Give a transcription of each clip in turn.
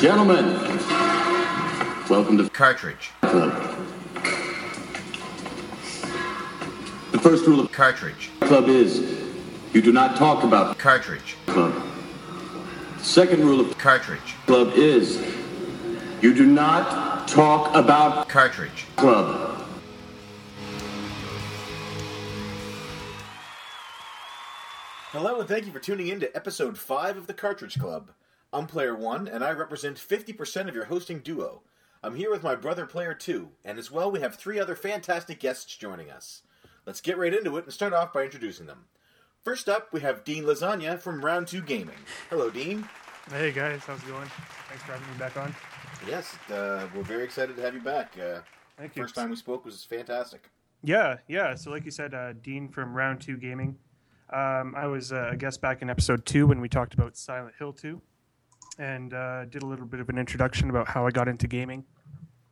Gentlemen, welcome to Cartridge. Club. The first rule of Cartridge. Club is you do not talk about Cartridge. Club. The second rule of Cartridge. Club is you do not talk about Cartridge. Club. Hello, and thank you for tuning in to episode 5 of the Cartridge Club. I'm Player 1, and I represent 50% of your hosting duo. I'm here with my brother, Player 2, and as well, we have three other fantastic guests joining us. Let's get right into it and start off by introducing them. First up, we have Dean Lasagna from Round 2 Gaming. Hello, Dean. Hey guys, how's it going? Thanks for having me back on. Yes, uh, we're very excited to have you back. Uh, Thank you. first time we spoke was fantastic. Yeah, yeah. So like you said, uh, Dean from Round Two Gaming. Um, I was uh, a guest back in episode two when we talked about Silent Hill Two, and uh, did a little bit of an introduction about how I got into gaming.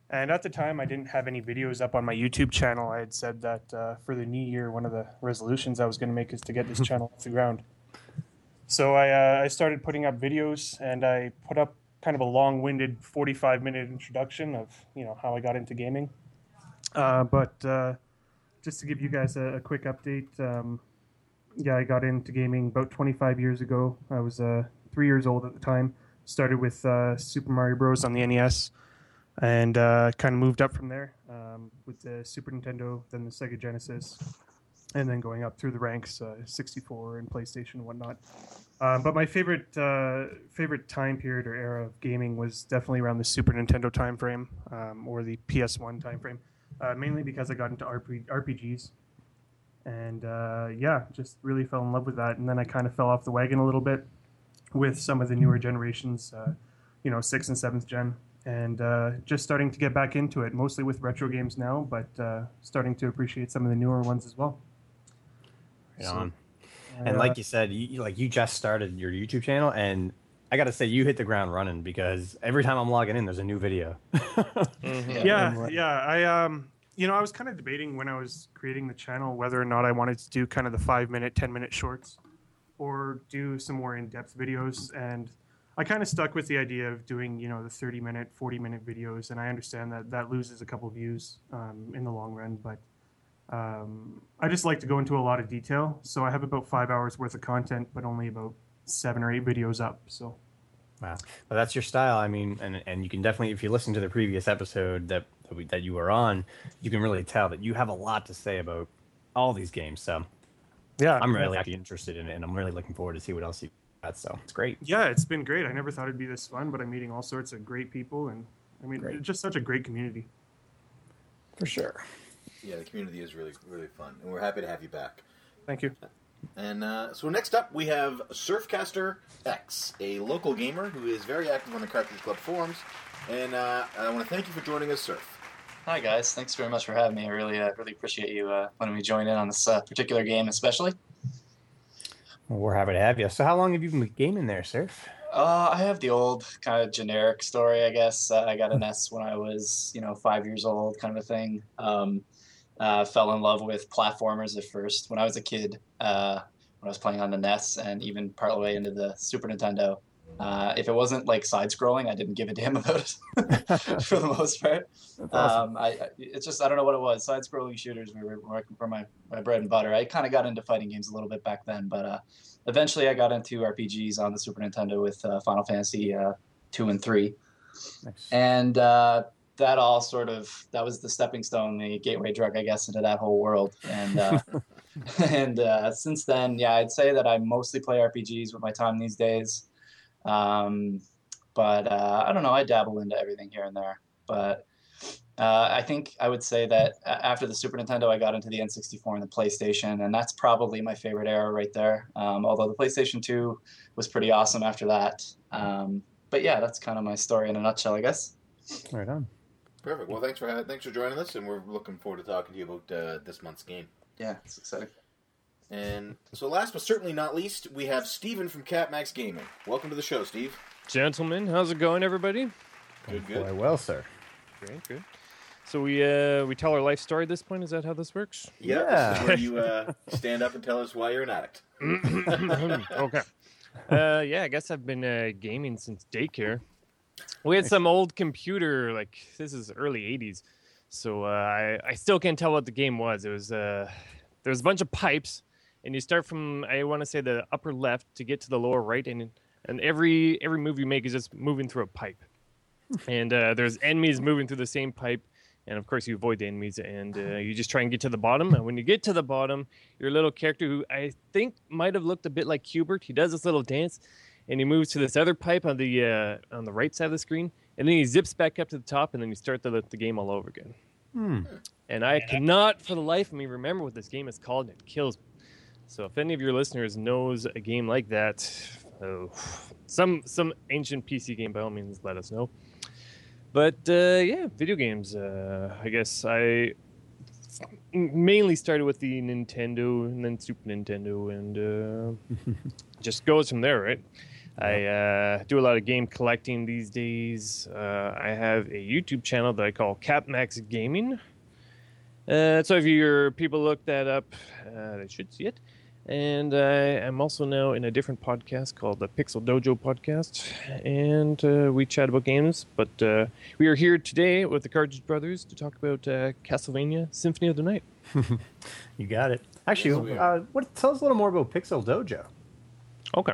And at the time, I didn't have any videos up on my YouTube channel. I had said that uh, for the new year, one of the resolutions I was going to make is to get this channel off the ground. So I, uh, I started putting up videos, and I put up kind of a long-winded 45-minute introduction of you know how I got into gaming. Uh, but uh, just to give you guys a, a quick update, um, yeah, I got into gaming about 25 years ago. I was uh, three years old at the time. Started with uh, Super Mario Bros. on the NES, and uh, kind of moved up from there um, with the Super Nintendo, then the Sega Genesis, and then going up through the ranks, uh, 64 and PlayStation and whatnot. Um, but my favorite uh, favorite time period or era of gaming was definitely around the Super Nintendo time frame um, or the PS1 time frame, uh, mainly because I got into RP- RPGs. And uh, yeah, just really fell in love with that. And then I kind of fell off the wagon a little bit with some of the newer generations, uh, you know, sixth and seventh gen, and uh, just starting to get back into it, mostly with retro games now, but uh, starting to appreciate some of the newer ones as well. Right on. I, And uh, like you said, you you- like you just started your YouTube channel, and I got to say you hit the ground running because every time I'm logging in, there's a new video. yeah, yeah. I um, you know, I was kind of debating when I was creating the channel whether or not I wanted to do kind of the five minute, ten minute shorts, or do some more in depth videos. And I kind of stuck with the idea of doing, you know, the thirty minute, forty minute videos. And I understand that that loses a couple views um, in the long run, but. Um, I just like to go into a lot of detail, so I have about five hours worth of content, but only about seven or eight videos up. So Wow, but that's your style. I mean, and and you can definitely, if you listen to the previous episode that that, we, that you were on, you can really tell that you have a lot to say about all these games. So yeah, I'm really actually interested in it, and I'm really looking forward to see what else you got. So it's great. Yeah, it's been great. I never thought it'd be this fun, but I'm meeting all sorts of great people, and I mean, Great. it's just such a great community. For sure. Yeah, the community is really, really fun, and we're happy to have you back. Thank you. And uh, so next up, we have Surfcaster X, a local gamer who is very active on the Cartridge Club forums. And uh, I want to thank you for joining us, Surf. Hi guys, thanks very much for having me. I really, uh, really appreciate you uh, letting me join in on this uh, particular game, especially. Well, we're happy to have you. So how long have you been gaming there, Surf? Uh, I have the old kind of generic story, I guess. Uh, I got an S when I was, you know, five years old, kind of a thing. Um, uh, fell in love with platformers at first when I was a kid. Uh, when I was playing on the NES and even partway into the Super Nintendo. Uh, if it wasn't like side scrolling, I didn't give a damn about it for the most part. awesome. Um, I, it's just I don't know what it was. Side scrolling shooters were, were, were my, my bread and butter. I kind of got into fighting games a little bit back then, but uh, eventually I got into RPGs on the Super Nintendo with uh, Final Fantasy uh, two and three, Nice. and uh, that all sort of that was the stepping stone, the gateway drug, I guess, into that whole world. And uh, and uh, since then, yeah, I'd say that I mostly play RPGs with my time these days. Um, but uh, I don't know. I dabble into everything here and there. But uh, I think I would say that after the Super Nintendo, I got into the N64 and the PlayStation, and that's probably my favorite era right there. Um, although the PlayStation 2 was pretty awesome after that. Um, but yeah, that's kind of my story in a nutshell, I guess. Right on. Perfect. Well, thanks for ha- thanks for joining us, and we're looking forward to talking to you about uh, this month's game. Yeah, it's exciting. And so, last but certainly not least, we have Steven from CatMax Gaming. Welcome to the show, Steve. Gentlemen, how's it going, everybody? Good, Boy, good. well, sir. Great, good. So we uh, we tell our life story at this point. Is that how this works? Yeah, Yeah. This where you uh, stand up and tell us why you're an addict. okay. Uh, yeah, I guess I've been uh, gaming since daycare. we had some old computer, like this is early '80s, so uh, I I still can't tell what the game was. It was uh, there was a bunch of pipes, and you start from I want to say the upper left to get to the lower right, and and every every move you make is just moving through a pipe, and uh, there's enemies moving through the same pipe. And of course, you avoid the enemies, and uh, you just try and get to the bottom. And when you get to the bottom, your little character, who I think might have looked a bit like Hubert, he does this little dance, and he moves to this other pipe on the uh, on the right side of the screen, and then he zips back up to the top, and then you start the, the game all over again. Hmm. And I cannot, for the life of me, remember what this game is called, and it kills me. So if any of your listeners knows a game like that, oh, some some ancient PC game, by all means, let us know. But uh, yeah, video games. Uh, I guess I mainly started with the Nintendo and then Super Nintendo, and uh, just goes from there, right? I uh, do a lot of game collecting these days. Uh, I have a YouTube channel that I call CatMax Gaming. Uh, so if your people look that up, uh, they should see it. And I am also now in a different podcast called the Pixel Dojo Podcast, and uh, we chat about games. But uh, we are here today with the Cartridge Brothers to talk about uh, Castlevania Symphony of the Night. You got it. Actually, Yes, uh, what? Tell us a little more about Pixel Dojo. Okay.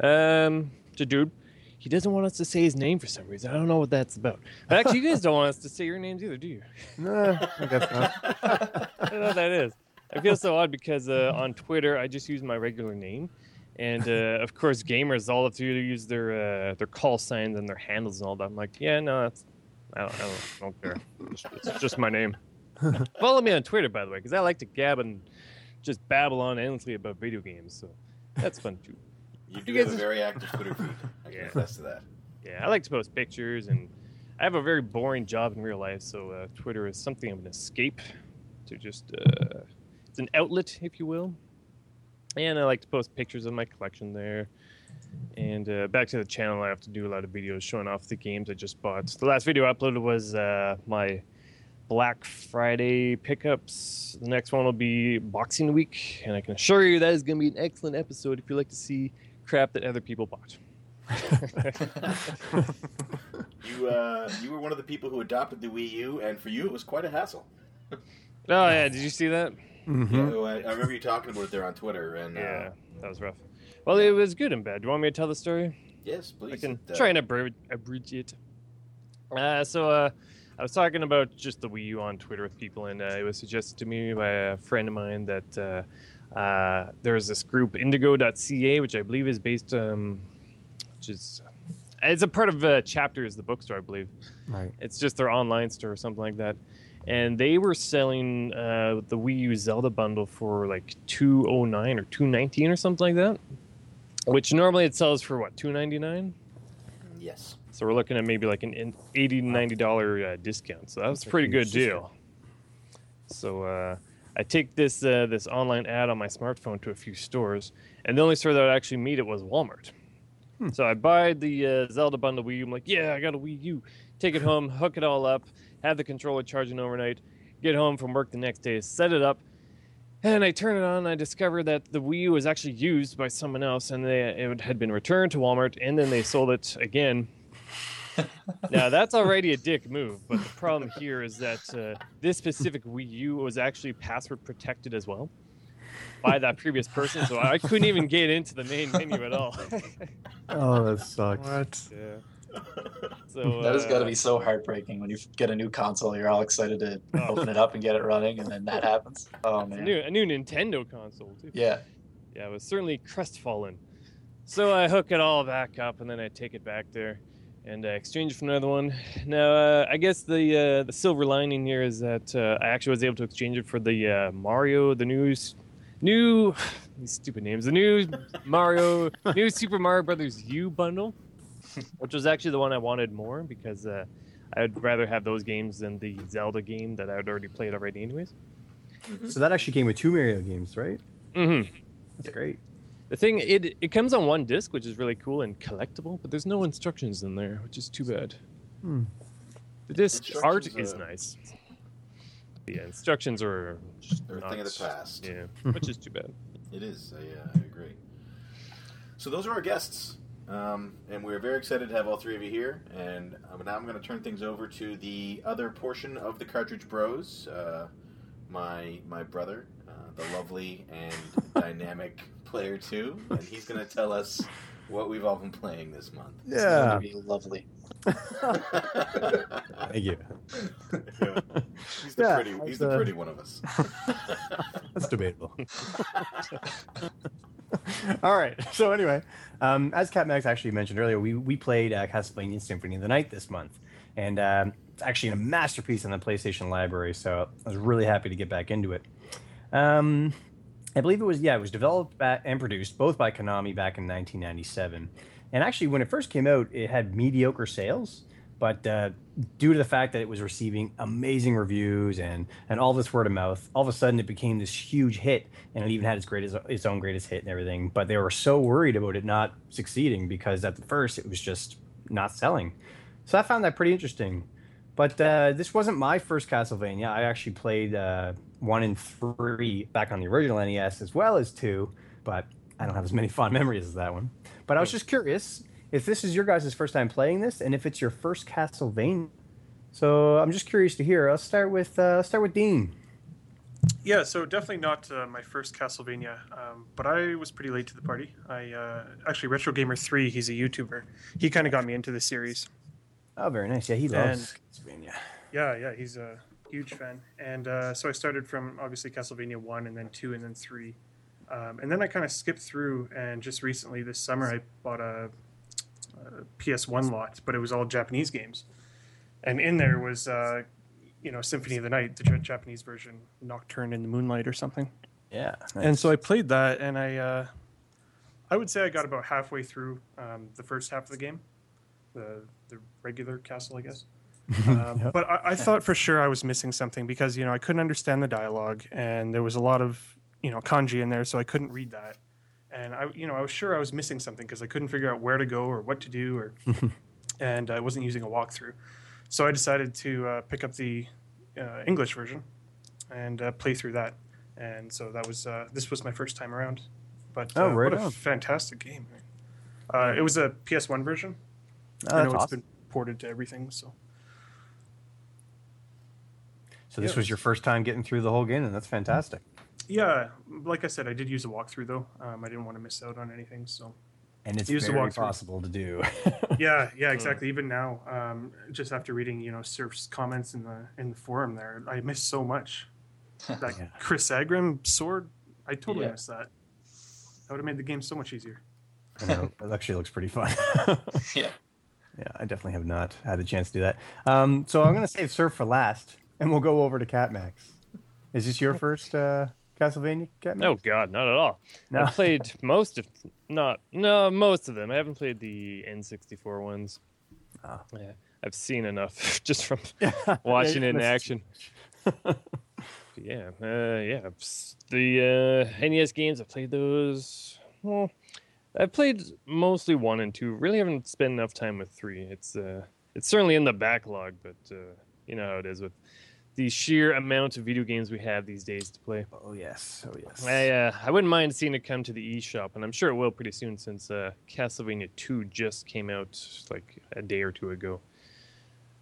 Um, the dude, he doesn't want us to say his name for some reason. I don't know what that's about. But actually, you guys don't want us to say your names either, do you? Nah, I guess not. I don't know what that is. I feel so odd because uh, on Twitter I just use my regular name, and uh, of course gamers all have to use their uh, their call signs and their handles and all that. I'm like, yeah, no, that's I don't, I don't, I don't care. It's, it's just my name. Follow me on Twitter, by the way, because I like to gab and just babble on endlessly about video games. So that's fun too. You do You have a very active Twitter feed. I can Yeah. attest to that. Yeah, I like to post pictures, and I have a very boring job in real life, so uh, Twitter is something of an escape to just uh, it's an outlet, if you will. And I like to post pictures of my collection there. And uh, back to the channel, I have to do a lot of videos showing off the games I just bought. The last video I uploaded was uh, my Black Friday pickups. The next one will be Boxing Week, and I can assure you that is going to be an excellent episode if you like to see crap that other people bought. You uh, you were one of the people who adopted the Wii U, and for you it was quite a hassle. Oh yeah, did you see that? Mhm. Yeah, I, I remember you talking about it there on Twitter, and uh, Yeah, that was rough. Well, it was good and bad. Do you want me to tell the story? yes, please. I can uh, try and abridge, abridge it. Uh, so uh, I was talking about just the Wii U on Twitter with people, and uh, it was suggested to me by a friend of mine that uh, uh, there's this group Indigo.ca, which I believe is based, um, which is it's a part of uh, Chapters, the bookstore, I believe. Right. It's just their online store or something like that. And they were selling uh, the Wii U Zelda bundle for like two oh nine or two nineteen or something like that. Which normally it sells for what two ninety nine. Yes. So we're looking at maybe like an in- eighty to ninety dollar uh, discount. So that was a a pretty good deal. So uh, I take this uh, this online ad on my smartphone to a few stores, and the only store that would actually meet it was Walmart. So I buy the uh, Zelda bundle Wii U. I'm like, yeah, I got a Wii U. Take it home, hook it all up, have the controller charging overnight. Get home from work the next day, set it up, and I turn it on. And I discover that the Wii U was actually used by someone else, and they, it had been returned to Walmart, and then they sold it again now that's already a dick move, but the problem here is that uh, this specific Wii U was actually password protected as well by that previous person, so I couldn't even get into the main menu at all. Oh, that sucks. What? yeah. So That has got to uh, be so heartbreaking when you get a new console. You're all excited to Oh. open it up and get it running, and then that happens. Oh a man. new a new Nintendo console too. Yeah. Yeah, it was certainly crestfallen. So I hook it all back up, and then I take it back there, and uh, exchange it for another one. Now, uh, I guess the uh, the silver lining here is that uh, I actually was able to exchange it for the uh, Mario, the new, new, these stupid names, the new Mario, new Super Mario Brothers U bundle, which was actually the one I wanted more because uh, I'd rather have those games than the Zelda game that I had already played already, anyways. So that actually came with two Mario games, right? Mm-hmm. That's great. The thing it it comes on one disc, which is really cool and collectible, but there's no instructions in there, which is too bad. Hmm. The disc art Instructions is are- nice. Yeah, instructions are just They're a thing of not- the past. Yeah, which is too bad. It is. I, uh, I agree. So those are our guests. Um, and we're very excited to have all three of you here. And um, now I'm going to turn things over to the other portion of the Cartridge Bros. Uh, my my brother, uh, the lovely and dynamic player two, and he's going to tell us what we've all been playing this month. It's going to be lovely. Thank you. Yeah. He's the Yeah, pretty. He's that's, the uh, pretty one of us. That's debatable. All right. So anyway, um, as Cat Max actually mentioned earlier, we we played uh, Castlevania Symphony of the Night this month, and um, it's actually a masterpiece in the PlayStation library. So I was really happy to get back into it. Um, I believe it was yeah, it was developed and produced both by Konami back in 1997, and actually when it first came out, it had mediocre sales. But uh, due to the fact that it was receiving amazing reviews and and all this word of mouth, all of a sudden it became this huge hit, and it even had its greatest its own greatest hit and everything. But they were so worried about it not succeeding because at the first it was just not selling. So I found that pretty interesting. But uh, this wasn't my first Castlevania. I actually played uh, one and three back on the original NES as well as two, but I don't have as many fond memories as that one. But I was just curious if this is your guys' first time playing this and if it's your first Castlevania. So I'm just curious to hear. I'll start with uh, start with Dean. Yeah, so definitely not uh, my first Castlevania, um, but I was pretty late to the party. I uh, actually Retro Gamer Three. He's a YouTuber. He kind of got me into the series. Oh, very nice. Yeah, he loves Castlevania. Yeah, yeah, he's a huge fan. And uh, so I started from obviously Castlevania one, and then two, and then three, um, and then I kind of skipped through. And just recently, this summer, I bought a, a PS one lot, but it was all Japanese games, and in there was. Uh, you know, Symphony of the Night, the Japanese version, Nocturne in the Moonlight or something. Yeah, And so I played that, and I, uh, I would say I got about halfway through um, the first half of the game, the the regular castle, I guess. Um, But I, I thought for sure I was missing something because you know I couldn't understand the dialogue, and there was a lot of you know kanji in there, so I couldn't read that. And I, you know, I was sure I was missing something because I couldn't figure out where to go or what to do, or and I wasn't using a walkthrough. So I decided to uh, pick up the uh, English version and uh, play through that. And so that was uh, this was my first time around. But Oh, uh, right what a fantastic game! Uh, it was a PS1 version. Oh, I know it's awesome. been ported to everything. So So this yeah. was your first time getting through the whole game, and that's fantastic. Yeah, like I said, I did use a walkthrough though. Um, I didn't want to miss out on anything. So And it's Use very possible to do. yeah, yeah, exactly. Even now, um, just after reading you know Surf's comments in the in the forum there, I missed so much. That Yeah. Crissaegrim sword, I totally Yeah. missed that. That would have made the game so much easier. I know, it actually looks pretty fun. Yeah. Yeah, I definitely have not had the chance to do that. Um, so I'm going to save Surf for last, and we'll go over to Catmax. Is this your first uh, Castlevania, Catmax? Oh God, not at all. No. I've played most of, not no, most of them. I haven't played the N64 ones. Ah. Yeah, I've seen enough just from watching it in action. yeah, uh, yeah. The uh, NES games, I've played those. Well, I've played mostly one and two. Really haven't spent enough time with three. It's uh, it's certainly in the backlog, but uh, you know how it is with the sheer amount of video games we have these days to play. Oh, yes. Oh, yes. I uh, I wouldn't mind seeing it come to the eShop, and I'm sure it will pretty soon since uh, Castlevania 2 just came out like a day or two ago,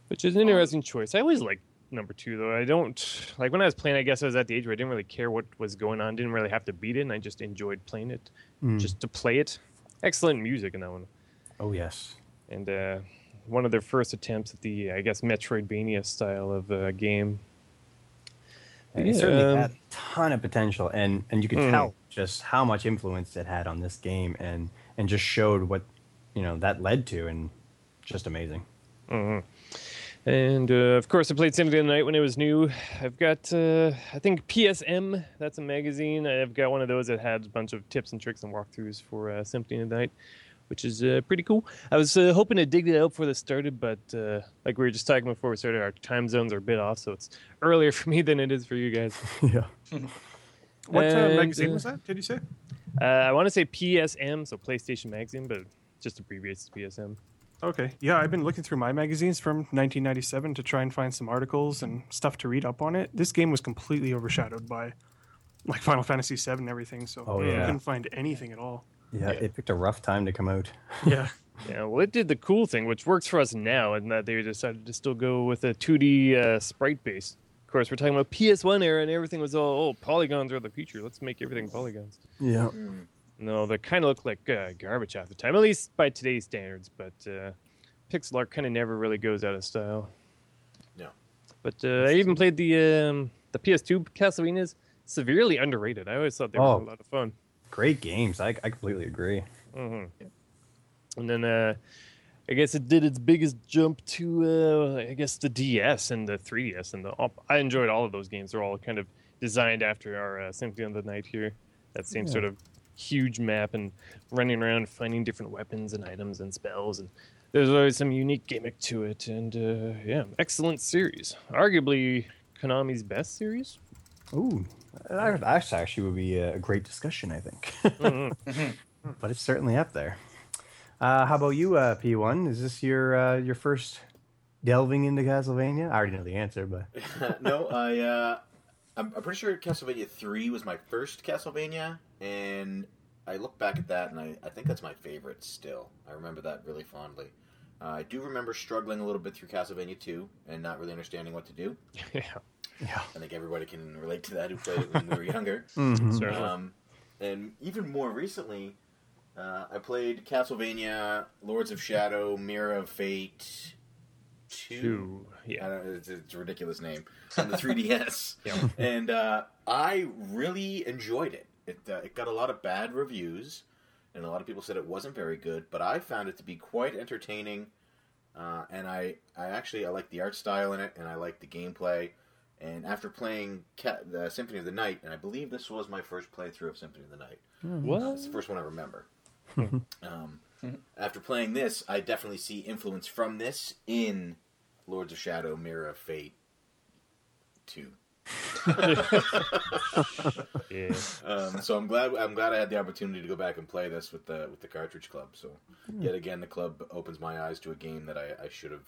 which is an interesting choice. I always like number two though. I don't like when I was playing. I guess I was at the age where I didn't really care what was going on. Didn't really have to beat it, and I just enjoyed playing it Mm. just to play it. Excellent music in that one, Oh, yes. and uh, one of their first attempts at the I guess Metroidvania style of uh, game. It certainly Um, had a ton of potential, and, and you could Mm. tell just how much influence it had on this game, and, and just showed what you know that led to, and just amazing. hmm And uh, of course, I played Symphony of the Night when it was new. I've got, uh, I think PSM. That's a magazine. I've got one of those that had a bunch of tips and tricks and walkthroughs for uh, Symphony of the Night, which is uh, pretty cool. I was uh, hoping to dig it out before this started, but uh, like we were just talking before we started, our time zones are a bit off, so it's earlier for me than it is for you guys. yeah. What uh, And, magazine uh, was that? Did you say? Uh, I want to say PSM, so PlayStation Magazine, but just abbreviates to PSM. Okay. Yeah, I've been looking through my magazines from 1997 to try and find some articles and stuff to read up on it. This game was completely overshadowed by like Final Fantasy VII and everything, so Oh, I couldn't find anything at all. Yeah, it picked a rough time to come out. Yeah. Yeah, well, it did the cool thing, which works for us now, and that they decided to still go with a 2D uh, sprite base. Of course, we're talking about PS1 era, and everything was all, oh, polygons are the future. Let's make everything polygons. Yeah. No, they kind of look like uh, garbage half the time, at least by today's standards. But uh, pixel art kind of never really goes out of style. No. But uh, I even played the um, the PS2 Castlevanias. Severely underrated. I always thought they were Oh. a lot of fun. Great games. I, I completely agree. hmm And then uh, I guess it did its biggest jump to uh, I guess the DS and the 3DS and the. op- I enjoyed all of those games. They're all kind of designed after our uh, Symphony of the Night here. That same Yeah. sort of huge map and running around finding different weapons and items and spells and. There's always some unique gimmick to it, and uh, yeah, excellent series. Arguably Konami's best series. Ooh, that that actually would be a great discussion, I think. Mhm. but it's certainly up there. Uh, how about you, uh, P1? Is this your uh, your first delving into Castlevania? I already know the answer, but no, I uh, I'm, I'm pretty sure Castlevania three was my first Castlevania, and I look back at that and I, I think that's my favorite still. I remember that really fondly. Uh, I do remember struggling a little bit through Castlevania two and not really understanding what to do. yeah, yeah. I think everybody can relate to that who played it when we were younger. Mhm. certainly. Um, and even more recently, uh, I played Castlevania, Lords of Shadow, Mirror of Fate, two. Two, yeah. I don't, it's, it's a ridiculous name on the 3DS, Yeah. and uh, I really enjoyed it. It uh, it got a lot of bad reviews, and a lot of people said it wasn't very good. But I found it to be quite entertaining, uh, and I I actually I like the art style in it, and I like the gameplay. And after playing Ca- the Symphony of the Night, and I believe this was my first playthrough of Symphony of the Night. What? It's the first one I remember. um, after playing this, I definitely see influence from this in Lords of Shadow, Mirror of Fate, two. Yeah. Um, so I'm glad I'm glad I had the opportunity to go back and play this with the with the cartridge club. So yet again, the club opens my eyes to a game that I, I should have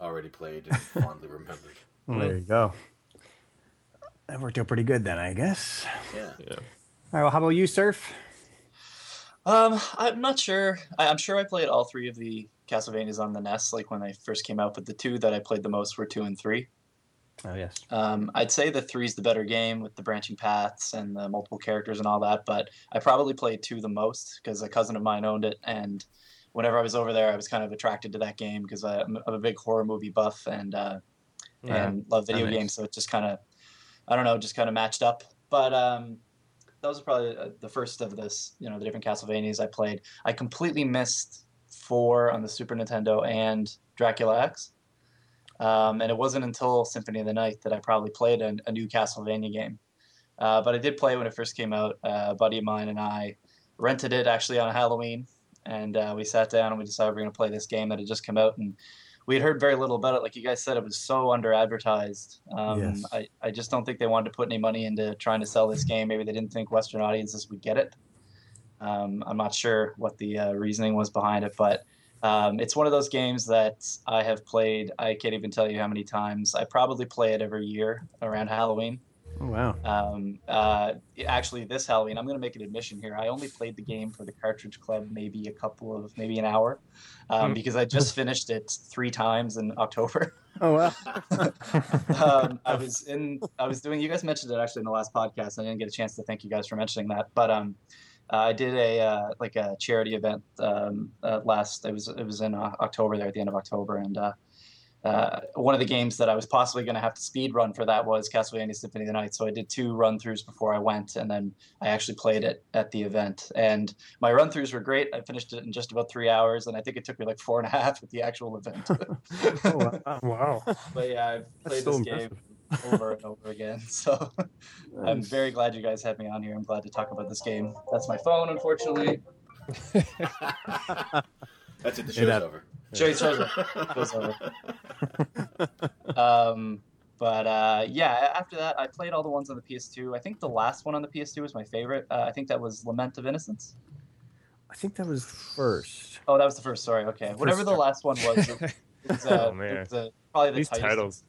already played and fondly remembered. Well, there you go. That worked out pretty good then, I guess. Yeah. Yeah. All right. Well, how about you, Surf? Um, I'm not sure. I, I'm sure I played all three of the Castlevanias on the NES, like when they first came out. But the two that I played the most were two and three. Oh yes. Um, I'd say the three's the better game with the branching paths and the multiple characters and all that. But I probably played two the most because a cousin of mine owned it, and whenever I was over there, I was kind of attracted to that game because I'm I'm a big horror movie buff and uh, Yeah. and love video games. So it just kind of, I don't know, just kind of matched up. But um, those are probably uh, the first of this, you know, the different Castlevanias I played. I completely missed four on the Super Nintendo and Dracula X. Um, and it wasn't until Symphony of the Night that I probably played a, a new Castlevania game. Uh, but I did play it when it first came out. Uh, a buddy of mine and I rented it actually on Halloween, and uh, we sat down and we decided we are going to play this game that had just come out. And we had heard very little about it. Like you guys said, it was so under advertised. Um, Yes. I, I just don't think they wanted to put any money into trying to sell this game. Maybe they didn't think Western audiences would get it. Um, I'm not sure what the uh, reasoning was behind it, but um, it's one of those games that I have played. I can't even tell you how many times. I probably play it every year around Halloween. Oh wow. Um, uh, actually, this Halloween, I'm going to make an admission here. I only played the game for the Cartridge Club maybe a couple of, maybe an hour, um, Hmm. because I just finished it three times in October. Oh wow. um, I was in, I was doing. You guys mentioned it actually in the last podcast. I didn't get a chance to thank you guys for mentioning that, but um, uh, I did a uh, like a charity event um, uh, last. It was it was in uh, October there at the end of October, and uh, one of the games that I was possibly going to have to speed run for that was Castlevania Symphony of the Night. So I did two run throughs before I went, and then I actually played it at the event. And my run throughs were great. I finished it in just about three hours, and I think it took me like four and a half at the actual event. Oh, wow. Wow. but yeah, I've played so this impressive. game over and over again. So I'm very glad you guys had me on here. I'm glad to talk about this game. That's my phone, unfortunately. That's it. The It show's had- over. Show's show's over. Show's over. Um, but uh, yeah, after that, I played all the ones on the PS2. I think the last one on the PS2 was my favorite. Uh, I think that was Lament of Innocence. I think that was first. Oh, that was the first. Sorry. Okay. Whatever the last one was, it was, uh, Oh, man. it was, uh, probably the These tightest- titles.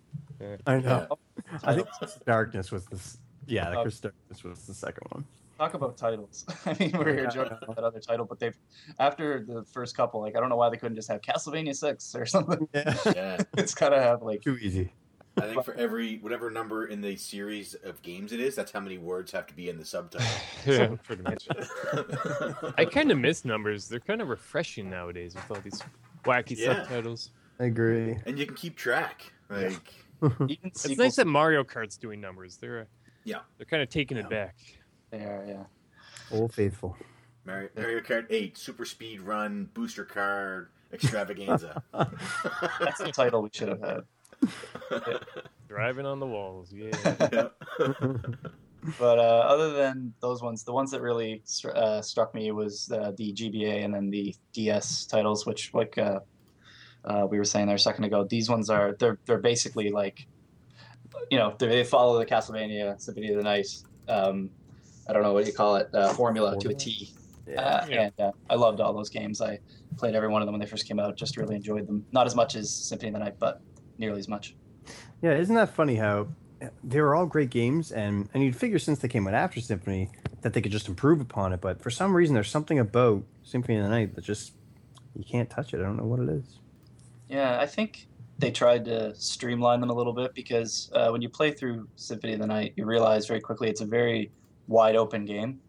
I know. Yeah. I think Darkness was the yeah. The Oh. Curse of Darkness was the second one. Talk about titles. I mean, we're here joking about that other title, but they've after the first couple, like I don't know why they couldn't just have Castlevania Six or something. Yeah. Yeah. it's gotta have like Too easy. I think for every whatever number in the series of games it is, that's how many words have to be in the subtitle. yeah, pretty much. I kind of miss numbers. They're kind of refreshing nowadays with all these wacky Yeah. subtitles. I agree. and you can keep track. Like even It's nice that Mario Kart's doing numbers. They're uh, Yeah. they're kind of taking Yeah. it back. They are, yeah. Old faithful. Mario, Mario Kart 8, Super Speed Run, Booster Card, Extravaganza. That's the title we should have had. Driving on the walls. Yeah. But uh, other than those ones, the ones that really str- uh, struck me was uh, the GBA and then the DS titles, which, like uh, uh, we were saying there a second ago, these ones are they're they're basically like, you know, they they follow the Castlevania Symphony of the Night. Um, I don't know what you call it, uh, formula to a T. Uh, Yeah. And uh, I loved all those games. I played every one of them when they first came out. Just really enjoyed them. Not as much as Symphony of the Night, but nearly as much. Yeah, isn't that funny how they were all great games, and and you'd figure since they came out after Symphony that they could just improve upon it, but for some reason there's something about Symphony of the Night that just you can't touch it. I don't know what it is. Yeah, I think they tried to streamline them a little bit because uh, when you play through Symphony of the Night, you realize very quickly it's a very wide open game.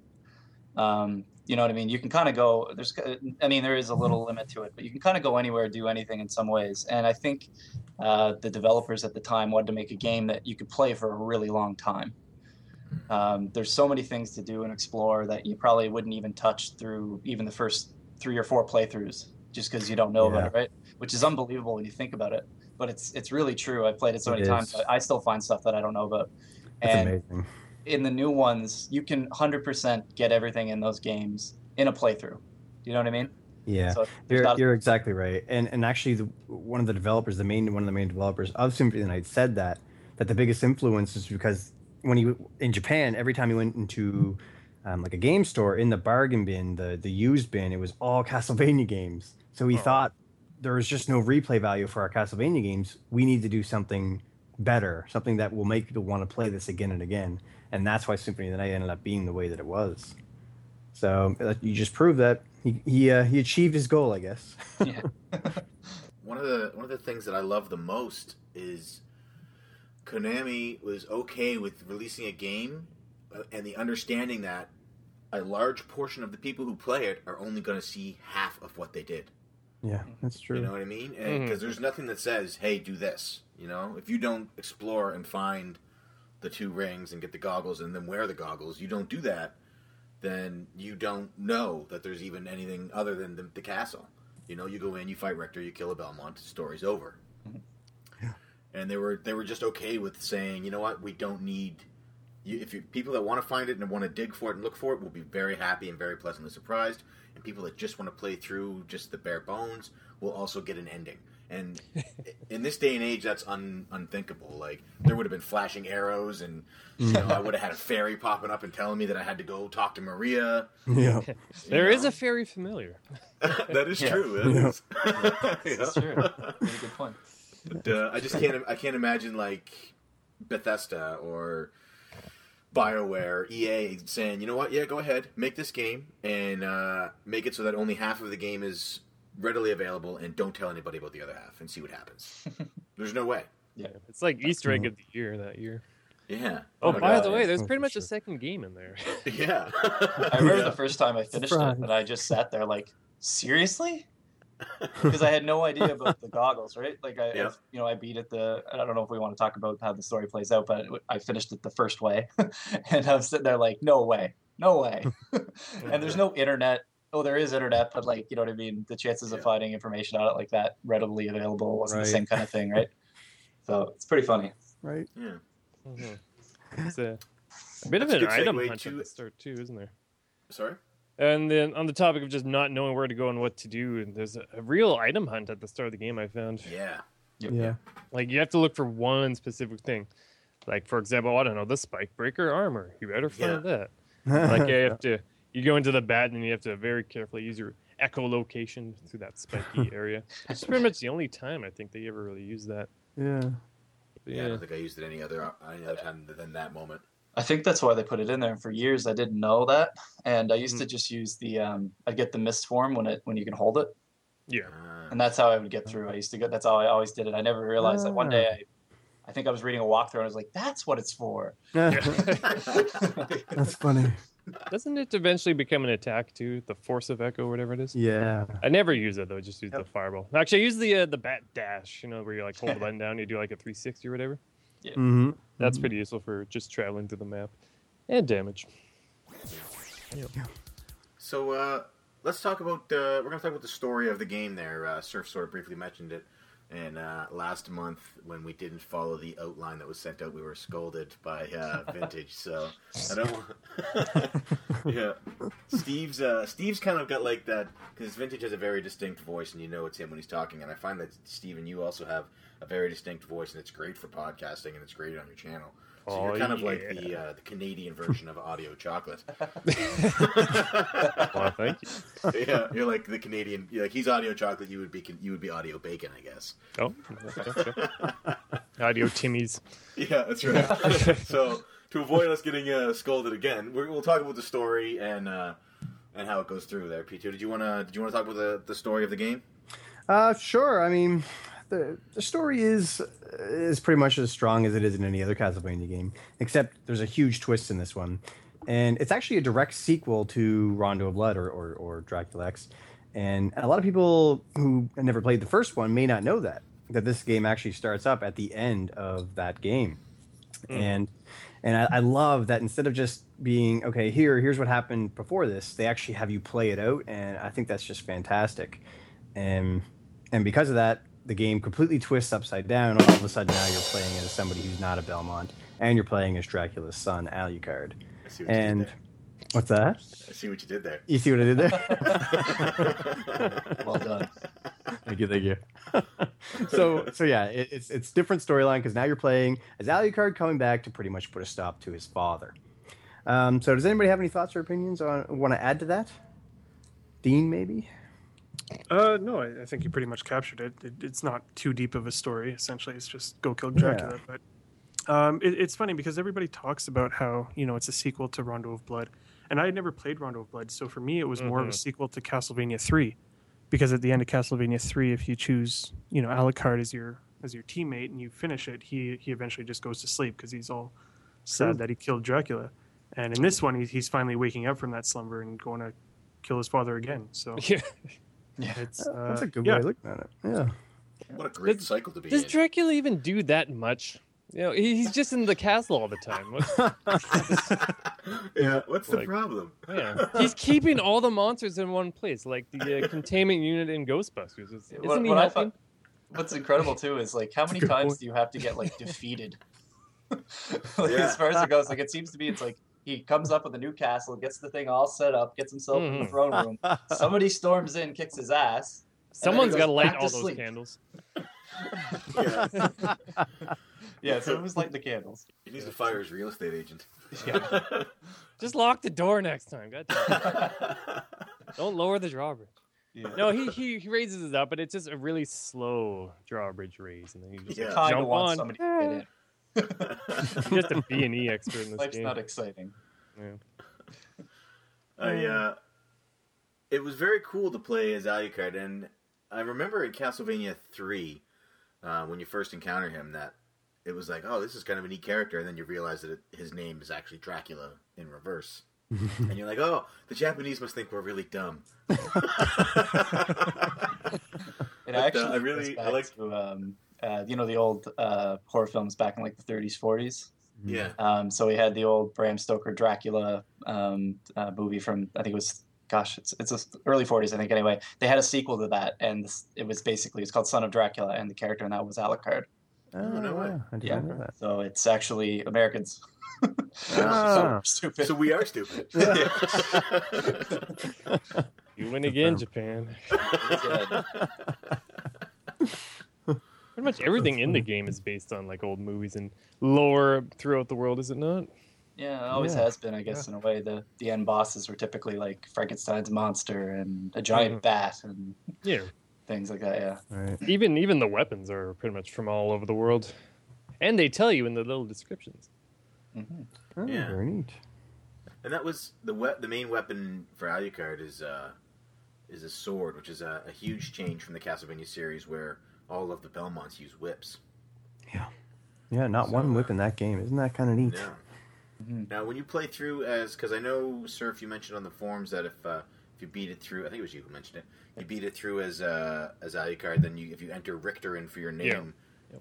Um, you know what I mean? You can kind of go. There's, I mean, there is a little limit to it, but you can kind of go anywhere, do anything in some ways. And I think uh, the developers at the time wanted to make a game that you could play for a really long time. Um, there's so many things to do and explore that you probably wouldn't even touch through even the first three or four playthroughs, just because you don't know about it, right? Which is unbelievable when you think about it. But it's it's really true. I played it so It many times. I still find stuff that I don't know about. That's and amazing. In the new ones, you can 100% get everything in those games in a playthrough. Do you know what I mean? Yeah. So You're, you're exactly right, and and actually, the, one of the developers, the main one of the main developers of Symphony of the Night, said that that the biggest influence is because when he in Japan, every time he went into um, like a game store, in the bargain bin, the the used bin, it was all Castlevania games. So he Oh. thought there was just no replay value for our Castlevania games. We need to do something better, something that will make people want to play this again and again, and that's why Symphony of the Night ended up being the way that it was. So you just prove that he he uh, he achieved his goal, I guess. yeah. one of the one of the things that I love the most is Konami was okay with releasing a game uh, and the understanding that a large portion of the people who play it are only going to see half of what they did. Yeah, that's true. You know what I mean? Because Mhm. there's nothing that says, "Hey, do this." You know, if you don't explore and find the two rings and get the goggles and then wear the goggles, you don't do that, then you don't know that there's even anything other than the, the castle. You know, you go in, you fight Richter, you kill a Belmont, story's over. Mm-hmm. And they were they were just okay with saying, you know what, we don't need. You, if you, people that want to find it and want to dig for it and look for it will be very happy and very pleasantly surprised, and people that just want to play through just the bare bones will also get an ending. And in this day and age, that's un, unthinkable. Like there would have been flashing arrows, and you know, I would have had a fairy popping up and telling me that I had to go talk to Maria. Yeah, you There is know? a fairy familiar. that is Yeah. true. That Yeah. is. That's true. That's a good point. But, uh, I just can't. I can't imagine like Bethesda or Bioware, EA saying, you know what? Yeah, go ahead, make this game and uh, make it so that only half of the game is readily available, and don't tell anybody about the other half, and see what happens. There's no way. Yeah, it's like Easter egg mm-hmm. of the year that year. Yeah. Oh, oh my by God. the way, there's Oh, pretty much a second game in there. Yeah. I remember Yeah. the first time I finished Surprise. it, and I just sat there like, seriously? Because I had no idea about the goggles, right? Like I, Yeah. I- you know, I beat it the. I don't know if we want to talk about how the story plays out, but I finished it the first way, and I'm sitting there like, no way, no way. and there's no internet. Oh, there is internet, but like, you know what I mean. The chances Yeah. of finding information on it like that readily available wasn't the same kind of thing, right? So it's pretty funny. right. yeah. Mhm. It's a, a bit of That's a an good item hunt to- at the start too, isn't there? Sorry. And then on the topic of just not knowing where to go and what to do, and there's a, a real item hunt at the start of the game. I found Yeah. Yeah. like you have to look for one specific thing. Like for example, I don't know the spike breaker armor. You better find that. Like you have to you go into the bat and you have to very carefully use your echolocation through that spiky area. It's pretty much the only time I think they ever really use that. yeah. But Yeah. I don't think I used it any other any other time than that moment. I think that's why they put it in there. For years, I didn't know that, and I used Mhm. to just use the um, I get the mist form when it when you can hold it, Yeah. Ah. and that's how I would get through. I used to go. That's how I always did it. I never realized that one day Ah. I, I think I was reading a walkthrough and I was like, "That's what it's for." That's funny. Doesn't it eventually become an attack too? The force of echo, whatever it is. Yeah. I never use it though. Just use Yep. the fireball. Actually, I use the uh, the bat dash. You know, where you like hold the button down, you do like a 360 or whatever. Mm-hmm. That's pretty useful for just traveling through the map and damage. So uh, let's talk about. Uh, we're going to talk about the story of the game. There, uh, Surf sort of briefly mentioned it. And uh, last month, when we didn't follow the outline that was sent out, we were scolded by uh, Vintage. So I don't. Yeah, Steve's uh, Steve's kind of got like that because Vintage has a very distinct voice, and you know it's him when he's talking. And I find that Steve and you also have a very distinct voice, and it's great for podcasting, and it's great on your channel. So Oh, you're kind of like the uh, the Canadian version of Audio Chocolate. Well, thank you. yeah, you're like the Canadian. You're like he's audio chocolate. You would be you would be audio bacon, I guess. Oh, okay. audio Timmy's. Yeah, that's right. so to avoid us getting uh, scolded again, we're, we'll talk about the story and uh, and how it goes through there. P two, did you wanna did you wanna talk about the, the story of the game? Uh, sure. I mean, the the story is is pretty much as strong as it is in any other Castlevania game, except there's a huge twist in this one, and it's actually a direct sequel to Rondo of Blood or or, or Dracula X, and a lot of people who never played the first one may not know that that this game actually starts up at the end of that game, hmm. and and I, I love that instead of just being okay here here's what happened before this, they actually have you play it out, and I think that's just fantastic, and and because of that the game completely twists upside down all of a sudden now you're playing as somebody who's not a belmont and you're playing as dracula's son alucard. I see what and you did what's that. I see what you did there. you see what i did there? Well done. thank you thank you. So so yeah it, it's it's different storyline because now you're playing as alucard coming back to pretty much put a stop to his father. Um, so does anybody have any thoughts or opinions on want to add to that? Dean maybe Uh, no, I, I think you pretty much captured it. it. It's not too deep of a story. Essentially, it's just go kill Dracula. But um, it, it's funny because everybody talks about how you know it's a sequel to Rondo of Blood, and I had never played Rondo of Blood, so for me it was more of a Mhm. sequel to Castlevania Three, because at the end of Castlevania Three, if you choose you know Alucard as your as your teammate and you finish it, he he eventually just goes to sleep because he's all sad True. that he killed Dracula. And in this one, he's, he's finally waking up from that slumber and going to kill his father again. So Yeah. It's Uh, that's uh, a good yeah. way of looking at it yeah What a great Does- cycle to be Does in. Dracula even do that much? You know, he's just in the castle all the time. What, yeah, what's the problem? yeah. He's keeping all the monsters in one place, like the uh, containment unit in Ghostbusters. Is, isn't What- he what I helping? found- What's incredible too is like how many times point. do you have to get like defeated? like, Yeah. As far as it goes, like it seems to be, it's like he comes up with a new castle, gets the thing all set up, gets himself in the Mhm. throne room. Somebody storms in, kicks his ass. Someone's got to light back all those candles. Yeah, Yeah, so it was like the candles. he needs to fire his real estate agent. Yeah. Just lock the door next time. God damn. Don't lower the drawbridge. yeah. No, he, he he raises it up, but it's just a really slow drawbridge raise, and then you just Yeah. kind of jump want on. somebody to just a B and E expert in this Life's game. not exciting. Yeah. I uh, it was very cool to play as Alucard, and I remember in Castlevania three, uh, when you first encounter him, that it was like, oh, this is kind of a neat character, and then you realize that it, his name is actually Dracula in reverse, and you're like, oh, the Japanese must think we're really dumb. It But, uh, actually I really- I like- to um, uh, you know the old uh, horror films back in like the 30s, 40s. yeah, Um, so we had the old Bram Stoker Dracula um, uh, movie from I think it was gosh it's it's the early 40s I think anyway. They had a sequel to that and this, it was basically it's called Son of Dracula and the character in that was Alucard. Oh, no way. I didn't Yeah. know that. So it's actually Americans. Ah. so stupid. so we are stupid. You win again, Japan. Yeah. Pretty much everything in the game is based on like old movies and lore throughout the world, is it not? Yeah, it always Yeah. has been, I guess, in a way. The the end bosses were typically like Frankenstein's monster and a giant Mhm. bat and Yeah. things like that. Yeah. Right. Even even the weapons are pretty much from all over the world, and they tell you in the little descriptions. Oh, Yeah. Very neat. And that was the we- the main weapon for Alucard is uh, is a sword, which is a, a huge change from the Castlevania series where all of the Belmonts use whips. Yeah, Yeah, not So, one whip in that game. Isn't that kind of neat? Yeah. Mhm. Now, when you play through as, because I know Surf, you mentioned on the forums that if uh, if you beat it through, I think it was you who mentioned it. You beat it through as uh, as Alucard, then you if you enter Richter in for your name,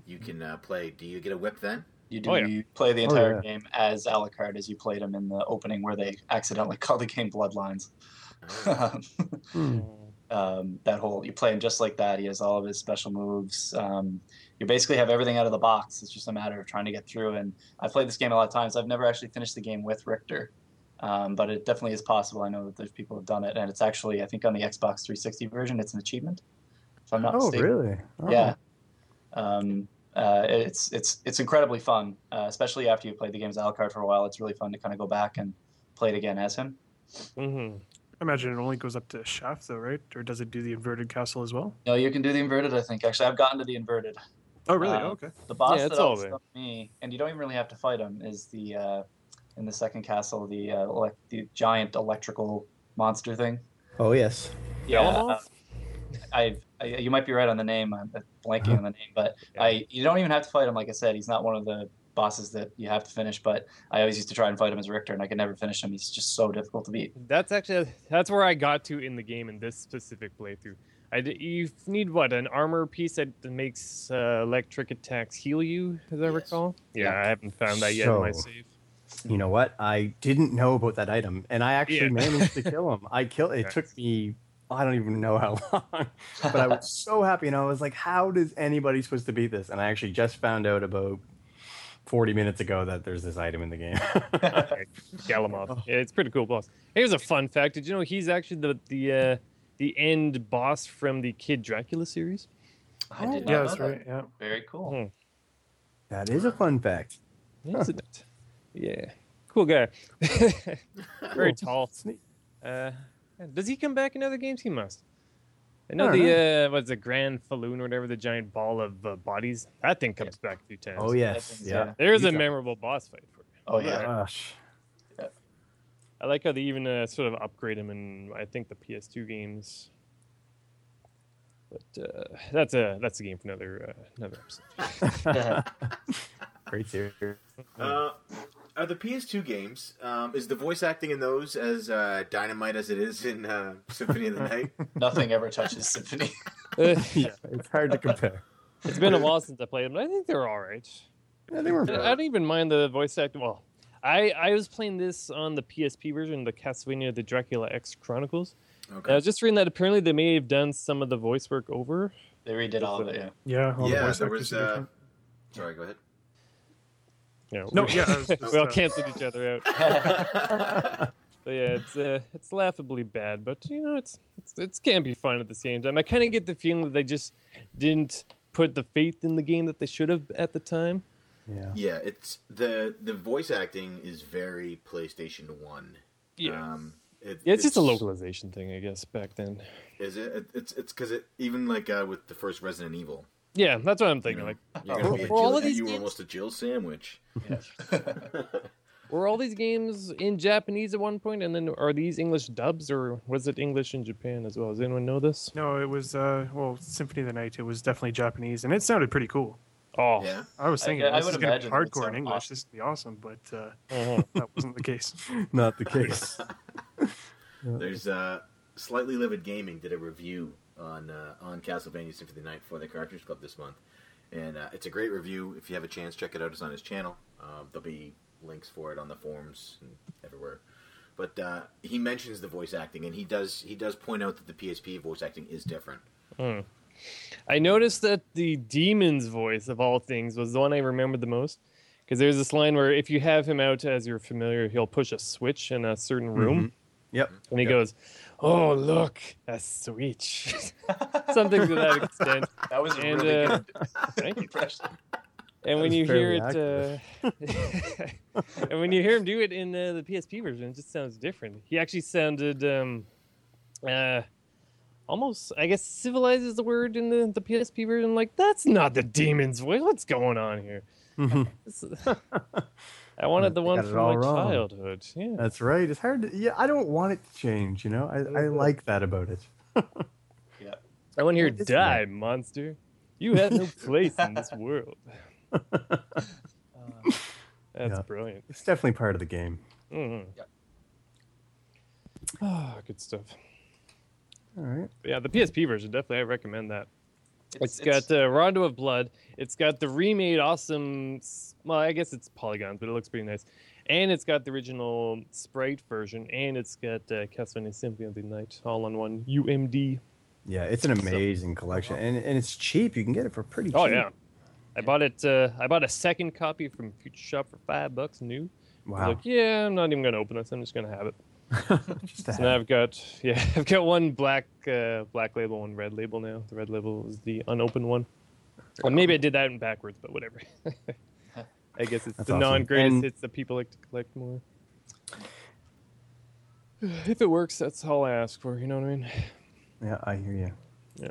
you can uh, play. Do you get a whip then? You do Oh, yeah. you play the Oh, entire yeah. game as Alucard as you played him in the opening where they accidentally called the game Bloodlines. Uh, Hmm. Um, that whole you play him just like that. He has all of his special moves. Um, you basically have everything out of the box. It's just a matter of trying to get through. And I've played this game a lot of times. I've never actually finished the game with Richter, um, but it definitely is possible. I know that there's people who've done it, and it's actually I think on the Xbox 360 version, it's an achievement. If I'm not Oh, mistaken. really? Oh. Yeah. Um, uh, it's it's it's incredibly fun, uh, especially after you played the game as Alucard for a while. It's really fun to kind of go back and play it again as him. Mm-hmm. I imagine it only goes up to shaft though, right? Or does it do the inverted castle as well? No, you can do the inverted. I think actually, I've gotten to the inverted. Oh, really? Uh, oh, okay. The boss Yeah, that it's all always me, and you don't even really have to fight him, is the uh, in the second castle the uh, elec the giant electrical monster thing. Oh, yes. Yeah, uh, Behemoth? I, I you might be right on the name. I'm blanking on the name, but I you don't even have to fight him. Like I said, he's not one of the bosses that you have to finish. But I always used to try and fight him as Richter, and I could never finish him. He's just so difficult to beat. That's actually that's where I got to in the game in this specific playthrough. I d- you need what an armor piece that makes uh, electric attacks heal you, as I Yes. recall. Yeah, I haven't found that yet in my save. You know what? I didn't know about that item, and I actually Yeah. managed to kill him. I killed. It Nice. took me. I don't even know how long, but I was so happy, and I was like, "How does anybody supposed to beat this?" And I actually just found out about forty minutes ago that there's this item in the game. Galamoth. Yeah, it's a pretty cool boss. Here's a fun fact: Did you know he's actually the the uh, the end boss from the Kid Dracula series? I did not Yeah, know that's that. right. Yeah. Very cool. Hmm. that is a fun fact. Isn't it? Yeah, cool guy. Very tall. Uh, does he come back in other games? He must. I know I don't the uh, what's the Granfaloon or whatever, the giant ball of uh, bodies. That thing comes back a few times. Oh yes, yeah. yeah. There's a He's memorable boss fight for it. Oh yeah. Gosh. I like how they even uh, sort of upgrade him in I think the PS2 games. But uh, that's a that's a game for another uh, another episode. Great series. Are the PS2 games? Um, is the voice acting in those as uh, dynamite as it is in uh, Symphony of the Night? Nothing ever touches Symphony. Yeah, it's hard to compare. it's been a while since I played them, but I think they're all right. Yeah, they were. I, I don't even mind the voice acting. Well, I I was playing this on the PSP version, the Castlevania: The Dracula X Chronicles. And I was just reading that apparently they may have done some of the voice work over. They redid all of it. Yeah. Yeah. All the yeah, voice there was. are Uh, sorry, go ahead. You No, we- yeah, I was just, we all canceled each other out. But yeah, it's uh, it's laughably bad, but you know, it's it's it can be fun at the same time. I kind of get the feeling that they just didn't put the faith in the game that they should have at the time. Yeah. Yeah, it's the the voice acting is very PlayStation One. Um, it, yeah, it's, just a localization thing, I guess. Back then, Is it? it it's it's because it even like uh, with the first Resident Evil. Yeah, that's what I'm You thinking. know, Like, you're gonna be a for all of these you were games- almost a Jill sandwich. were all these games in Japanese at one point, and then are these English dubs, or was it English in Japan as well? Does anyone know this? No, it was uh well, Symphony of the Night. It was definitely Japanese, and it sounded pretty cool. Oh, Yeah. I was I- thinking I this would is gonna be imagine it would hardcore in sound English. awesome. This would be awesome, but uh, uh-huh. that wasn't the case. Not the case. There's uh, Slightly Livid Gaming did a review on uh, on Castlevania Symphony of the Night for the Cartridge Club this month, and uh, it's a great review. If you have a chance, check it out. It's on his channel. Um, there'll be links for it on the forums and everywhere. But uh, he mentions the voice acting, and he does he does point out that the PSP voice acting is different. I noticed that the demon's voice of all things was the one I remembered the most. Because there's this line where if you have him out as you're familiar, he'll push a switch in a certain room, Yep. and he Yep. goes, "Oh look, a switch," something to that extent. That was a And, really uh, good Thank you. impression. And when you hear it, uh, and when you hear him do it in uh, the PSP version, it just sounds different. He actually sounded um, uh, almost, I guess, civilized is the word in the, the PSP version. Like that's not the demon's voice. What's going on here? Mhm. This- I wanted the one from my wrong. childhood. Yeah. That's right. It's hard. To, yeah, I don't want it to change. You know, I, I like that about it. yeah. I want you to hear It is die, monster. You have no place in this world. That's Yeah. brilliant. It's definitely part of the game. Mhm. Yep. Ah, good stuff. All right. But yeah, the PSP version definitely. I recommend that. It's, it's got uh, Rondo of Blood. It's got the remade awesome. Well, I guess it's polygons, but it looks pretty nice. And it's got the original sprite version, and it's got uh, Castlevania Symphony of the Night all on one UMD. Yeah, it's an amazing collection, and and it's cheap. You can get it for pretty cheap. Oh yeah, I bought it. Uh, I bought a second copy from Future Shop for five bucks new. I was Wow. like, yeah, I'm not even gonna open this. I'm just gonna have it. So now I've got yeah, I've got one black uh, black label, one red label now. The red label is the unopened one. Or maybe I did that in backwards, but whatever. I guess it's That's the awesome. non-greatest And- hits that people like to collect more. If it works, that's all I ask for. You know what I mean? Yeah, I hear you. Yeah.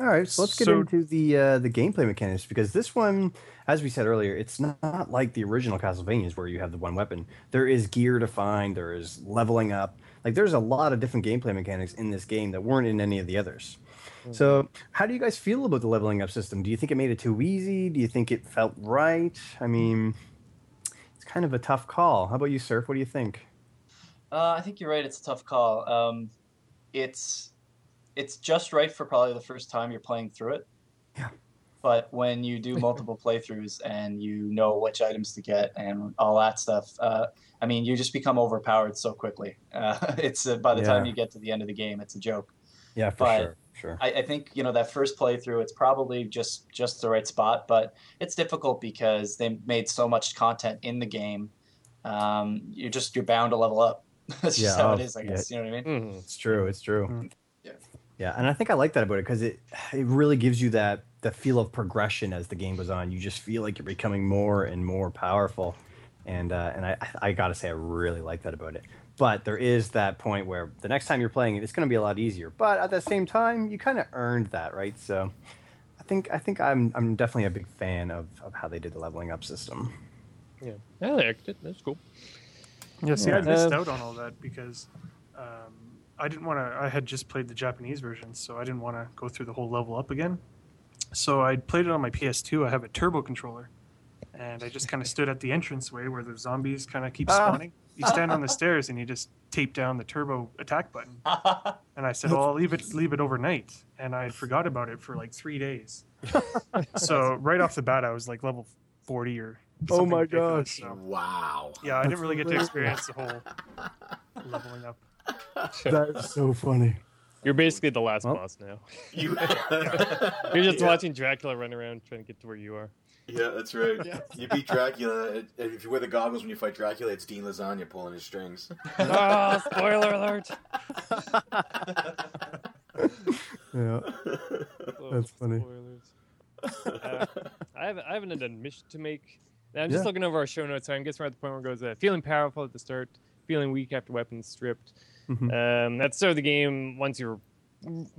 All right, so let's get So- into the uh, the gameplay mechanics because this one, as we said earlier, it's not like the original Castlevanias where you have the one weapon. There is gear to find. There is leveling up. Like there's a lot of different gameplay mechanics in this game that weren't in any of the others. So, how do you guys feel about the leveling up system? Do you think it made it too easy? Do you think it felt right? I mean, it's kind of a tough call. How about you, Surf? What do you think? Uh, I think you're right. It's a tough call. Um, it's it's just right for probably the first time you're playing through it. Yeah. But when you do multiple playthroughs and you know which items to get and all that stuff, uh, I mean, you just become overpowered so quickly. Uh, it's uh, by the time you get to the end of the game, it's a joke. Yeah, for But- sure. Sure. I, I think you know that first playthrough, it's probably just just the right spot, but it's difficult because they made so much content in the game. Um, you're just you're bound to level up. That's just Yeah, how oh, it is, I yeah. guess. You know what I mean? Mhm. It's true. It's true. Mm. Yeah. Yeah, and I think I like that about it because it it really gives you that the feel of progression as the game goes on. You just feel like you're becoming more and more powerful, and uh, and I I gotta say I really like that about it. But there is that point where the next time you're playing it, it's going to be a lot easier. But at the same time, you kind of earned that, right? So, I think I think I'm I'm definitely a big fan of, of how they did the leveling up system. Yeah, I liked it. That's cool. Yeah, see, Yeah. I missed Uh, out on all that because um, I didn't want to. I had just played the Japanese version, so I didn't want to go through the whole level up again. So I played it on my PS2. I have a turbo controller, and I just kind of stood at the entranceway where the zombies kind of keep Ah. spawning. You stand on the stairs and you just tape down the turbo attack button. And I said, "Well, I'll leave it leave it overnight," and I forgot about it for like three days. so right off the bat, I was like level forty or. Oh my gosh. so- Wow. yeah, I didn't really get to experience the whole leveling up. That's so funny. You're basically the last Well. boss now. You. You're just yeah. watching Dracula run around trying to get to where you are. Yeah, that's right. You beat Dracula. and If you wear the goggles when you fight Dracula, it's Dean Lasagna pulling his strings. oh, spoiler alert! Yeah. Oh, That's funny. Spoilers. Uh, I have I have an admission to make. I'm just Yeah. looking over our show notes. I guess we're at the point where it goes uh, feeling powerful at the start, feeling weak after weapons stripped. Mhm. Um, at the start of the game, once you're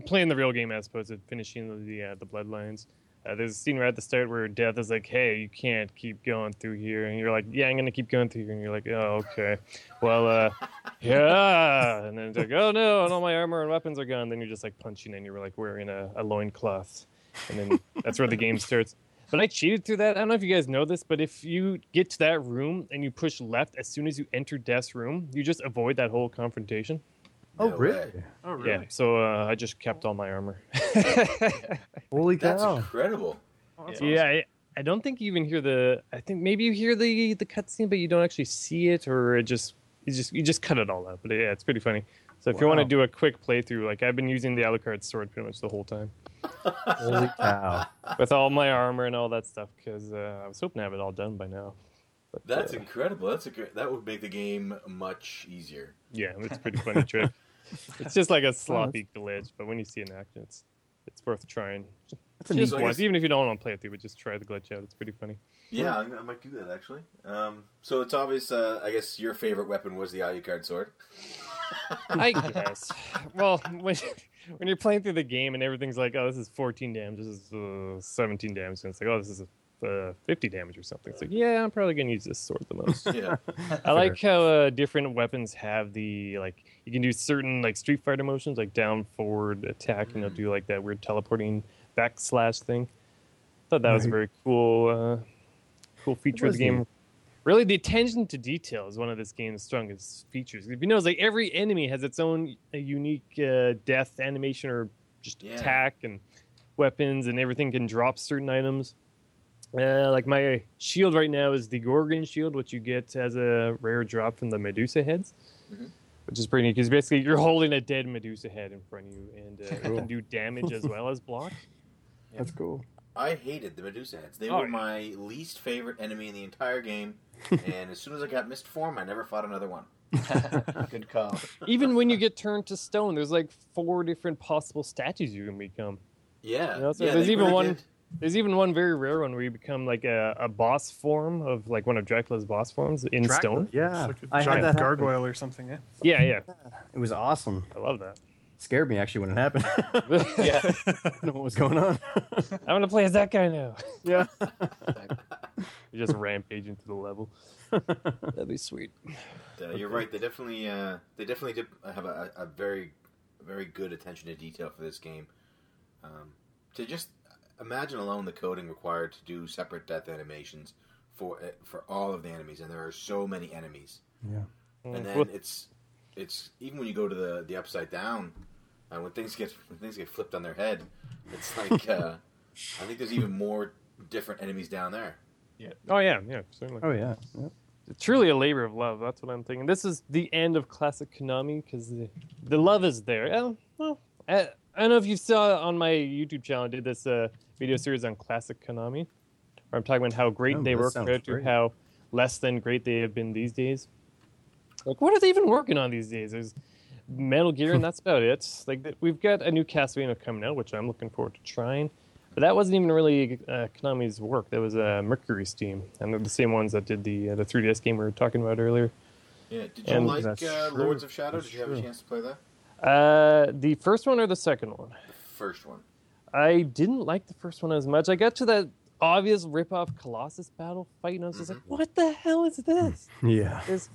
playing the real game as opposed to finishing the uh, the bloodlines. Uh, there's a scene right at the start where Death is like, "Hey, you can't keep going through here," and you're like, "Yeah, I'm gonna keep going through here," and you're like, "Oh, okay, well, uh, yeah," and then it's like, "Oh no," and all my armor and weapons are gone. Then you're just like punching, and you're like wearing a, a loincloth, and then that's where the game starts. But I cheated through that. I don't know if you guys know this, but if you get to that room and you push left as soon as you enter Death's room, you just avoid that whole confrontation. Oh, No really? way. Oh, really? Yeah, so uh, I just kept all my armor. Holy cow! That's incredible. Oh, that's yeah, I, I don't think you even hear the. I think maybe you hear the the cutscene, but you don't actually see it, or it just you just you just cut it all out. But yeah, it's pretty funny. So if you want to do a quick playthrough, like I've been using the Alucard sword pretty much the whole time Holy cow! with all my armor and all that stuff, because uh, I was hoping to have it all done by now. But That's uh, incredible. That's a great. That would make the game much easier. yeah, it's a pretty funny trick. It's just like a sloppy glitch, but when you see it in action, it's it's worth trying. That's a Just once, even if you don't want to play it through, but just try the glitch out. It's pretty funny. Yeah, I, I might do that actually. Um, so it's obvious. Uh, I guess your favorite weapon was the Alucard sword. I guess. Well, when when you're playing through the game and everything's like, oh, this is 14 damage, this is uh, 17 damage, and it's like, oh, this is uh, 50 damage or something. It's like, yeah, I'm probably gonna use this sword the most. Yeah. I like how uh, different weapons have the like you can do certain like Street Fighter motions like down, forward, attack, and they'll do like that weird teleporting backslash thing. Thought that was a very cool, uh, cool feature of the game. Neat. Really, the attention to detail is one of this game's strongest features. If you notice, like every enemy has its own uh, unique uh, death animation or just Yeah. attack and weapons, and everything can drop certain items. Uh, like my shield right now is the Gorgon shield, which you get as a rare drop from the Medusa heads, Mhm. which is pretty neat because basically you're holding a dead Medusa head in front of you, and uh, it can do damage as well as block. That's cool. I hated the Medusa heads. They Oh, were yeah. my least favorite enemy in the entire game. and as soon as I got Mist Form, I never fought another one. Good call. Even when you get turned to stone, there's like four different possible statues you can become. Yeah. You know, so yeah, there's even really one- did. There's even one very rare one where you become like a, a boss form of like one of Dracula's boss forms in Dracula. stone. Yeah, Like a I had giant that happen. gargoyle or something. Yeah. Yeah, yeah, It was awesome. I love that. Scared me actually when it happened. Yeah. I didn't know what was going on. I'm gonna play as that guy now. yeah. You just rampage into the level. That'd be sweet. Uh, you're right. They definitely, uh, they definitely did have a, a very, very good attention to detail for this game. Um, to just imagine alone the coding required to do separate death animations for uh, for all of the enemies, and there are so many enemies. Yeah. And then Well, it's it's even when you go to the the upside down, uh, when things get when things get flipped on their head, it's like uh, I think there's even more different enemies down there. Yeah. oh yeah, yeah, certainly. Oh yeah. yeah. It's truly a labor of love. That's what I'm thinking. This is the end of classic Konami because the, the love is there. Oh, well, I, I don't know if you saw on my YouTube channel. I did this uh, video series on classic Konami, where I'm talking about how great Oh, they were sounds compared to how less than great they have been these days. Like, what are they even working on these days? There's Metal Gear, and that's about it. Like, we've got a new Castlevania coming out, which I'm looking forward to trying. But that wasn't even really uh, Konami's work. That was uh, MercurySteam, and they're the same ones that did the uh, the 3DS game we were talking about earlier. Yeah. Did you And like uh, true. Lords of Shadow? That's Did you have a chance to play that? Uh, the first one or the second one? The first one. I didn't like the first one as much. I got to that obvious rip-off Colossus battle fight, and I was just like, "What the hell is this?" Yeah. There's,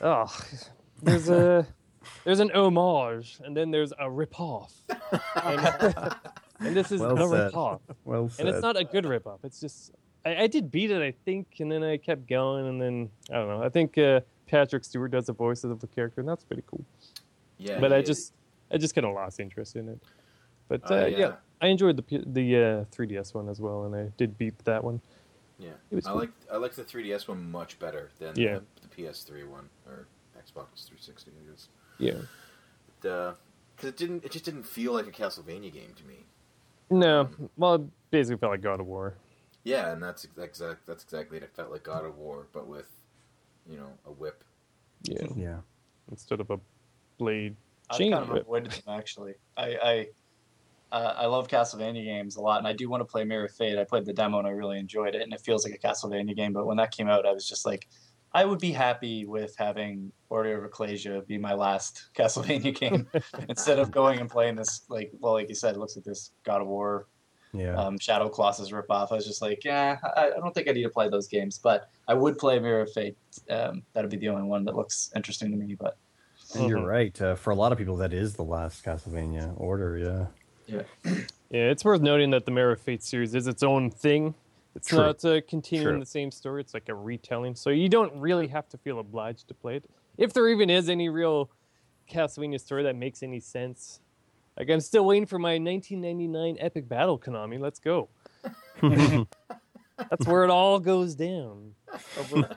oh, there's a there's an homage, and then there's a rip-off, and, and this is Well a said. rip-off, Well and it's not a good rip-off. It's just I, I did beat it, I think, and then I kept going, and then I don't know. I think uh, Patrick Stewart does the voices of the character, and that's pretty cool. Yeah. but I he- just I just kind of lost interest in it. But Oh, uh, yeah. yeah. I enjoyed the the uh, 3DS one as well, and I did beat that one. Yeah. it was I cool. like I like the 3DS one much better than Yeah. the, the PS3 one or Xbox 360. I guess. Yeah. because it didn't. It just didn't feel like a Castlevania game to me. No, well, it basically felt like God of War. Yeah, and that's exact. That's exactly it. It felt like God of War, but with, you know, a whip. Yeah, Yeah. instead of a blade. I've kind of whip. avoided them actually. I I, uh, I love Castlevania games a lot, and I do want to play Mirror of Fate. I played the demo and I really enjoyed it, and it feels like a Castlevania game. But when that came out, I was just like, I would be happy with having Order of Ecclesia be my last Castlevania game instead of going and playing this like well, like you said, it looks like this God of War Yeah. um, Shadow Colossus ripoff. I was just like, yeah, I, I don't think I need to play those games, but I would play Mirror of Fate. Um, that'd be the only one that looks interesting to me. But and you're Mhm. right. Uh, for a lot of people, that is the last Castlevania order. Yeah. Yeah. Yeah, it's worth noting that the Mirror of Fate series is its own thing. It's True. not uh, continuing True. the same story. It's like a retelling, so you don't really have to feel obliged to play it. If there even is any real Castlevania story that makes any sense. Like I'm still waiting for my 1999 epic battle, Konami. Let's go. That's where it all goes down. We'll,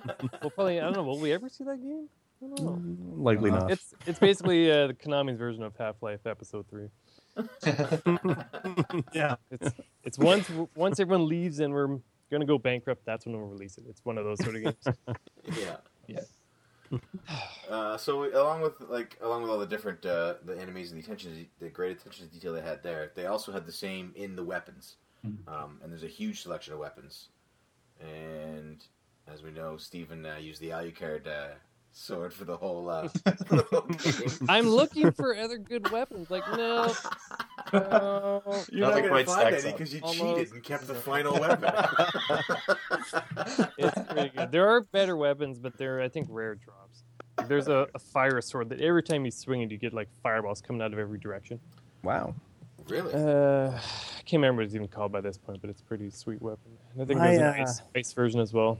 we'll probably. I don't know. Will we ever see that game? I don't know. Likely Uh, not. It's it's basically uh, the Konami's version of Half Life Episode Three. yeah. It's it's once once everyone leaves and we're gonna go bankrupt. That's when we'll release it. It's one of those sort of games. Yeah. Yeah. Uh, so along with like along with all the different uh, the enemies and the attention the great attention to detail they had there, they also had the same in the weapons. Um, and there's a huge selection of weapons. And as we know, Stephen uh, used the Alucard uh, sword for the whole. Uh, for the whole. I'm looking for other good weapons. Like no, no. You're Nothing not going quite to find any because you Almost. cheated and kept the final weapon. It's pretty good. There are better weapons, but they're I think rare drops. There's a, a fire sword that every time you swing it, you get like fireballs coming out of every direction. Wow. really? Uh, I can't remember what it's even called by this point, but it's a pretty sweet weapon. And I think I, there's an uh, ice, ice version as well.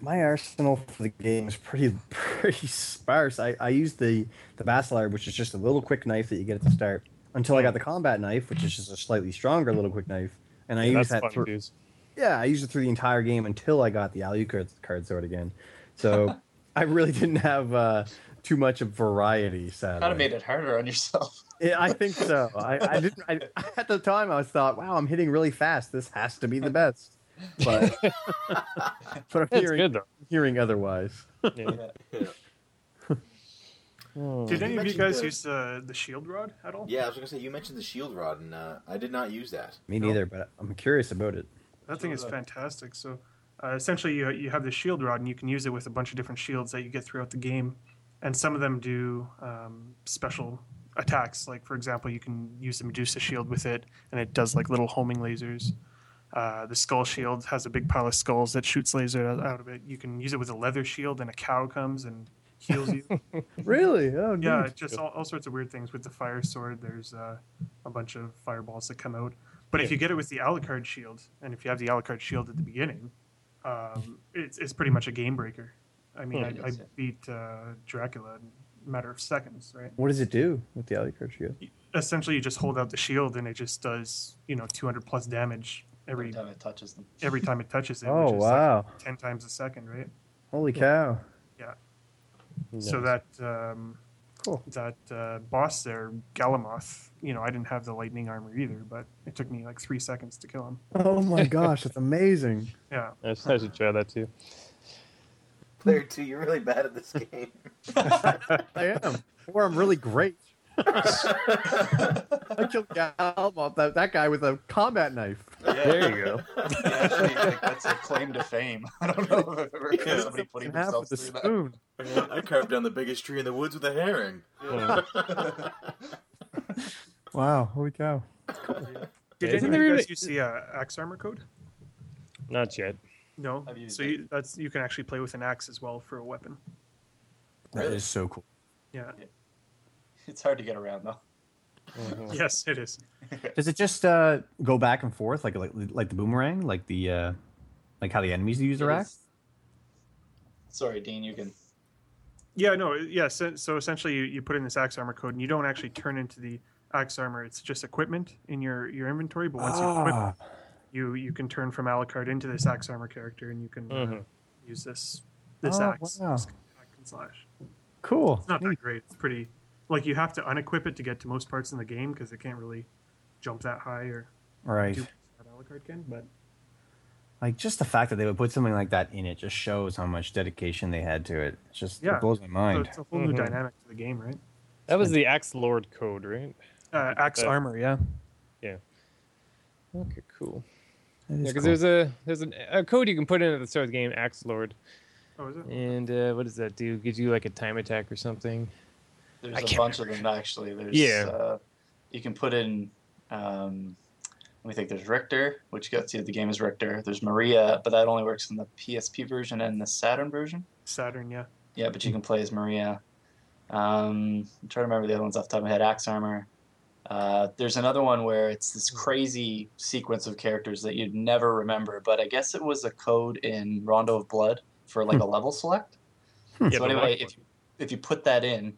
My arsenal for the game is pretty pretty sparse. I, I used the the Basilard, which is just a little quick knife that you get at the start, until I got the combat knife, which is just a slightly stronger little quick knife. And I Yeah, used that through, use. yeah, I used it through the entire game until I got the Alucard card sword again. So I really didn't have uh, too much of variety. Sadly, Kind of made it harder on yourself. Yeah, I think so. I, I didn't. I, at the time, I was thought, "Wow, I'm hitting really fast. This has to be the best." But but I'm hearing good hearing otherwise. Yeah. Oh. Did You any of you guys the- use the the shield rod at all? Yeah, I was going to say you mentioned the shield rod, and uh, I did not use that. Me neither, but I'm curious about it. That thing is fantastic. So, uh, essentially, you, you have the shield rod, and you can use it with a bunch of different shields that you get throughout the game. And some of them do um, special attacks. Like, for example, you can use the Medusa shield with it, and it does like little homing lasers. Uh, the skull shield has a big pile of skulls that shoots laser out out of it. You can use it with a leather shield, and a cow comes and heals you. Really? Oh, Yeah, neat. just all, all sorts of weird things with the fire sword. There's uh, a bunch of fireballs that come out. But if you get it with the Alucard shield, and if you have the Alucard shield at the beginning, um, it's, it's pretty much a game breaker. I mean, Hmm. I, I beat uh, Dracula in a matter of seconds, right? What does it do with the Alucard shield? Essentially, you just hold out the shield, and it just does you know 200 plus damage Every every time it touches them. every time it touches it. Oh which is wow! Like 10 times a second, right? Holy cow! Yeah. So that um, Cool. that uh, boss there, Galamoth, you know, I didn't have the lightning armor either, but it took me like three seconds to kill him. Oh my gosh, that's amazing. Yeah. I should, I should try that too. Player two, you're really bad at this game. I am. Or I'm really great. I killed Galmont, that, that guy with a combat knife. There you go. Yeah, actually, like, that's a claim to fame. I don't know if I've ever heard Yeah. somebody putting In half themselves with a through that. spoon. I carved down the biggest tree in the woods with a herring. Wow, holy cow. Did Yeah, isn't any of you even- guys use the uh, axe armor code? Not yet. No. I've So you, that's you can actually play with an axe as well for a weapon. That Really? is so cool. Yeah. It's hard to get around though. Yes, it is. Does it just uh, go back and forth like like like the boomerang, like the uh, like how the enemies use the It axe? Sorry, Dean. You can. Yeah. No. Yeah. So, so essentially, you, you put in this axe armor code, and you don't actually turn into the axe armor. It's just equipment in your your inventory. But once you equip, Ah, it, you you can turn from Alucard into this axe armor character, and you can uh, Mhm. use this this Oh, axe. wow. this hack and slash. cool. It's not that great. It's pretty like you have to unequip it to get to most parts in the game because it can't really jump that high or Right. do what Alucard can. But Like just the fact that they would put something like that in it just shows how much dedication they had to it. It's just Yeah. it blows my so mind. it's a whole new Mhm. dynamic to the game, right? That was the Axe Lord code, right? Uh, axe Uh, armor, yeah. Yeah. Okay, cool. That is Yeah, because cool. there's a there's an, a code you can put in at the start of the game, Axe Lord, Oh, is it? and uh, what does that do? Gives you like a time attack or something. There's I a can't bunch of them actually. There's Yeah. Uh, you can put in. Um, let me think. There's Richter, which gets you the game is Richter. There's Maria, but that only works in the PSP version and the Saturn version. Saturn, yeah. Yeah, but you can play as Maria. Um, I'm trying to remember the other ones off the top of my head. Axe Armor. Uh, there's another one where it's this crazy sequence of characters that you'd never remember, but I guess it was a code in Rondo of Blood for like a level select. Yeah, so the anyway, if you, if you put that in,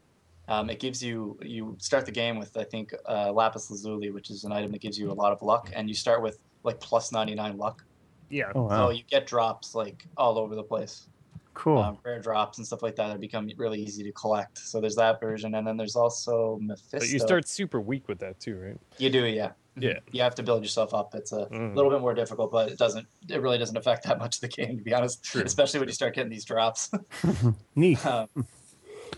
um, it gives you you start the game with I think uh, lapis lazuli, which is an item that gives you a lot of luck, and you start with like plus 99 luck. Yeah. oh wow, So you get drops like all over the place cool. um, rare drops and stuff like that that become really easy to collect. So there's that version, and then there's also Mephisto. But you start super weak with that too, right? You do, yeah. Yeah. You have to build yourself up. It's a Mhm. little bit more difficult, but it doesn't. It really doesn't affect that much of the game, to be honest. True. Especially when you start getting these drops. Neat. um,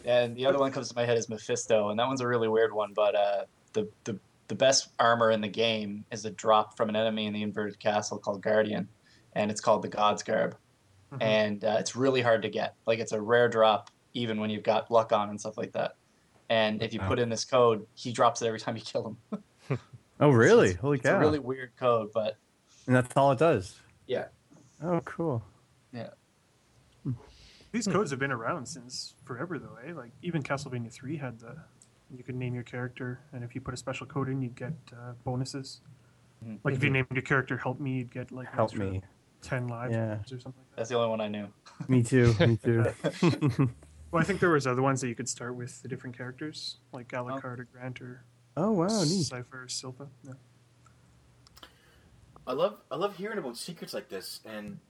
and the other one comes to my head is Mephisto, and that one's a really weird one. But uh, the the the best armor in the game is a drop from an enemy in the inverted castle called Guardian, and it's called the God's Garb Mhm. and uh, it's really hard to get. Like it's a rare drop, even when you've got luck on and stuff like that. And if you Wow. put in this code, he drops it every time you kill him. Oh, really? Holy It's a cow! really weird code, but and that's all it does. yeah. Oh, cool. These codes have been around since forever, though. Eh? Like even Castlevania Three had the you could name your character, and if you put a special code in, you'd get uh, bonuses. Mhm. Like if you named your character "Help Me," you'd get like an Help me. ten lives Yeah. or something like that. That's the only one I knew. Me too. Me too. Well, I think there was other ones that you could start with the different characters, like Alucard or Grant or oh wow, neat. Sypha or Silva. Yeah. I love I love hearing about secrets like this and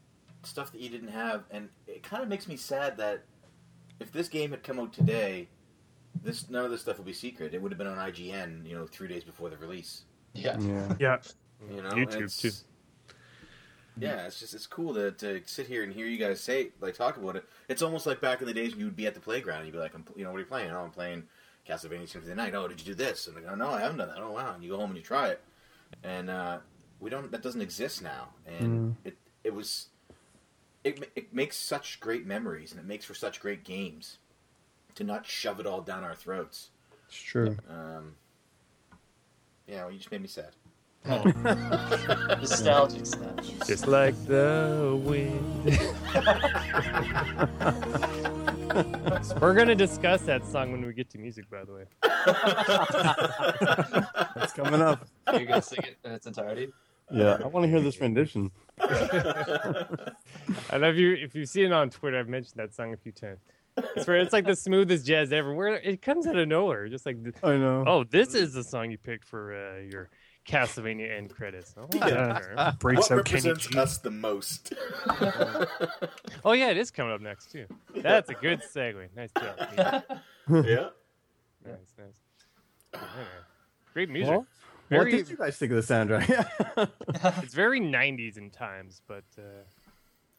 stuff that you didn't have, and it kind of makes me sad that if this game had come out today, this none of this stuff would be secret. It would have been on IGN, you know, three days before the release. Yeah. Yeah. Yeah, You know, YouTube, It's- too. Yeah, it's just it's cool to, to sit here and hear you guys say like talk about it. It's almost like back in the days when you would be at the playground and you'd be like, I'm, you know, what are you playing? Oh, I'm playing Castlevania Symphony of the Night. Oh, did you do this? And they go, No, I haven't done that. Oh, wow. And you go home and you try it, and uh, we don't. That doesn't exist now. And it it was it it makes such great memories and it makes for such great games to not shove it all down our throats. It's true. Um, yeah, well, you just made me sad. Nostalgic stuff. Just like the wind. We're gonna discuss that song when we get to music, by the way. It's coming up. Are you gonna sing it in its entirety? Yeah, I want to hear this rendition. I love you if you've seen it on Twitter, I've mentioned that song a few times. It's where it's like the smoothest jazz ever. Where it comes out of nowhere, just like, the, I know. oh, this is the song you picked for uh, your Castlevania end credits. Oh, Yeah. breaks what out Kenny represents G. us the most? oh yeah, it is coming up next too. That's a good segue. Nice job. Pete. yeah. Nice, nice. Anyway, Great music. Well, what Very, did you guys think of the soundtrack? it's very 90s in times, but uh,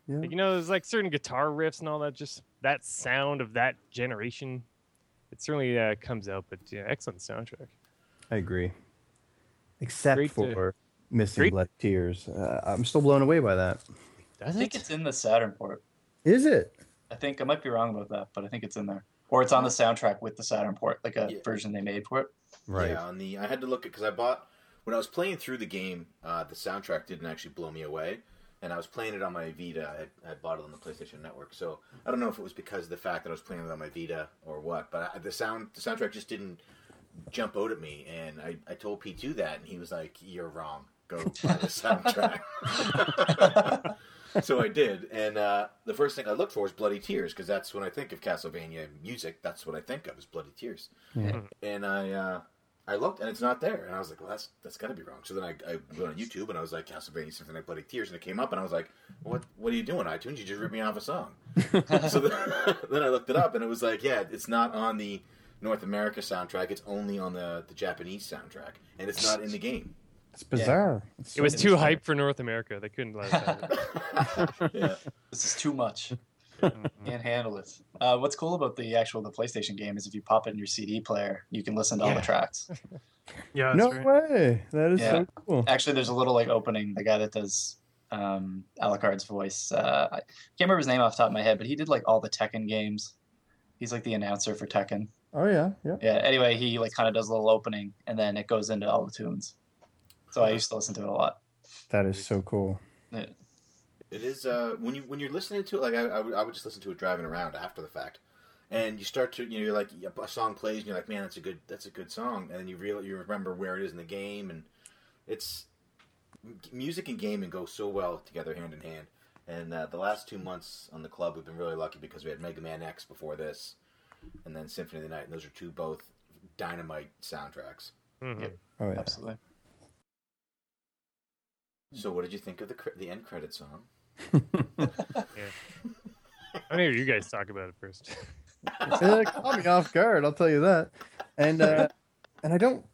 yeah. like, you know, there's like certain guitar riffs and all that. Just that sound of that generation. It certainly uh, comes out, but yeah, excellent soundtrack. I agree. Except Great to- for missing great- blood tears. Uh, I'm still blown away by that. I think it's in the Saturn port. Is it? I think I might be wrong about that, but I think it's in there. Or it's on the soundtrack with the Saturn port, like a Yeah. version they made for it. Right. Yeah, on the I had to look at because I bought when I was playing through the game. Uh, the soundtrack didn't actually blow me away, and I was playing it on my Vita. I, I bought it on the PlayStation Network, so I don't know if it was because of the fact that I was playing it on my Vita or what. But I, the sound, the soundtrack just didn't jump out at me, and I, I told P2 that, and he was like, "You're wrong. Go buy the soundtrack." so I did, and uh, the first thing I looked for was Bloody Tears because that's when I think of Castlevania music. That's what I think of is Bloody Tears. And I uh, I looked, and it's not there, and I was like, "Well, that's that's got to be wrong." So then I, I went on YouTube, and I was like, "Castlevania something like Bloody Tears," and it came up, and I was like, "What What are you doing, iTunes? You just ripped me off a song." so then, then I looked it up, and it was like, "Yeah, it's not on the." North America soundtrack. It's only on the, the Japanese soundtrack, and it's not in the game. It's bizarre. It's It was too bizarre. hype for North America. They couldn't let it. Yeah. This is too much. Can't handle it. Uh, what's cool about the actual the PlayStation game is if you pop it in your CD player, you can listen to all the tracks. Yeah, that's No right. way. That is Yeah. so cool. Actually, there's a little like opening. The guy that does um, Alucard's voice, uh, I can't remember his name off the top of my head, but he did like all the Tekken games. He's like the announcer for Tekken. Oh yeah, yeah. Yeah. Anyway, he like kind of does a little opening, and then it goes into all the tunes. So I used to listen to it a lot. That is so cool. Yeah. It is uh, when you when you're listening to it, like I, I, would, I would just listen to it driving around after the fact, and you start to you know you're like a song plays and you're like man that's a good that's a good song, and then you real you remember where it is in the game, and it's music and gaming go so well together hand in hand. And uh, the last two months on the club, we've been really lucky because we had Mega Man X before this, and then Symphony of the Night, and those are two both dynamite soundtracks. Mhm. Oh yeah. Absolutely. So, what did you think of the the end credit song? I need you guys talk about it first. it caught me off guard. I'll tell you that. And uh, and I don't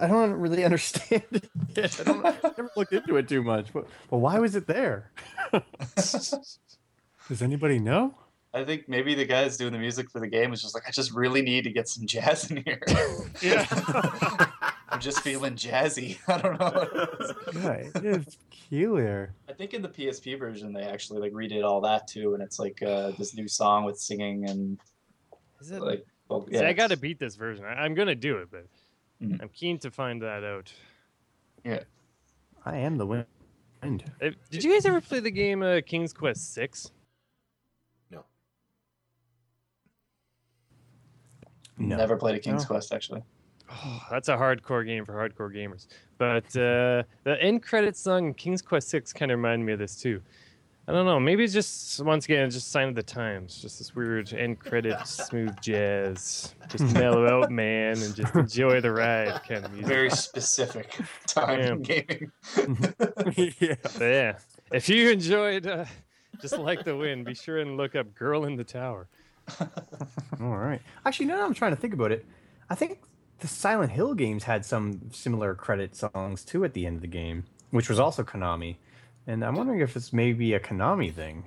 I don't really understand it. yet. I don't I never looked into it too much. But but why was it there? Does anybody know? I think maybe the guys doing the music for the game was just like, I just really need to get some jazz in here. yeah. I'm just feeling jazzy. I don't know. Right. It's peculiar. I think in the PSP version they actually like redid all that too, and it's like uh, this new song with singing and Is it? Like, well, See, I got to beat this version. I, I'm gonna do it, but Mhm. I'm keen to find that out. Yeah. I am the wind. Did you guys ever play the game uh, King's Quest Six? No. Never played a King's No. Quest actually. Oh, that's a hardcore game for hardcore gamers. But uh, the end credit song in King's Quest Six kind of reminded me of this too. I don't know. Maybe it's just once again just sign of the times. Just this weird end credit smooth jazz. Just mellow out, man, and just enjoy the ride kind of music. Very specific time in gaming. yeah. Yeah. If you enjoyed uh, just like the wind, be sure and look up "Girl in the Tower." All right. Actually, now that I'm trying to think about it, I think the Silent Hill games had some similar credit songs too at the end of the game, which was also Konami. And I'm wondering if it's maybe a Konami thing.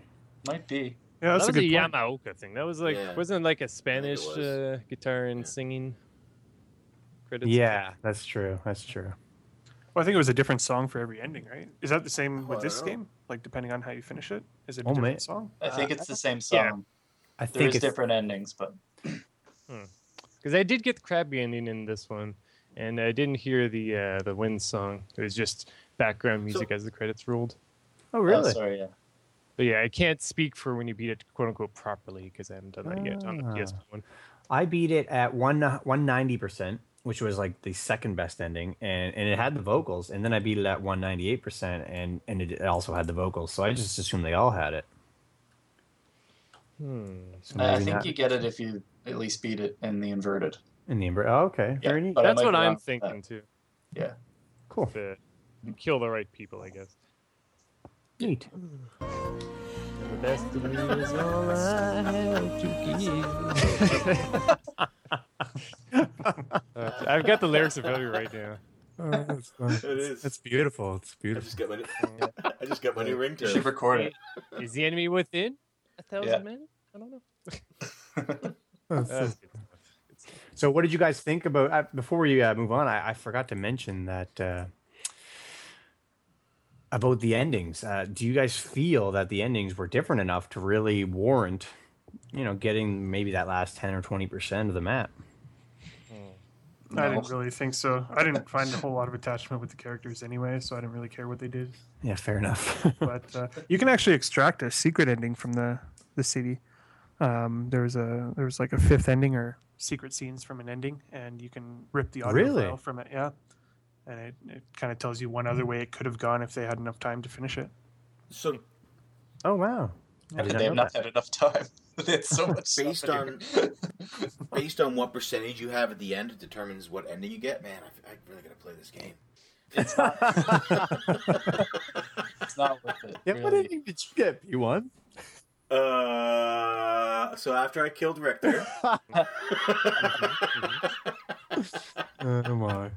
Might be. Yeah, that's that a was good a point. Yamaoka thing. That was like Yeah. wasn't like a Spanish uh, guitar and singing credits. Yeah, that's true. That's true. Well, I think it was a different song for every ending, right? Is that the same Oh, with I this know. game? Like depending on how you finish it, is it a Oh, different man. song? I think Uh, it's the same yeah. song. I There's think it's different endings, but because I did get the crabby ending in this one, and I didn't hear the uh, the wind song. It was just background music as the credits rolled. Oh, oh, really? sorry, yeah. But yeah, I can't speak for when you beat it quote unquote properly because I haven't done that yet on the Ah. PS one. I beat it at one one ninety percent, which was like the second best ending, and and it had the vocals. And then I beat it at one ninety eight percent, and and it also had the vocals. So I just assumed they all had it. Hmm. So I I think not you get it if you at least beat it in the inverted. in the Ember. Oh, okay, Yeah, very neat. but I That's what I'm with that. thinking too. Yeah. Cool, To kill the right people, I guess. neat. The best of me is all I have to give. Uh, I've got the lyrics in front of me right now. It is. It's beautiful. It's I beautiful. just got my new, I just got my new You ringtone. should record it. Is the enemy within a thousand Yeah. men? I don't know. Oh, That's. So, what did you guys think about? Uh, before we uh, move on, I, I forgot to mention that uh, about the endings. Uh, do you guys feel that the endings were different enough to really warrant, you know, getting maybe that last ten or twenty percent of the map? I didn't really think so. I didn't find a whole lot of attachment with the characters anyway, so I didn't really care what they did. Yeah, fair enough. But uh, you can actually extract a secret ending from the the CD. Um, was a there's like a fifth ending or secret scenes from an ending, and you can rip the audio Really? file from it. Yeah, and it, it kind of tells you one other way it could have gone if they had enough time to finish it. So oh wow! I did They have not that. had enough time. It's so much based on based on what percentage you have at the end, it determines what ending you get. Man, I, I really gotta play this game. it's not. it's not worth it. Yeah, what really. ending did you get? You won. Uh, so after I killed Richter, Oh my!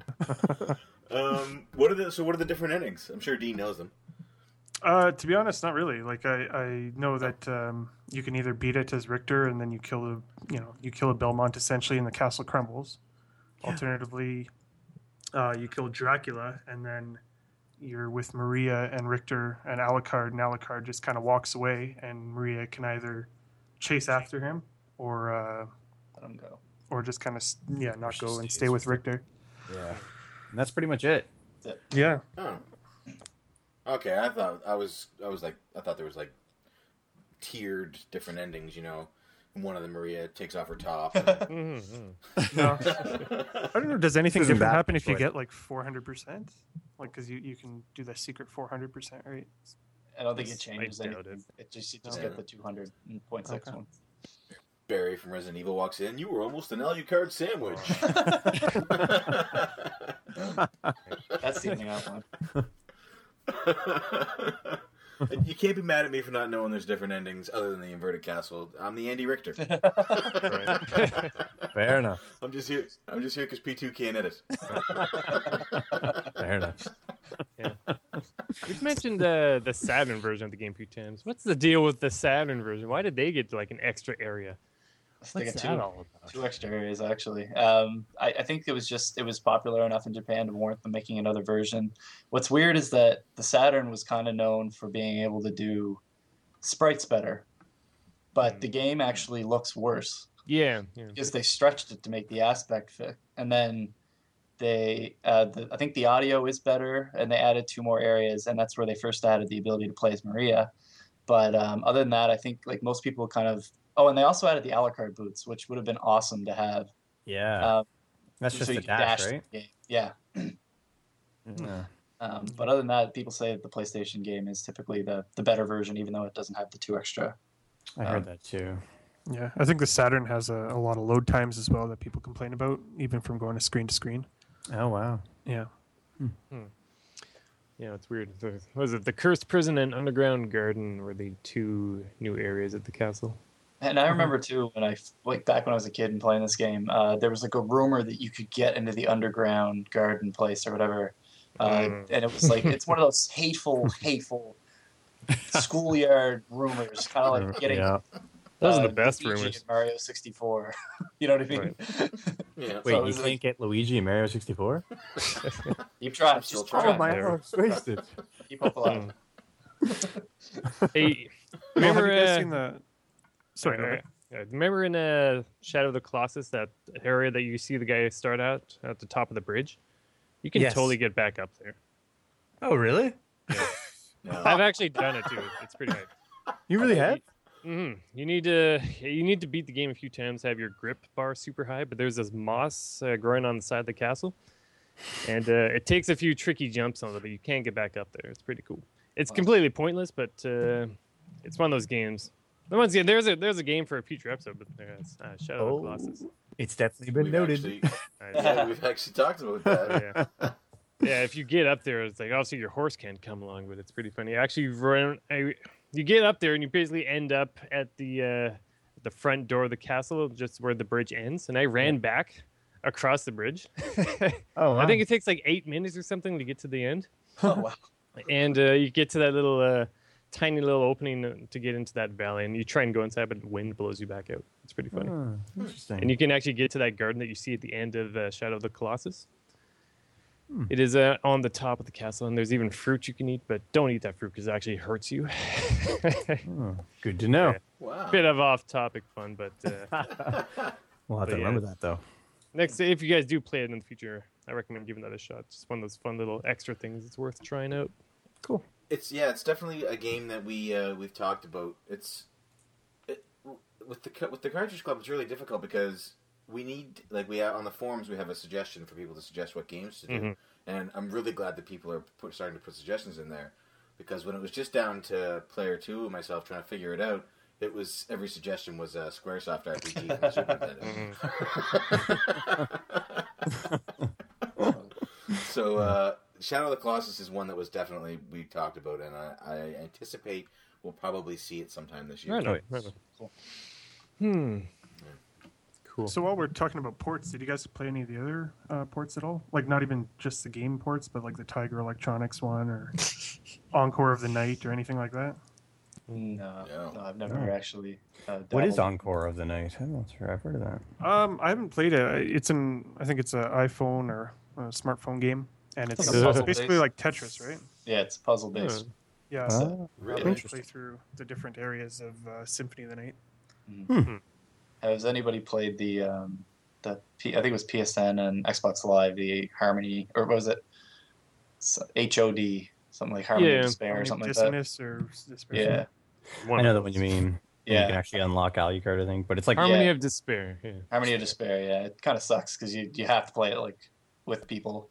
um, what are the so what are the different endings? I'm sure Dean knows them. Uh, to be honest, not really. Like I, I know that um, you can either beat it as Richter, and then you kill a, you know, you kill a Belmont essentially, and the castle crumbles. Alternatively, uh, you kill Dracula, and then you're with Maria and Richter and Alucard, and Alucard just kind of walks away, and Maria can either chase after him or, uh, him go. or just kind of yeah, not go and stay with with Richter. Yeah, and that's pretty much it. Yeah, Oh, okay. I thought I was I was like I thought there was like tiered different endings. You know, one of them Maria takes off her top. and- Mhm, mhm. no. I don't know. Does anything Isn't different that happen if you get like 400%? Like, because you, you can do the secret 400%, right? I don't think it changes doubt anything. It just you just Okay. get the two hundred point six Okay. one. Barry from Resident Evil walks in. You were almost an Alucard sandwich. That's the ending I want. You can't be mad at me for not knowing there's different endings other than the inverted castle. I'm the Andy Richter. Fair enough. I'm just here. I'm just here because P2 can't edit. Fair enough. We've mentioned the the Saturn version of the game a few times. What's the deal with the Saturn version? Why did they get like an extra area? What's that two, all about? two extra areas actually. Um, I, I think it was just it was popular enough in Japan to warrant them making another version. What's weird is that the Saturn was kind of known for being able to do sprites better, but the game actually looks worse. Yeah, yeah. because they stretched it to make the aspect fit, and then they uh, the, I think the audio is better, and they added two more areas, and that's where they first added the ability to play as Maria. But um, other than that, I think like most people kind of oh, and they also added the Alucard boots, which would have been awesome to have. Yeah, Um, that's just you the dash, dash right? Yeah. Yeah. Um, but other than that, people say that the PlayStation game is typically the, the better version, even though it doesn't have the two extra. I heard Um, that too. Yeah, I think the Saturn has a, a lot of load times as well that people complain about, even from going to screen to screen. Oh wow. Yeah. Yeah, it's weird. The, was it the Cursed Prison and Underground Garden were the two new areas at the castle? And I remember too when I like back when I was a kid and playing this game, uh, there was like a rumor that you could get into the underground garden place or whatever, uh, Mm. and it was like it's one of those hateful, hateful schoolyard rumors, kind of like getting Yeah. Those are uh, the best Luigi rumors. in Mario sixty four. you know what I mean? Yeah. Wait, it you was can't like- get Luigi in Mario 64? Keep trying, I'm still just trying. try. Oh, my arm's wasted. Keep hope alive. Hey, Well, have remember? you guys uh, seen the? Sorry, go ahead. uh, remember in uh, Shadow of the Colossus that area that you see the guy start out at the top of the bridge? You can Yes. totally get back up there. Oh really? No. I've actually done it too. It's pretty hard. You really have? hmm You need to you need to beat the game a few times. Have your grip bar super high, but there's this moss uh, growing on the side of the castle, and uh, it takes a few tricky jumps on it, but you can't get back up there. It's pretty cool. It's Wow. completely pointless, but uh, it's one of those games. The ones, yeah, there's a there's a game for a future episode, but there's uh, Shadow of the Colossus. It's definitely been We've noted. Actually, Uh, yeah, we've actually talked about that. yeah. yeah, if you get up there, it's like obviously your horse can't come along, but it's pretty funny. Actually, run, I, you get up there and you basically end up at the uh, the front door of the castle, just where the bridge ends. And I ran back across the bridge. Oh, wow. I think it takes like eight minutes or something to get to the end, Oh wow. and uh, you get to that little uh, tiny little opening to get into that valley, and you try and go inside, but the wind blows you back out. It's pretty funny. Oh, interesting. And you can actually get to that garden that you see at the end of uh, Shadow of the Colossus. Hmm. It is uh, on the top of the castle, and there's even fruit you can eat, but don't eat that fruit because it actually hurts you. Oh, good to know. Wow. Bit of off-topic fun, but uh, We'll have But to yeah. remember that though. next, if you guys do play it in the future, I recommend giving that a shot. Just one of those fun little extra things it's worth trying out. It's yeah, it's definitely a game that we uh, we've talked about. It's it, with the with the cartridge club. It's really difficult because we need like we have, on the forums we have a suggestion for people to suggest what games to do, Mhm. and I'm really glad that people are put, starting to put suggestions in there because when it was just down to player two and myself trying to figure it out. It was every suggestion was a SquareSoft RPG the Super Nintendo. so uh, Shadow of the Colossus is one that was definitely we talked about, and I, I anticipate we'll probably see it sometime this year. Right on, Nice. right. Cool. Hmm. Cool. So while we're talking about ports, did you guys play any of the other uh, ports at all? Like not even just the game ports, but like the Tiger Electronics one or Encore of the Night or anything like that? No, No. no, I've never No. actually. Uh, What is. Encore of the Night? I'm not sure. I've heard of that. Um, I haven't played it. It's an I think it's an iPhone or a smartphone game, and it's, Like it's basically based? like Tetris, right? Yeah, it's puzzle based. Yeah. Ah, so Really? you Interesting. play through the different areas of uh, Symphony of the Night. Has anybody played the um, the P, I think it was PSN and Xbox Live the Harmony or was it HOD something like Harmony Yeah. of Despair or Harmony something like that. Dismiss or Despair. Yeah, One I know that one you those. mean. You can actually unlock Alucard, I think, but it's like Harmony Yeah. of Despair. Yeah. Harmony of Despair. Yeah, it kind of sucks because you you have to play it like with people.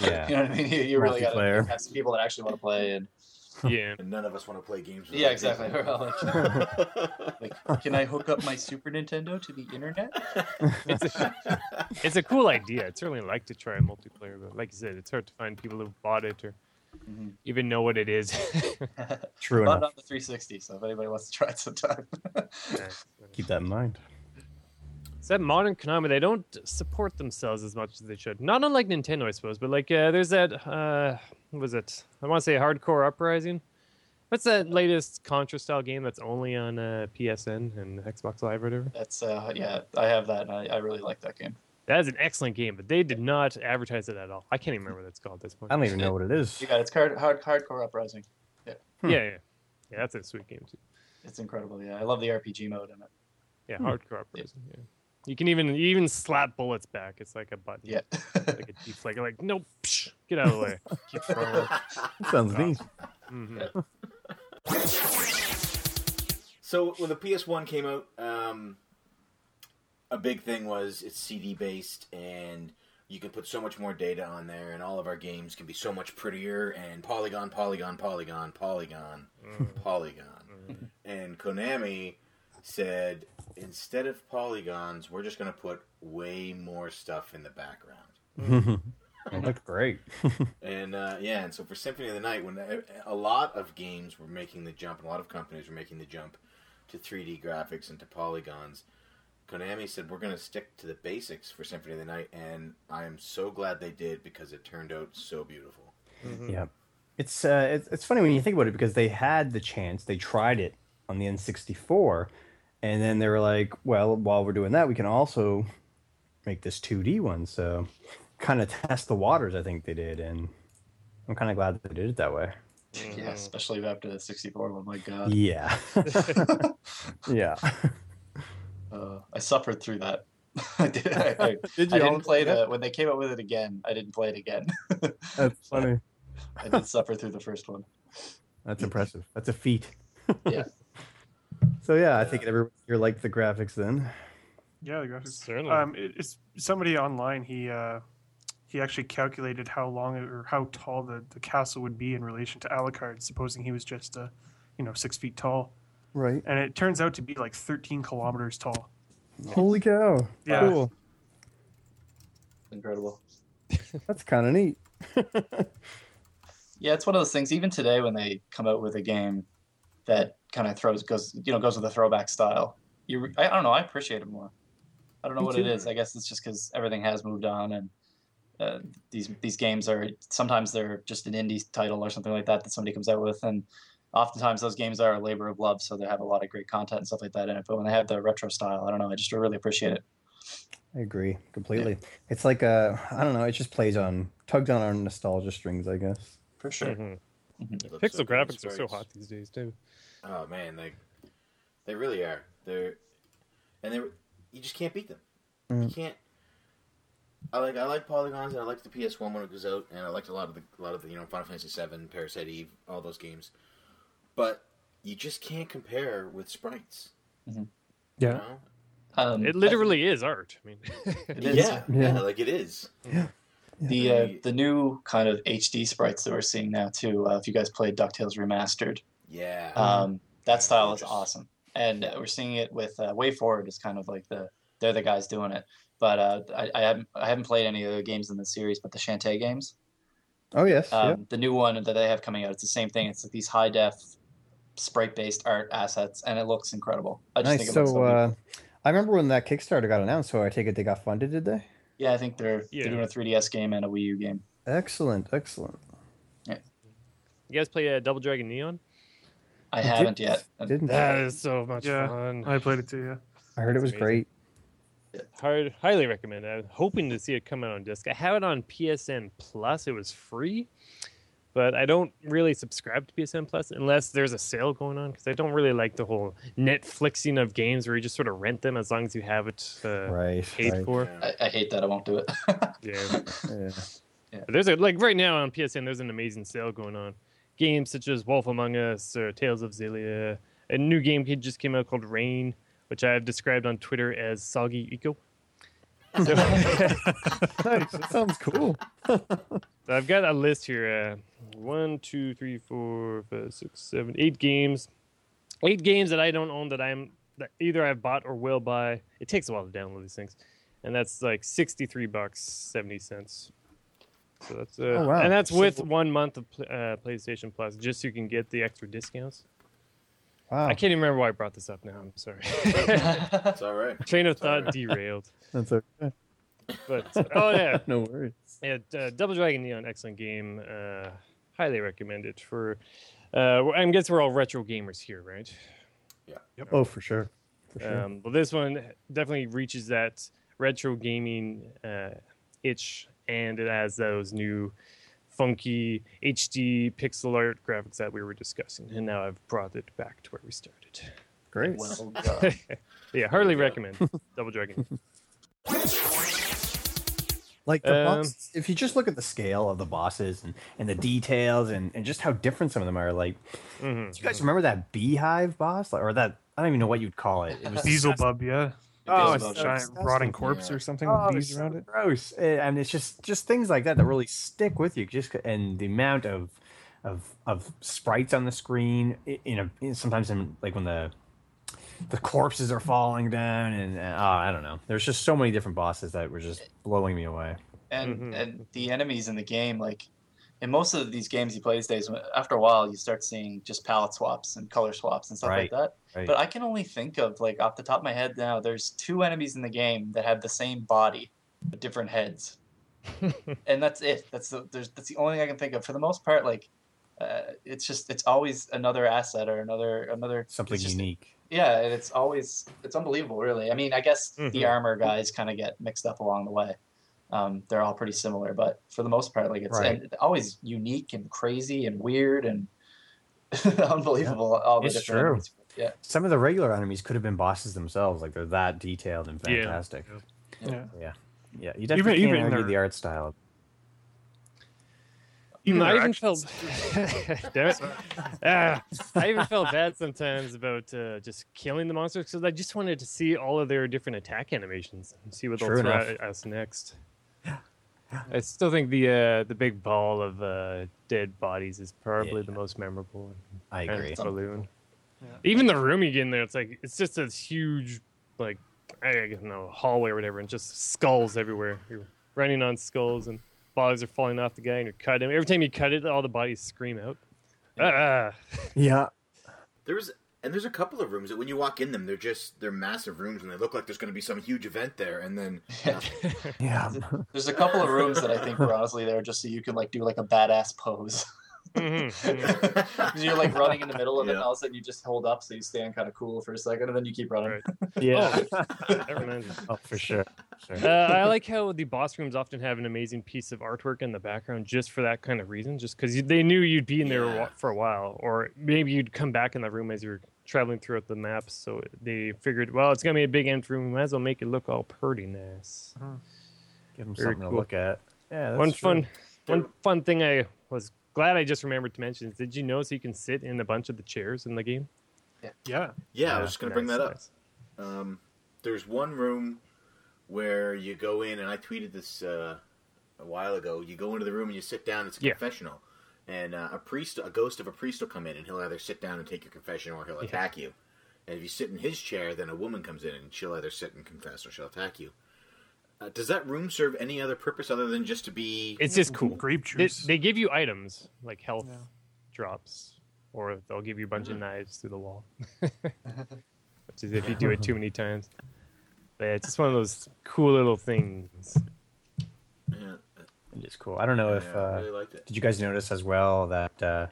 Yeah. You know what I mean? You, you really got to have some people that actually want to play. And yeah. And none of us want to play games. Yeah, exactly. people. We're all like, like, can I hook up my Super Nintendo to the internet? it's a, it's a cool idea. I'd certainly like to try a multiplayer, but like you said, it's hard to find people who've bought it or Mhm. even know what it is. True But enough. on the 360, so if anybody wants to try it sometime. Keep that in mind. It's that modern Konami, they don't support themselves as much as they should. Not unlike Nintendo, I suppose, but like uh, there's that, uh, what was it? I want to say Hard Corps: Uprising. What's that latest Contra style game that's only on uh, PSN and Xbox Live or whatever? That's uh, yeah, I have that, and I, I really like that game. That is an excellent game, but they did not advertise it at all. I can't even remember what it's called at this point. I don't even know what it is. You got it. it's hard, hard, hardcore uprising. Yeah, yeah. Yeah, that's a sweet game too. It's incredible. Yeah, I love the RPG mode in it. Yeah, hardcore person. Yeah. You can even you even slap bullets back. It's like a button. Yeah. Like a deflector. Like nope, psh, get out of the way. Keep throwing. Sounds neat. Mhm. So when the PS1 came out, um, a big thing was it's CD based and you can put so much more data on there, and all of our games can be so much prettier and polygon, polygon, polygon, polygon, polygon. And Konami said instead of polygons, we're just going to put way more stuff in the background. It looked great. And uh, yeah, and so for Symphony of the Night, when a- a lot of games were making the jump, and a lot of companies were making the jump to 3D graphics and to polygons, Konami said we're going to stick to the basics for Symphony of the Night, and I am so glad they did because it turned out so beautiful. Yeah, it's uh, it's it's funny when you think about it because they had the chance, they tried it on the N64, and then they were like, well, while we're doing that, we can also make this 2D one. So, kind of test the waters. I think they did, and I'm kind of glad that they did it that way. yeah, especially after the 64 one. My God. Yeah, yeah. Uh, I suffered through that. I, did, I, I, did I didn't play Yeah. the when they came up with it again. I didn't play it again. That's funny. I did suffer through the first one. That's impressive. That's a feat. Yeah. So yeah, I think everyone here liked the graphics then. Yeah, the graphics. Certainly. Um, it, it's somebody online. He uh, he actually calculated how long or how tall the, the castle would be in relation to Alucard, supposing he was just uh, you know six feet tall, Right. and it turns out to be like 13 kilometers tall. Holy cow. Yeah. Cool. Incredible. That's kind of neat. Yeah, it's one of those things. Even today, when they come out with a game that kind of throws goes you know goes with a throwback style, you re- I, I don't know. I appreciate it more. I don't know Me what it too. is. I guess it's just because everything has moved on, and uh, these these games are sometimes they're just an indie title or something like that that somebody comes out with, and oftentimes those games are a labor of love, so they have a lot of great content and stuff like that in it. But when they have the retro style, I don't know. I just really appreciate it. I agree completely. It's like uh, I don't know. It just plays on tugs on our nostalgia strings, I guess. For sure. Mhm. It looks Pixel so good in graphics are so hot these days too. Oh man, they they really are. They're and they you just can't beat them. You Mm. can't. I like I like polygons and I liked the PS One when it was out, and I liked a lot of the a lot of the you know Final Fantasy Seven, Parasite Eve, all those games. But you just can't compare with sprites. Mhm. You Yeah. know? Um, It literally is art. I mean, It is. Yeah, yeah, Yeah. like it is. The uh, the new kind of HD sprites that we're seeing now too. Uh, if you guys played Ducktales Remastered, Yeah. um, that style is awesome, and uh, we're seeing it with uh, WayForward is kind of like the they're the guys doing it. But uh, I, I haven't I haven't played any of the games in the series, but the Shantae games, Oh yes. um, yeah. the new one that they have coming out, it's the same thing. It's like these high def sprite based art assets, and it looks incredible. I just Nice. think it looks So so uh, I remember when that Kickstarter got announced. So I take it they got funded, did they? Yeah, I think they're Yeah. they're doing a 3DS game and a Wii U game. Excellent. Excellent. Yeah. you guys play uh, Double Dragon Neon? I I haven't didn't- yet. Didn't That is so much Yeah. fun. I played it too. Yeah. I heard it was amazing. great. Hard, highly recommend. I'm hoping to see it come out on disc. I have it on PSN Plus. It was free, but I don't really subscribe to PSN Plus unless there's a sale going on because I don't really like the whole Netflixing of games where you just sort of rent them as long as you have it uh, Right. paid right. for. I, I hate that. I won't do it. Yeah. Yeah. But there's a like right now on PSN. There's an amazing sale going on. Games such as Wolf Among Us or Tales of Xillia. A new game kit just came out called Rain, which I have described on Twitter as soggy Ico. So, nice. That sounds cool. so I've got a list here. Uh, one, two, three, four, five, six, seven, eight games. Eight games that I don't own that I'm that either I've bought or will buy. It takes a while to download these things, and that's like sixty-three bucks seventy cents. So that's uh, Oh, wow. and that's with one month of uh, PlayStation Plus, just so you can get the extra discounts. Wow. I can't even remember why I brought this up now. I'm sorry. It's all right. Train of Sorry. thought derailed. That's okay. But oh yeah, No worries. yeah, uh, Double Dragon Neon, excellent game. Uh, highly recommend it for. Uh, I guess we're all retro gamers here, right? Yeah. Yep. Oh, for sure. For sure. Um, but this one definitely reaches that retro gaming uh, itch, and it has those new funky HD pixel art graphics that we were discussing. And now I've brought it back to where we started. Great. Well done. Yeah, hardly recommend Double Dragon. Like the Um, boss, if you just look at the scale of the bosses and, and the details and, and just how different some of them are, like, Mhm. do you guys remember that beehive boss or that? I don't even know what you'd call it. It was Beelzebub, yeah. Oh, it's a giant disgusting. rotting corpse Yeah. or something Oh, with it's bees so around it. gross, and it's just just things like that that really stick with you. Just and the amount of of of sprites on the screen, you know, sometimes in like when the the corpses are falling down, and uh, oh, I don't know. There's just so many different bosses that were just blowing me away. and Mhm. and the enemies in the game like in most of these games you play these days after a while you start seeing just palette swaps and color swaps and stuff Right. like that Right. but i can only think of like off the top of my head now there's two enemies in the game that have the same body but different heads and that's it that's the there's that's the only thing i can think of for the most part like uh, it's just it's always another asset or another another Something just- unique. yeah and it's always it's unbelievable really i mean i guess the Mhm. armor guys kind of get mixed up along the way um, they're all pretty similar but for the most part like it's Right. and always unique and crazy and weird and unbelievable all the It's different true. enemies. yeah Some of the regular enemies could have been bosses themselves. Like they're that detailed and fantastic. Yeah. Yeah, yeah. You definitely even can't argue their- the art style. Even I even actions- felt, damn it, ah, I even felt bad sometimes about uh, just killing the monsters because I just wanted to see all of their different attack animations and see what True they'll throw enough. at us next. I still think the uh, the big ball of uh, dead bodies is probably the most memorable. I agree. the balloon. Yeah. Even the room you get in there, it's like it's just a huge, like I don't know, hallway or whatever, and just skulls everywhere. You're running on skulls, and bodies are falling off the guy, and you're cutting. Every time you cut it, all the bodies scream out. Ah, Yeah, There's and there's a couple of rooms that when you walk in them, they're just they're massive rooms and they look like there's going to be some huge event there, and then yeah. there's a couple of rooms that i think were honestly there just so you can like do like a badass pose Mhm, mhm. you're like running in the middle of it and all of a sudden you just hold up so you stand kind of cool for a second and then you keep running Right. yeah. That reminds me. oh, for sure. sure. Uh, I like how the boss rooms often have an amazing piece of artwork in the background just for that kind of reason, just because they knew you'd be in there Yeah. for a while, or maybe you'd come back in that room as you're traveling throughout the maps. So they figured, well, it's gonna be a big end room, we might as well make it look all pretty nice. Give them Very something to look at. Yeah, that's one true. fun, one fun thing I was glad I just remembered to mention is, did you notice you can sit in a bunch of the chairs in the game? Yeah. yeah, I was just going to bring that up. nice. Um, there's one room where you go in, and I tweeted this uh, a while ago. You go into the room and you sit down. It's a Yeah. confessional, and uh, a priest, a ghost of a priest, will come in, and he'll either sit down and take your confession, or he'll attack you. And if you sit in his chair, then a woman comes in, and she'll either sit and confess, or she'll attack you. Uh, does that room serve any other purpose other than just to be? It's just cool. Grape juice. they give you items like health Yeah. drops, or they'll give you a bunch of knives through the wall. Which is if you do it too many times. But yeah, it's just one of those cool little things. Yeah, It is cool. I don't know if yeah, I uh, really liked it. did you guys notice as well that uh,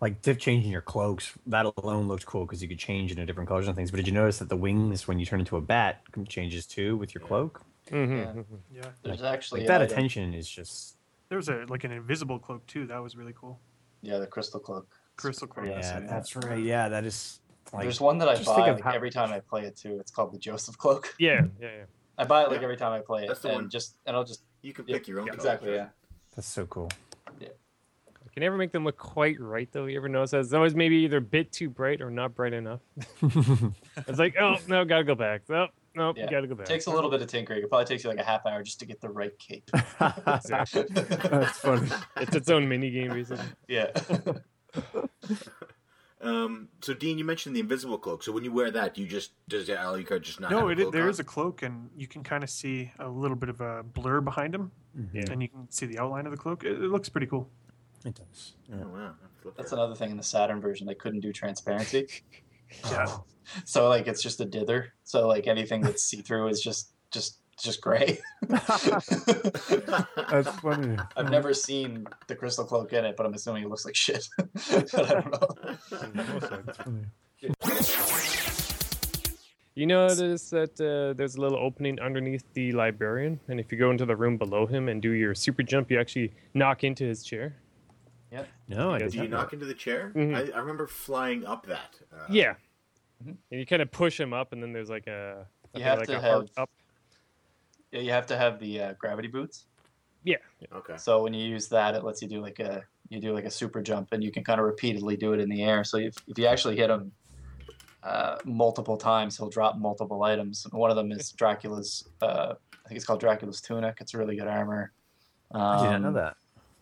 like changing your cloaks that alone looked cool because you could change into different colors and things. But did you notice that the wings when you turn into a bat changes too with your cloak? Mhm, Yeah. mhm. yeah. there's actually Like that item- attention is just There was a like an invisible cloak too. That was really cool. yeah the crystal cloak Crystal cloak. yeah, awesome, that's right. Yeah, that is like there's one that I buy think like, how- every time I play it too. It's called the Joseph Cloak. Yeah, yeah, yeah. I buy it like Yeah. every time I play it, That's the and one. just and I'll just You can yeah, pick your own. exactly right? yeah. that's so cool. I can never make them look quite right though. You ever notice that? It's always maybe either a bit too bright or not bright enough. it's like, oh no, gotta go back. Oh, no, Yeah. gotta go back. takes a little bit of tinkering. It probably takes you like a half hour just to get the right cape. Exactly. that's funny. it's its own mini game, basically. yeah. Um, so Dean, you mentioned the invisible cloak. So when you wear that, you just does the Alucard just not? No, have a it, cloak there on? is a cloak, and you can kind of see a little bit of a blur behind him, Yeah. and you can see the outline of the cloak. It, it looks pretty cool. It does. Yeah. Oh wow, I have to look That's another thing in the Saturn version. They couldn't do transparency. Yeah. So like it's just a dither. So like anything that's see through is just just just gray. That's funny. I've never seen the crystal cloak in it, but I'm assuming it looks like shit. but I don't know. That's funny. You notice that uh, there's a little opening underneath the librarian, and if you go into the room below him and do your super jump, you actually knock into his chair. No, I Yeah, did Do you not know knock into the chair? Mhm. I, I remember flying up that. Uh, Yeah, Mhm. And you kind of push him up, and then there's like a I You have like to a have- up. Yeah, you have to have the uh, gravity boots. Yeah, Okay. So when you use that, it lets you do like a you do like a super jump, and you can kind of repeatedly do it in the air. So if, if you actually hit him uh, multiple times, he'll drop multiple items. One of them is Dracula's. Uh, I think it's called Dracula's tunic. It's a really good armor. Um, I didn't know that.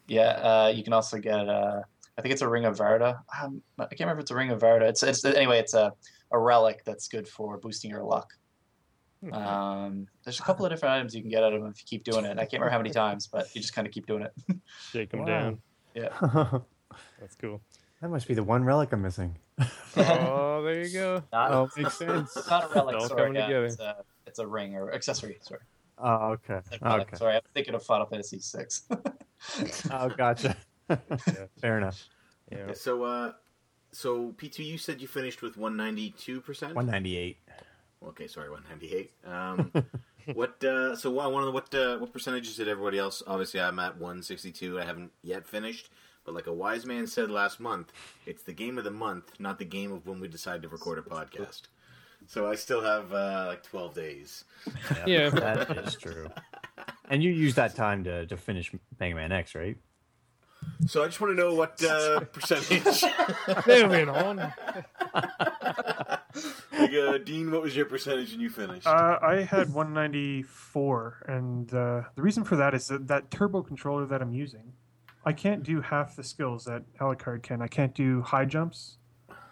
Yeah, uh, you can also get. Uh, I think it's a ring of Varda. Um, I can't remember if it's a ring of Varda. It's, it's anyway. It's a, a relic that's good for boosting your luck. Hmm. Um, there's a couple of different items you can get out of them if you keep doing it. I can't remember how many times, but you just kind of keep doing it. shake them Wow. down. Yeah, That's cool. That must be the one relic I'm missing. oh, there you go. Not, Oh, makes sense. it's not a relic, sorry. Yeah, it's, a, it's a ring or accessory. Sorry, Oh, okay. Not Okay. sorry. I'm thinking of Final Fantasy Six. Oh, gotcha. Fair enough. Yeah. So, uh, so P2, you said you finished with 192 percent. 198. Okay, sorry, 198. Um, what? Uh, so, I want to what? Uh, what percentages did everybody else? Obviously, I'm at 162. I haven't yet finished. But like a wise man said last month, it's the game of the month, not the game of when we decide to record a podcast. So I still have uh, like 12 days. Yeah. That is true. And you use that time to, to finish Mega Man X, right? So I just want to know what uh, percentage. Moving on. like, uh, Dean, what was your percentage and you finished? Uh, I had 194, and uh, the reason for that is that that turbo controller that I'm using, I can't do half the skills that Alucard can. I can't do high jumps.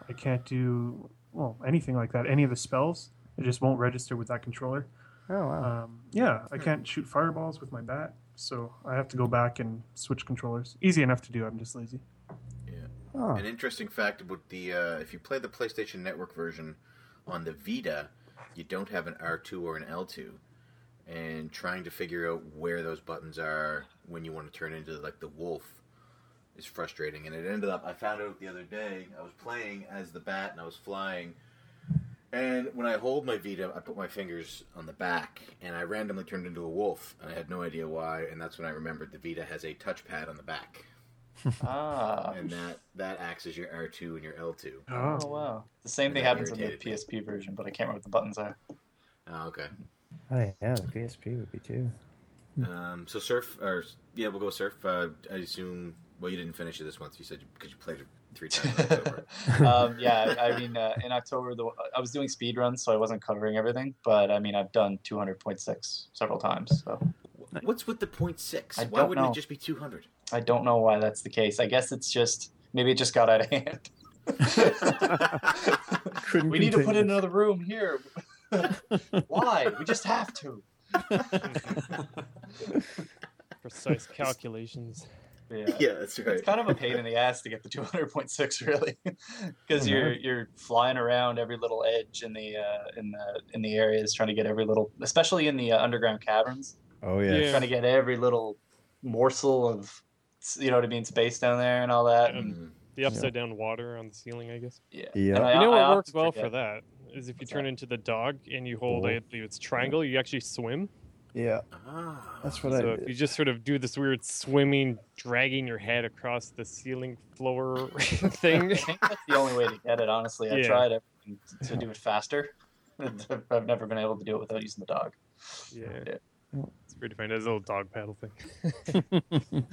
I can't do well anything like that. Any of the spells, it just won't register with that controller. Oh, wow. Um, yeah, I can't shoot fireballs with my bat, so I have to go back and switch controllers. Easy enough to do. I'm just lazy. Oh. An interesting fact about the uh, if you play the PlayStation Network version on the Vita, you don't have an R2 or an L2, and trying to figure out where those buttons are when you want to turn into like the wolf is frustrating. And it ended up I found out the other day I was playing as the bat and I was flying. And when I hold my Vita, I put my fingers on the back, and I randomly turned into a wolf, and I had no idea why. And that's when I remembered the Vita has a touchpad on the back, ah, and that that acts as your R two and your L two. oh wow. The same thing happens in the irritated me. PSP version, but I can't remember what the buttons are. Oh, okay. Oh, yeah, the PSP would be too. Um, so surf, or yeah, we'll go surf. Uh, I assume. Well, you didn't finish it this month. You said because you played it three times. in October. um, yeah, I mean, uh, in October, the, I was doing speed runs, so I wasn't covering everything. But I mean, I've done 200.6 several times, so What's with the point six? I Why don't wouldn't know. it just be two hundred? I don't know why that's the case. I guess it's just maybe it just got out of hand. We need to put it in another room here. why? We just have to. Precise calculations. Yeah. Yeah, that's right. It's kind of a pain in the ass to get the 200.6 really, because you're you're flying around every little edge in the uh, in the in the areas trying to get every little, especially in the uh, underground caverns. Oh, Yeah. yeah. trying to get every little morsel of you know what I mean space down there and all that. And, Mm. The upside down water on the ceiling, I guess. yeah. Yeah. I- you know I what works well forget. for that is if you What's turn that? into the dog and you hold, Cool. I believe it's triangle, you actually swim. Yeah. Ah. That's what So I if you just sort of do this weird swimming, dragging your head across the ceiling floor thing. I think that's the only way to get it. Honestly, I Yeah. tried everything to- to do it faster. I've never been able to do it without using the dog. yeah. Yeah. It's pretty funny. There's a little dog paddle thing.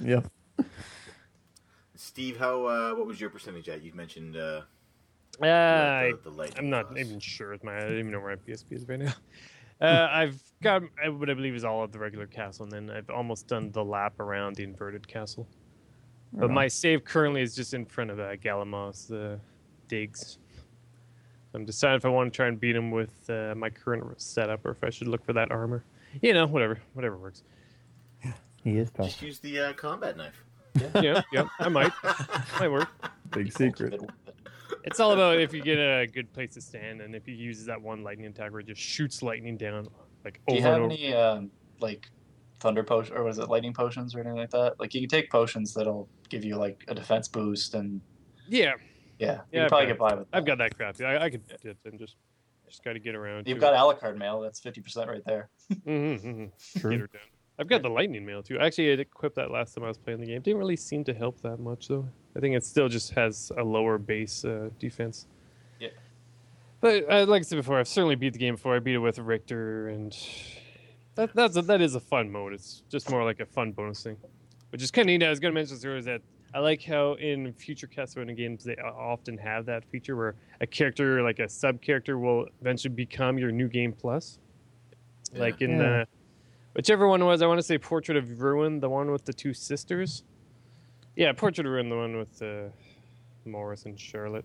Yep. Steve, how? Uh, what was your percentage at? You mentioned uh, Uh, I, the, the lightning I'm not class. even sure. With my, I don't even know where my PSP is right now. Uh, I've got uh, what I believe is all of the regular castle, and then I've almost done the lap around the inverted castle. But my save currently is just in front of uh, Galamoth, the digs. I'm deciding if I want to try and beat him with uh, my current setup, or if I should look for that armor. You know, whatever, whatever works. He is tough. Just use the uh, combat knife. yeah, yeah, I might, might work. Big Ultimate weapon. It's all about if you get a good place to stand, and if he uses that one lightning attack where it just shoots lightning down, like Do over Do you have and over. any um, like thunder potion or was it lightning potions or anything like that? Like you can take potions that'll give you like a defense boost and Yeah, yeah, you Yeah, can probably got get by with that. I've got that crap. I, I could do it and just just got to get around. You've to got Alucard mail. That's fifty percent right there. it. Mhm, mhm. True. Get her down. I've got the lightning mail too. Actually, I equipped that last time I was playing the game. Didn't really seem to help that much though. I think it still just has a lower base uh, defense. Yeah. But uh, like I said before, I've certainly beat the game before. I beat it with Richter, and that that's a, that is a fun mode. It's just more like a fun bonus thing, which is kind of neat. I was going to mention earlier is that I like how in future Castlevania games they often have that feature where a character, like a sub character, will eventually become your new game plus. Like in Yeah. uh, whichever one was, I want to say Portrait of Ruin, the one with the two sisters. Yeah, Portrait of Ruin, the one with uh, Morris and Charlotte.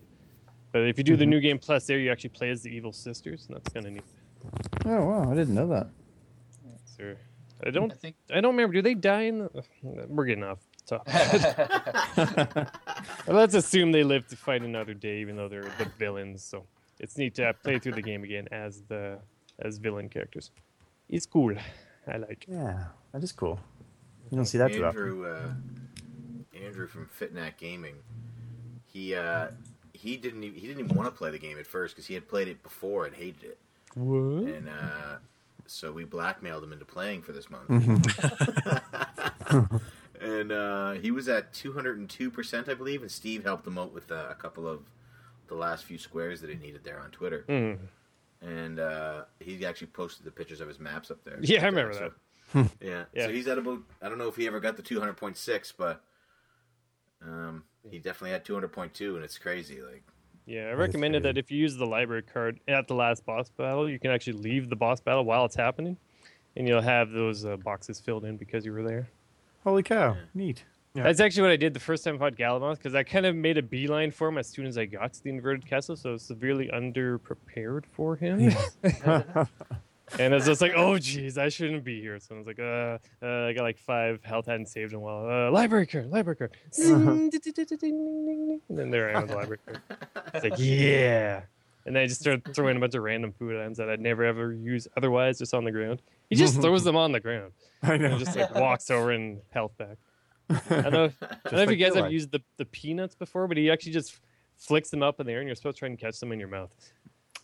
But if you do the Mm-hmm. new game plus, there you actually play as the evil sisters, and that's kind of neat. Oh wow, I didn't know that. Sir. I don't, I think I don't remember. Do they die in? The, we're getting off topic. Let's assume they live to fight another day, even though they're the villains. So it's neat to play through the game again as the as villain characters. It's cool. I like. Yeah, that is cool. You don't see that too often. Andrew, uh, Andrew from Fitnat Gaming, he uh, he didn't even, he didn't even want to play the game at first because he had played it before and hated it, What? and uh, so we blackmailed him into playing for this month. and uh, he was at two hundred and two percent, I believe, and Steve helped him out with uh, a couple of the last few squares that he needed there on Twitter. Mm. And uh, he actually posted the pictures of his maps up there. Yeah, I remember So- that. yeah. Yeah. So he's at about I don't know if he ever got the 200.6, but um, he definitely had 200.2, and it's crazy. Like, Yeah, I recommended that if you use the library card at the last boss battle, you can actually leave the boss battle while it's happening, and you'll have those uh, boxes filled in because you were there. Holy cow, neat. Yeah. That's actually what I did the first time I fought Galamoth because I kind of made a beeline for him as soon as I got to the inverted castle, so I was severely underprepared for him. and it's just like, oh, jeez, I shouldn't be here. So I was like, uh, uh, I got like five health, hadn't saved in a while. Uh, library card, library card. Ding-ding-ding-ding-ding. And then there I am with the library card. It's like, yeah. And then I just started throwing a bunch of random food items that I'd never ever use otherwise, just on the ground. He just throws them on the ground I know. and just like walks over and health back. I don't know, I don't know if you guys have life. used the, the peanuts before, but he actually just flicks them up in the air and you're supposed to try and catch them in your mouth.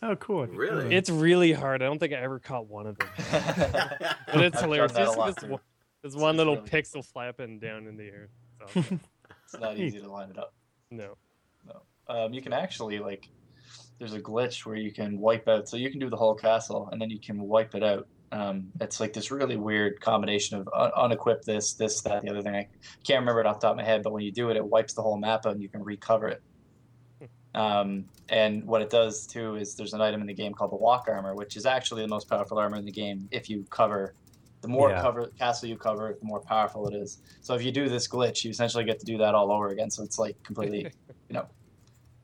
oh, cool. I didn't know Really? It's really hard. I don't think I ever caught one of them. But it's I've hilarious. done There's this, one, this one little really- pixel flapping down in the air. It's awesome. it's not easy to line it up. no. Um, you can actually like, there's a glitch where you can wipe out. So you can do the whole castle and then you can wipe it out. Um, it's like this really weird combination of un- unequip this, this, that, the other thing. I can't remember it off the top of my head, but when you do it, it wipes the whole map out and you can recover it. Um, and what it does too is there's an item in the game called the walk armor, which is actually the most powerful armor in the game. If you cover, the more Yeah. cover castle you cover, the more powerful it is. So if you do this glitch, you essentially get to do that all over again. So it's like completely, you know,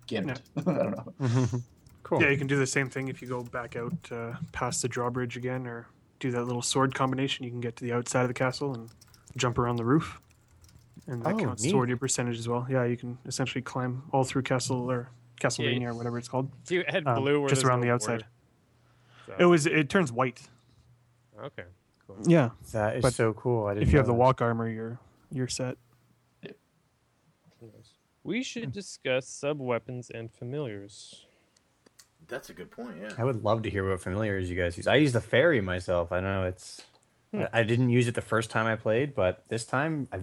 gimped. I don't know. cool. Yeah, you can do the same thing if you go back out uh, past the drawbridge again, or do that little sword combination. You can get to the outside of the castle and jump around the roof, and that Oh, counts neat. toward your percentage as well. Yeah, you can essentially climb all through Castle or Castlevania or whatever it's called. Do you add Um, blue where just around no the outside. border? It was it turns white. Okay. Cool. Yeah, That is But so cool. I didn't if you have the walk armor, you're you're set. We should discuss sub weapons and familiars. That's a good point. Yeah. I would love to hear what familiars you guys use. I use the fairy myself. I know it's. Hmm. I- I didn't use it the first time I played, but this time I,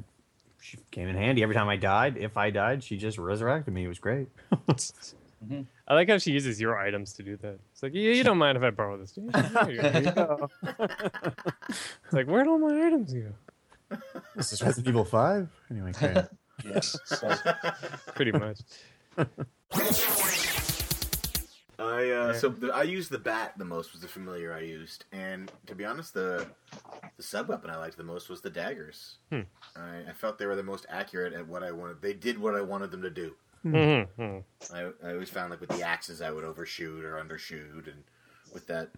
she came in handy. Every time I died, if I died, she just resurrected me. It was great. I like how she uses your items to do that. It's like, yeah, you don't mind if I borrow this, do you? Here you go, here you go. it's like, where'd all my items go? this is Resident Evil Five. Anyway, okay. Yes. So, Pretty much. I uh, so the, I used the bat the most was the familiar I used, and to be honest, the the sub weapon I liked the most was the daggers. Hmm. I, I felt they were the most accurate at what I wanted. They did what I wanted them to do. Mm-hmm. hmm I, I always found like with the axes I would overshoot or undershoot, and with that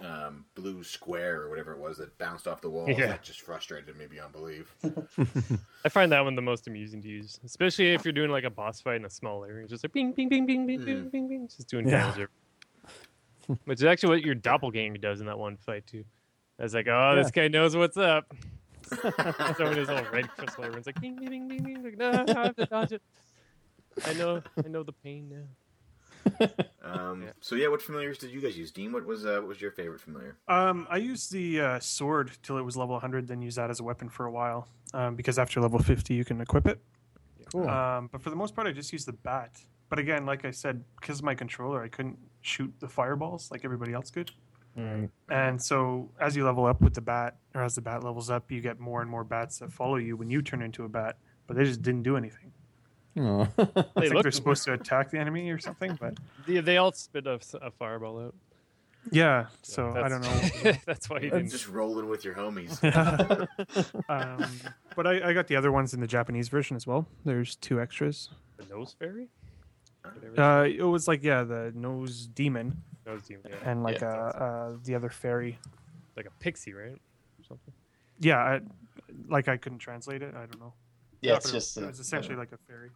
um, blue square or whatever it was that bounced off the wall. Yeah. That just frustrated me beyond belief. I find that one the most amusing to use, especially if you're doing like a boss fight in a small area. Just like bing, bing, bing, bing, bing, mm. bing, bing, bing. Just doing damage. Which is actually what your doppelganger does in that one fight, too. I was like, oh, yeah. this guy knows what's up. So Someone his little red crystal. Everyone's like, bing, bing, bing, bing, bing. Like, no, I have to dodge it. I know, I know the pain now. Um, Yeah. So yeah, what familiars did you guys use? Dean, what was uh, what was your favorite familiar? Um, I used the uh, sword till it was level 100, then used that as a weapon for a while. Um, because after level 50, you can equip it. Cool. Um, but for the most part, I just used the bat. but again, like I said, because of my controller, I couldn't shoot the fireballs like everybody else could. Right. And so, as you level up with the bat, or as the bat levels up, you get more and more bats that follow you when you turn into a bat. But they just didn't do anything. Oh. I They think they're supposed to attack the enemy or something. But They, they all spit a, a fireball out. yeah, so I don't know. that's why you You're didn't. just rolling with your homies. um, but I, I got the other ones in the Japanese version as well. There's two extras. The nose fairy? Uh, it was like yeah, the nose demon Nose demon, yeah. and like Yeah. uh, uh, the other fairy. Like a pixie, right? Or something. Yeah, I, like I couldn't translate it. I don't know. Yeah, it's it- just it a- was essentially like a fairy.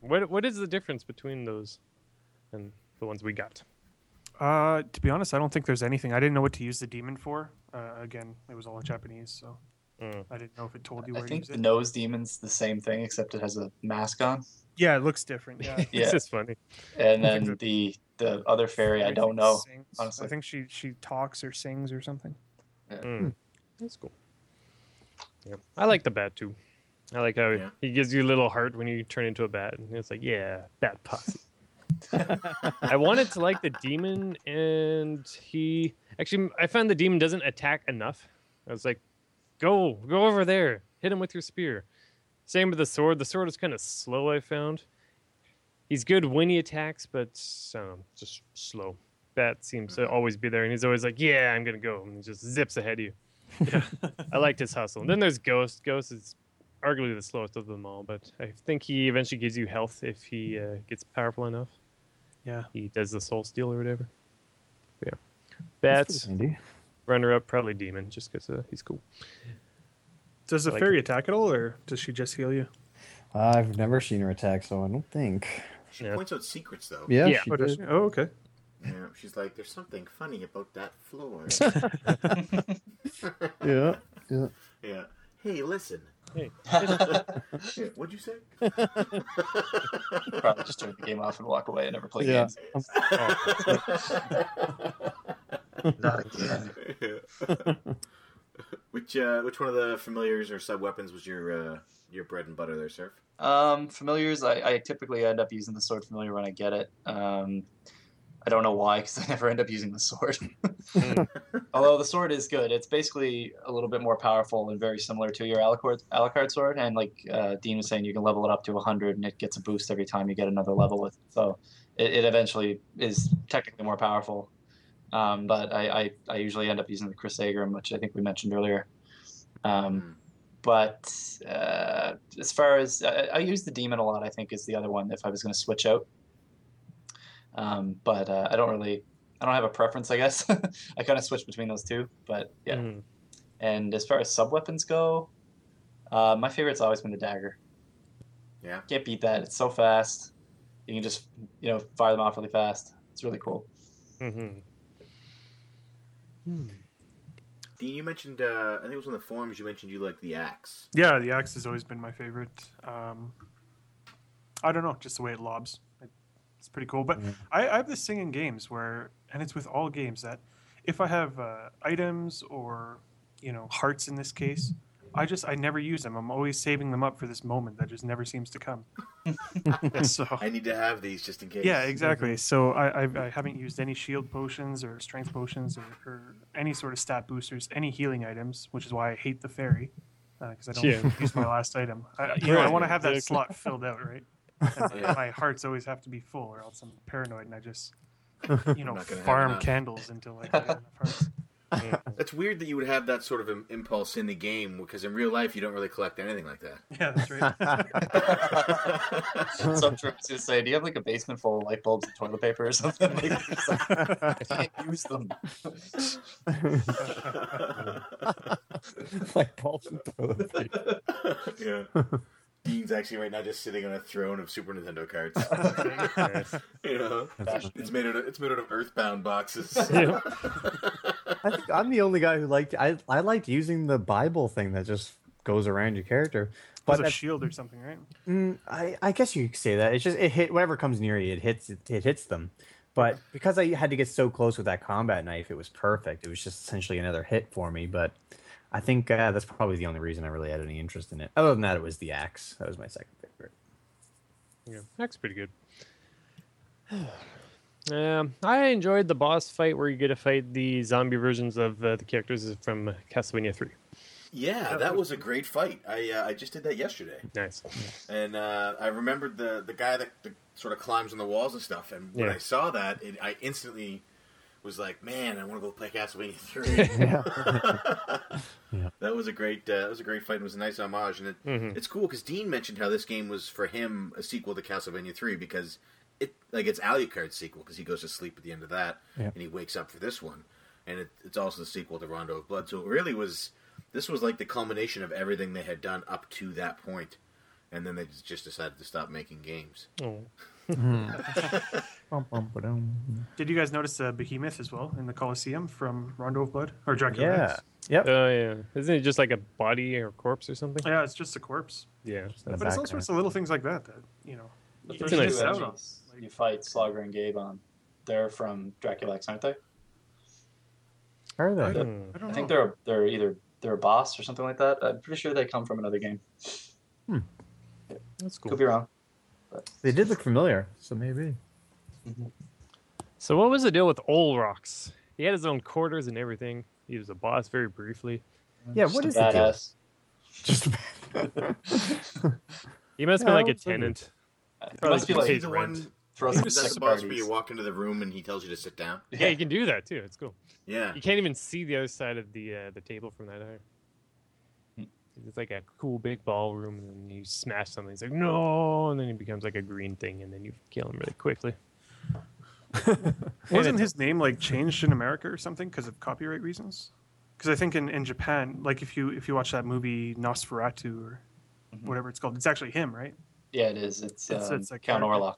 What What is the difference between those and the ones we got? Uh, to be honest, I don't think there's anything. I didn't know what to use the demon for. Uh, again, it was all in Japanese, so Mm. I didn't know if it told you I where to think use the it. nose demon's the same thing, except it has a mask on. Yeah, it looks different. Yeah. It's just funny. and then the the other fairy, I don't know. sings. honestly. I think she she talks or sings or something. Mm. That's cool. Yeah. I like the bat too. I like how Yeah. he gives you a little heart when you turn into a bat, and it's like, yeah, bat posse. I wanted to like the demon, and he actually, I found the demon doesn't attack enough. I was like, go, go over there, hit him with your spear. Same with the sword. The sword is kind of slow. I found. He's good when he attacks, but um, just slow. Bat seems to always be there, and he's always like, "Yeah, I'm gonna go," and he just zips ahead of you. I liked his hustle. And then there's Ghost. Ghost is arguably the slowest of them all, but I think he eventually gives you health if he uh, gets powerful enough. Yeah. He does the soul steal or whatever. Yeah. That's Bats, runner up, probably demon, just because uh, he's cool. Does the Like fairy attack at all, or does she just heal you? I've never seen her attack, so I don't think. She Yeah. points out secrets, though. Yeah, Yeah. she Oh, does she? Oh, okay. Yeah, she's like, "There's something funny about that floor." Yeah. yeah. yeah. Hey, listen. Hey. What'd you say? Probably just turn the game off and walk away and never play Yeah. games. Not again. which uh, which one of the familiars or sub weapons was your uh, your bread and butter there, Surf? Um, familiars, I, I typically end up using the sword familiar when I get it. Um, I don't know why, because I never end up using the sword. Although the sword is good, it's basically a little bit more powerful and very similar to your Alucard, Alucard sword. And like uh, Dean was saying, you can level it up to 100 and it gets a boost every time you get another level with it. So it, it eventually is technically more powerful. Um, but I, I, I usually end up using the Crissaegrim, which I think we mentioned earlier. Um, but uh, as far as I, I use the demon a lot, I think is the other one if I was going to switch out. Um, but uh, I don't really, I don't have a preference, I guess. I kind of switch between those two, but yeah. Mhm. And as far as sub weapons go, uh, my favorite's always been the dagger. Yeah. Can't beat that. It's so fast. You can just you know fire them off really fast. It's really cool. Mm-hmm. Dean, you mentioned uh, I think it was on the forums. You mentioned you like the axe. Yeah, the axe has always been my favorite. Um, I don't know, just the way it lobs. It, it's pretty cool. But mm-hmm. I, I have this thing in games where, and it's with all games that if I have uh, items or you know hearts in this case, I just I never use them. I'm always saving them up for this moment that just never seems to come. so I need to have these just in case. yeah, mm-hmm. exactly. So I, I I haven't used any shield potions or strength potions or, or any sort of stat boosters, any healing items, which is why I hate the fairy uh, because I don't Yeah. use my last item. I, you know, I want to have that slot filled out, right? And Yeah. My hearts always have to be full, or else I'm paranoid and I just you know not gonna have farm candles until I get enough hearts. It's weird that you would have that sort of im- impulse in the game because in real life you don't really collect anything like that. Yeah, that's right. so I'm trying to say, do you have like a basement full of light bulbs and toilet paper or something? Like, it's I can't use them. like balls and toilet paper. yeah. Dean's actually right now just sitting on a throne of Super Nintendo cards. you know, it's made out of it's made out of Earthbound boxes. Yeah. I think I'm the only guy who liked. I I liked using the Bible thing that just goes around your character. But But a shield or something, right? Mm, I, I guess you could say that. It's just it hit whatever comes near you. It hits it, it hits them. But because I had to get so close with that combat knife, it was perfect. It was just essentially another hit for me. But I think uh, that's probably the only reason I really had any interest in it. Other than that, it was the axe. That was my second favorite. Yeah, that's pretty good. Um, I enjoyed the boss fight where you get to fight the zombie versions of uh, the characters from Castlevania 3. Yeah, that was a great fight. I uh, I just did that yesterday, Nice. and uh, I remembered the the guy that, that sort of climbs on the walls and stuff. And when Yeah. I saw that, it, I instantly was like, "Man, I want to go play Castlevania 3. That was a great uh, that was a great fight. It was a nice homage, and it, Mhm. it's cool because Dean mentioned how this game was for him a sequel to Castlevania 3 because it like it's Alucard's sequel because he goes to sleep at the end of that Yeah. and he wakes up for this one, and it, it's also the sequel to Rondo of Blood. So it really was this was like the culmination of everything they had done up to that point, and then they just decided to stop making games. Oh. Bum, bum, ba-dum. Did you guys notice the behemoth as well in the Colosseum from Rondo of Blood or Dracula? Yeah. X? Yep. Oh, yeah. Isn't it just like a body or corpse or something? Yeah, it's just a corpse. Yeah. In the But it's all sorts of little things like that that you know. The you a nice two out on. enemies you fight Slogra and Gaibon, they're from Dracula X, aren't they? Are they? Hmm. I don't I think they're they're either they're a boss or something like that. I'm pretty sure they come from another game. Hmm. That's cool. Could be wrong. They did look familiar, so maybe. So what was the deal with Olrox? He had his own quarters and everything. He was a boss very briefly. Yeah, Just what a is the deal? badass. Just He must Yeah, be like a tenant. It Probably must be like He's the rent. one. throws He's the boss where you walk into the room and he tells you to sit down. Yeah, you can do that too. It's cool. Yeah, You can't even see the other side of the uh, the table from that high. Hmm. It's like a cool big ballroom, and then you smash something. He's like, no, and then he becomes like a green thing, and then you kill him really quickly. Wasn't his name like changed in America or something because of copyright reasons? Because I think in, in Japan, like if you if you watch that movie Nosferatu or Mhm. whatever it's called, it's actually him, right? Yeah, it is. It's, It's- um, it's a Count character. Orlok.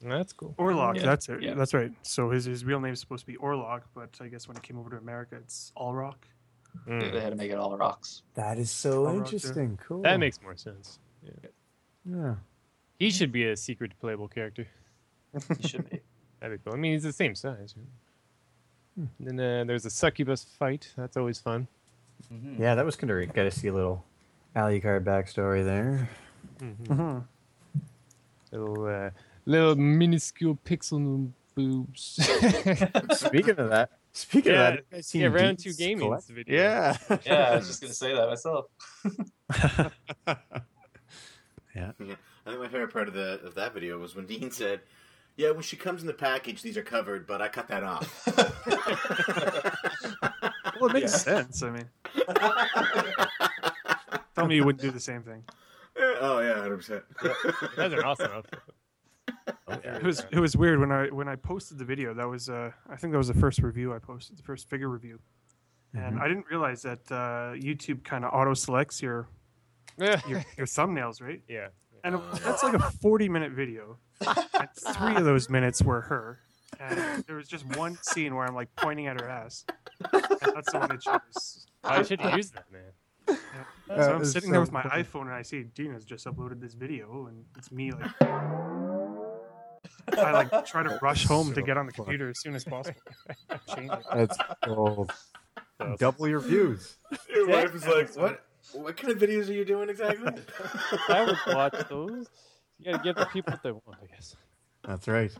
That's cool. Orlok, Yeah, that's it. yeah. That's right. So his his real name is supposed to be Orlok, but I guess when it came over to America, it's Allrock. Mm. They had to make it all rocks. That is so All right, interesting. Cool. That makes more sense. yeah. He should be a secret playable character. He should be. That'd be cool. I mean, he's the same size. Right? Hmm. Then uh, there's a succubus fight. That's always fun. Mhm. Yeah, that was kind of Got to see a little Alucard backstory there. Mm-hmm. Little, uh, little minuscule pixel boobs. Speaking of that, speaking Yeah, of that, you guys seen yeah, round two gaming's collect- video. Yeah. Yeah, I was just gonna say that myself. Yeah, I think my favorite part of the of that video was when Dean said, "Yeah, when she comes in the package, these are covered, but I cut that off." Well, it makes sense. I mean, tell me you wouldn't do the same thing. oh yeah, hundred percent. That's an awesome outfit. It was it was weird when I when I posted the video. That was uh, I think that was the first review I posted, the first figure review, and I didn't realize that uh, YouTube kind of auto selects your, Yeah. your your thumbnails, right? yeah. And it, that's like a forty minute video. And three of those minutes were her, and there was just one scene where I'm like pointing at her ass. And that's the one I chose. I should use that, man. So That I'm is sitting there with my funny. iPhone and I see Dina's just uploaded this video and it's me like I like try to rush home to get on the computer as soon as possible. Change it. That's gold. Double your views. Your wife is like, "What? What kind of videos are you doing exactly?" I would watch those. You gotta give the people what they want, I guess. That's right.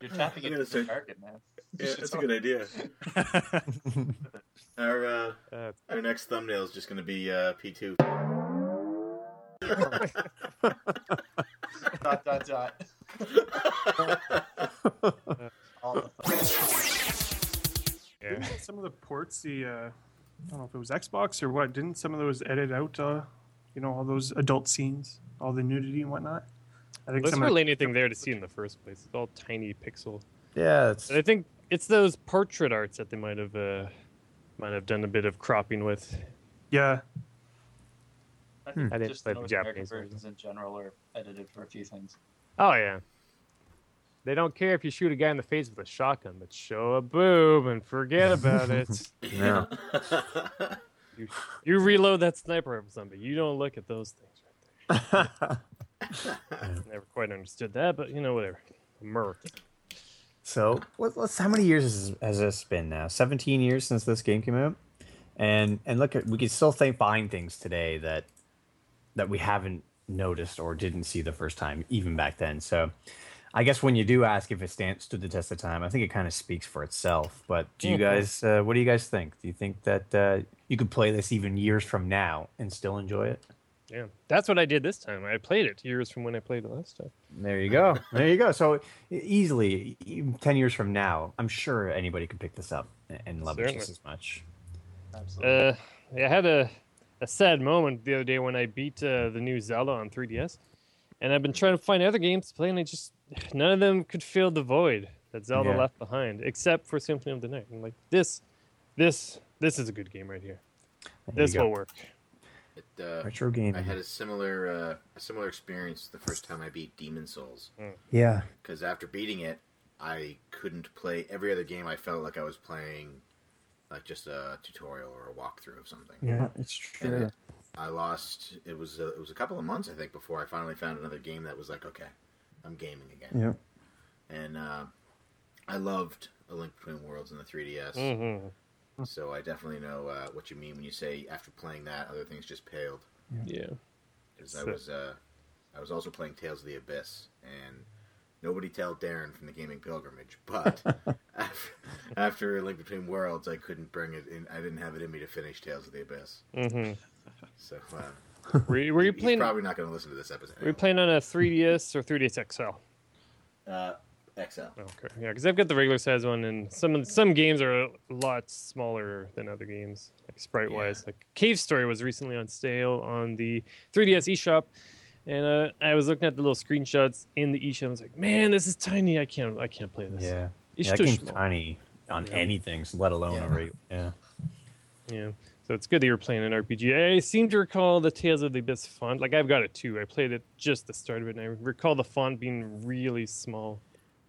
You're tapping into the say- market, man. yeah, that's a good idea. Our uh, Uh, our next thumbnail is just going to be uh, P two. dot dot dot. Yeah. Didn't some of the ports, the uh, I don't know if it was Xbox or what, didn't some of those edit out uh, you know, all those adult scenes, all the nudity and whatnot? I think There's some of hardly anything there to see in the first place. It's all tiny pixel. Yeah, it's And I think it's those portrait arts that they might have uh, might have done a bit of cropping with. yeah, I think I just play the the North Japanese American versions in general are edited for a few things. Oh yeah. They don't care if you shoot a guy in the face with a shotgun, but show a boob and forget about it. yeah. you, you reload that sniper rifle, something. You don't look at those things right there. Never quite understood that, but you know, whatever. America. So, what, what's how many years has, has this been now? Seventeen years since this game came out, and and look at we can still think find things today that that we haven't noticed or didn't see the first time, even back then. So, I guess when you do ask if it stand, stood the test of time, I think it kind of speaks for itself. But do you Mhm. guys, uh, what do you guys think? Do you think that uh, you could play this even years from now and still enjoy it? Yeah, that's what I did this time. I played it years from when I played it last time. There you go. there you go. So e- easily, even ten years from now, I'm sure anybody could pick this up and- and love it just as much. Absolutely. Uh, I had a, a sad moment the other day when I beat uh, the new Zelda on 3DS, and I've been trying to find other games to play, and I just none of them could fill the void that Zelda Yeah. left behind, except for Symphony of the Night. I'm like, this, this, this is a good game right here. There This will work. It, uh, retro gaming. I had a similar uh, a similar experience the first time I beat Demon's Souls. yeah, Because after beating it, I couldn't play every other game. I felt like I was playing like just a tutorial or a walkthrough of something. yeah, it's And true. it, I lost. It was a, it was a couple of months I think before I finally found another game that was like okay, I'm gaming again. Yep. And uh, I loved A Link Between Worlds in the 3DS. hmm So I definitely know uh, what you mean when you say after playing that, other things just paled. Yeah. Because I was uh, I was also playing Tales of the Abyss, and nobody tell Darren from the Gaming Pilgrimage, but after, after Link Between Worlds, I couldn't bring it in. I didn't have it in me to finish Tales of the Abyss. Mm-hmm. So uh, Were you, were you he- playing? He's probably not going to listen to this episode. Were you playing on a 3DS or 3DS XL? Uh, XL. Okay, yeah, because I've got the regular size one, and some some games are a lot smaller than other games, like sprite wise. Like Cave Story was recently on sale on the 3DS eShop, and uh, I was looking at the little screenshots in the eShop. I was like, man, this is tiny. I can't I can't play this. Yeah, It's yeah, too small. tiny on Yeah. anything, let alone Yeah. a regular. Yeah. Yeah. So it's good that you're playing an RPG. I seem to recall the Tales of the Abyss font. Like I've got it too. I played it just the start of it, and I recall the font being really small.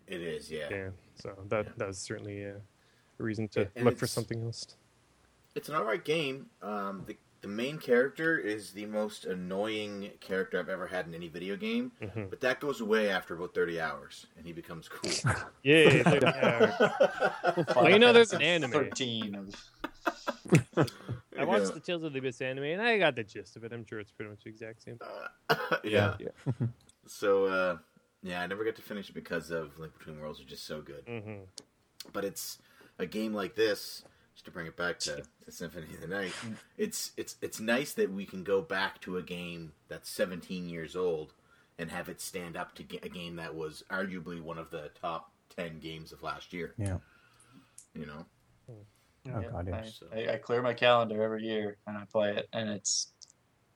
It is, yeah. Yeah. So that Yeah. that's certainly uh, a reason to Yeah, look for something else. It's an alright game. Um, the the main character is the most annoying character I've ever had in any video game, Mhm. but that goes away after about thirty hours, and he becomes cool. Yeah. well, you know, there's an anime. Thirteen of I watched the Tales of the Abyss anime, and I got the gist of it. I'm sure it's pretty much the exact same. yeah. Yeah. So uh, yeah, I never got to finish it because of Link Between Worlds are just so good. hmm But it's a game like this. Just to bring it back to, to Symphony of the Night, it's it's it's nice that we can go back to a game that's 17 years old and have it stand up to a game that was arguably one of the top 10 games of last year. Yeah. You know, Oh Yeah, god, yeah. I, So- I, I clear my calendar every year and I play it, and it's